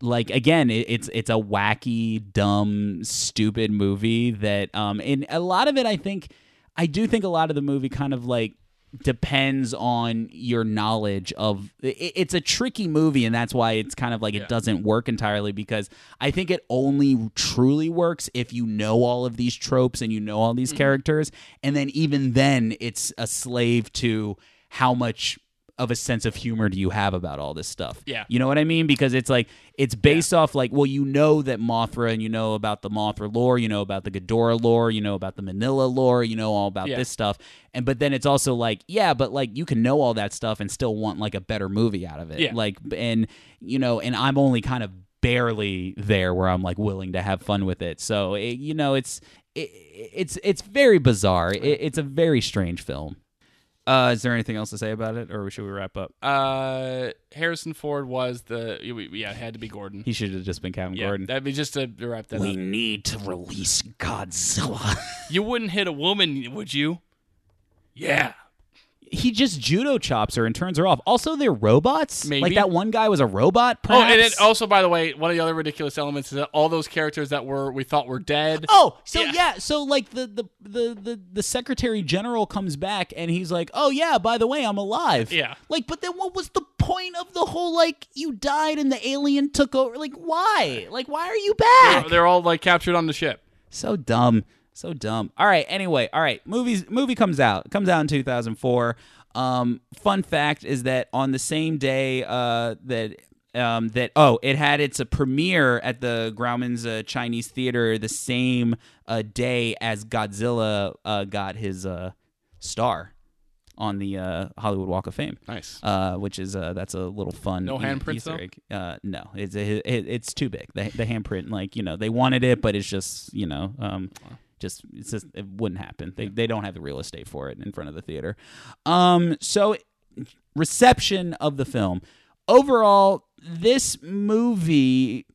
Yeah. like again it, it's it's a wacky dumb stupid movie that um and a lot of it i think i do think a lot of the movie kind of like depends on your knowledge of it, it's a tricky movie and that's why it's kind of like Yeah. it doesn't work entirely because i think it only truly works if you know all of these tropes and you know all Mm-hmm. these characters and then even then it's a slave to how much of a sense of humor do you have about all this stuff? Yeah. You know what I mean? Because it's like it's based off like, well, you know that Mothra and you know about the Mothra lore, you know about the Ghidorah lore, you know about the Minilla lore, you know all about Yeah. this stuff. And but then it's also like, yeah, but like you can know all that stuff and still want like a better movie out of it. Yeah. Like and you know, and I'm only kind of barely there where I'm like willing to have fun with it. So it, you know, it's it, it's it's very bizarre. It, it's a very strange film. Uh, is there anything else to say about it, or should we wrap up? Uh, Harrison Ford was the yeah, it had to be Gordon. He should have just been Kevin yeah, Gordon. that'd be just to to wrap that up. need to release Godzilla. You wouldn't hit a woman, would you? Yeah. He just judo chops her and turns her off. Also, they're robots. Maybe. Like that one guy was a robot. Oh, and perhaps? also, by the way, one of the other ridiculous elements is that all those characters that were we thought were dead. Oh, so Yeah. yeah. so like the, the the the the secretary general comes back and he's like, "Oh yeah, by the way, I'm alive." Yeah. Like, but then what was the point of the whole like you died and the alien took over? Like, why? Like, why are you back? They're, they're all like captured on the ship. So dumb. So dumb. All right. Anyway, all right. Movies movie comes out. It comes out in 2004. Um, fun fact is that on the same day uh, that um, that oh, it had its uh, premiere at the Grauman's uh, Chinese Theater the same uh, day as Godzilla uh, got his uh, star on the uh, Hollywood Walk of Fame Nice. uh, which is uh, that's a little fun. No e- handprints, Easter though? Uh, no, it's it, it's too big. The the handprint, like you know, they wanted it, but it's just you know, um, just it's just it wouldn't happen. They they don't have the real estate for it in front of the theater. Um, so reception of the film overall, this movie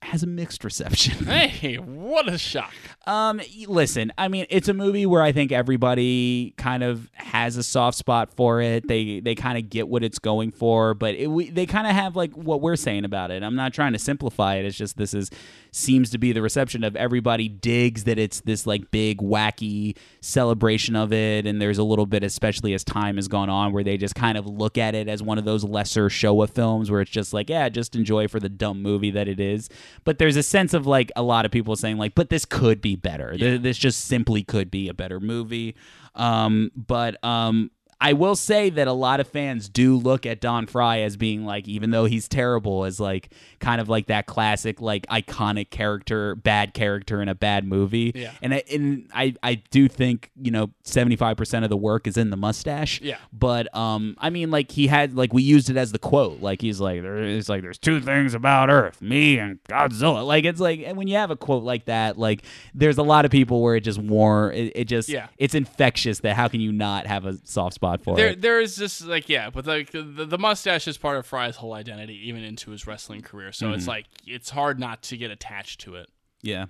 has a mixed reception. Hey, what a shock! Um, listen, I mean, it's a movie where I think everybody kind of has a soft spot for it. They they kind of get what it's going for, but it, we, they kind of have like what we're saying about it. I'm not trying to simplify it. It's just this is seems to be the reception of everybody digs that it's this like big wacky celebration of it, and there's a little bit, especially as time has gone on, where they just kind of look at it as one of those lesser Showa films where it's just like, yeah, just enjoy for the dumb movie that it is. But there's a sense of like a lot of people saying like, but this could be better. Th- This just simply could be a better movie. Um, but um, I will say that a lot of fans do look at Don Frye as being like, even though he's terrible, as like kind of like that classic, like iconic character, bad character in a bad movie. Yeah. And I and I, I do think you know seventy five percent of the work is in the mustache. Yeah. But um, I mean, like he had like we used it as the quote. Like he's like, there is like there's two things about Earth, me and Godzilla. Like it's like, and when you have a quote like that, like there's a lot of people where it just war. It, it just Yeah. it's infectious. That how can you not have a soft spot for There, it? there is just like yeah, but like the, the mustache is part of Frye's whole identity, even into his wrestling career. So Mm-hmm. it's like it's hard not to get attached to it. Yeah.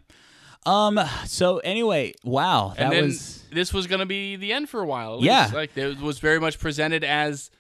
Um. So anyway, wow, that and then was this was going to be the end for a while. Yeah. like it was very much presented as.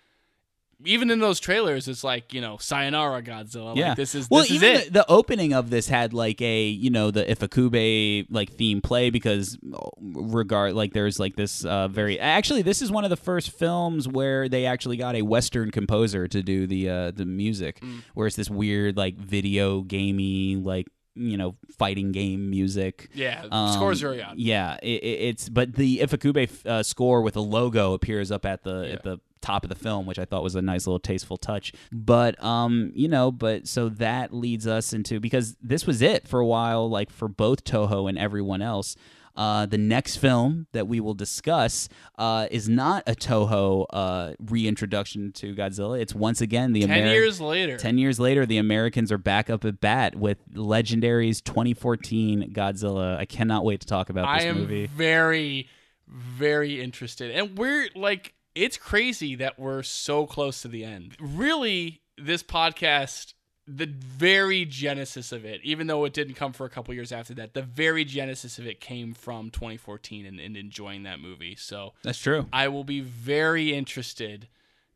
Even in those trailers, it's like you know, "Sayonara, Godzilla." yeah. like, this is well, this is even it. The, the opening of this had like a you know the Ifukube like theme play because oh, regard like there's like this uh, very actually this is one of the first films where they actually got a Western composer to do the uh, the music, Mm. where it's this weird like video gamey like you know fighting game music. yeah, Um, scores very odd. Yeah, it, it- it's but the Ifukube uh, score with a logo appears up at the at the top of the film, which I thought was a nice little tasteful touch. But um, you know, but so that leads us into because this was it for a while, like for both Toho and everyone else. Uh, the next film that we will discuss uh, is not a Toho uh, reintroduction to Godzilla. It's once again the Ten Ameri- years later, 10 years later, the Americans are back up at bat with Legendary's 2014 Godzilla. I cannot wait to talk about this I am movie. very, very interested. And we're like, it's crazy that we're so close to the end. Really, this podcast, the very genesis of it, even though it didn't come for a couple years after that, the very genesis of it came from 2014 and, and enjoying that movie. So That's true. I will be very interested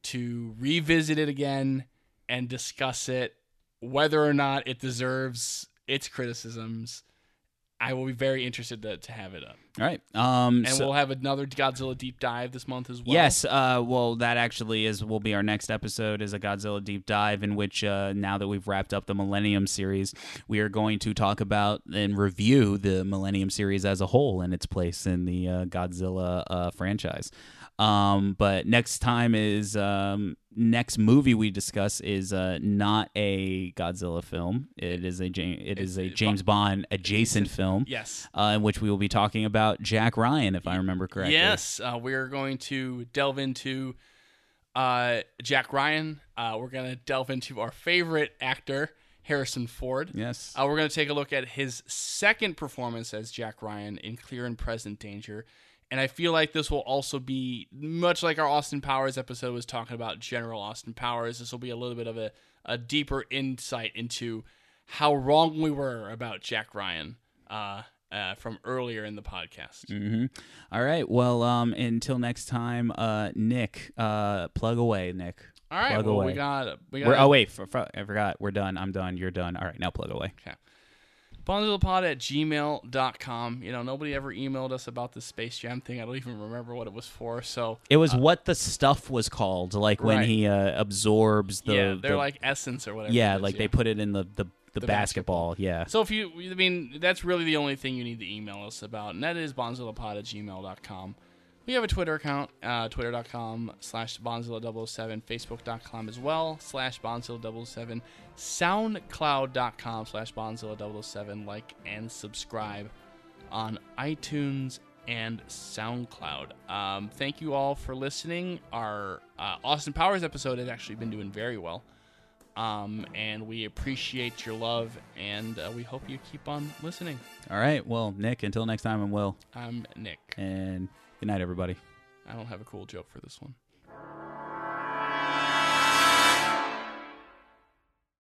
to revisit it again and discuss it, whether or not it deserves its criticisms. I will be very interested to, to have it up. All right. Um, And so- we'll have another Godzilla deep dive this month as well. Yes, uh, well, that actually is will be our next episode is a Godzilla deep dive in which uh, now that we've wrapped up the Millennium series, we are going to talk about and review the Millennium series as a whole and its place in the uh, Godzilla uh, franchise. Um, but next time is um, next movie we discuss is uh, not a Godzilla film. It is a Ja- it is a James Bond adjacent film. Yes. Uh, in which we will be talking about Jack Ryan, if I remember correctly. Yes, uh, we're going to delve into uh, Jack Ryan. Uh, we're going to delve into our favorite actor, Harrison Ford. Yes. Uh, we're going to take a look at his second performance as Jack Ryan in Clear and Present Danger. And I feel like this will also be much like our Austin Powers episode was talking about General Austin Powers. This will be a little bit of a, a deeper insight into how wrong we were about Jack Ryan uh, uh, from earlier in the podcast. hmm All right. Well, um, until next time, uh, Nick, uh, plug away, Nick. All right, Plug well, away. we got we got We're, oh wait, for, for, I forgot. We're done. I'm done. You're done. All right, now plug away. Bonzillapod at gmail.com. You know, nobody ever emailed us about the Space Jam thing. I don't even remember what it was for. So, It was what the stuff was called, like when Uh, Right. he uh, absorbs the. yeah, they're the- like Essence or whatever. Yeah, is, like they put it in the the, the, The basketball. Yeah. So if you, I mean, that's really the only thing you need to email us about, and that is bonzillapod at gmail.com. We have a Twitter account, uh, twitter.com slash bonzilla007, facebook.com as well, slash bonzilla007, soundcloud.com slash bonzilla007, like and subscribe on iTunes and SoundCloud. Um, thank you all for listening. Our uh, Austin Powers episode has actually been doing very well. Um, and we appreciate your love, and uh, we hope you keep on listening. All right. Well, Nick. Until next time, I'm Will, I'm Nick. and good night, everybody. I don't have a cool joke for this one.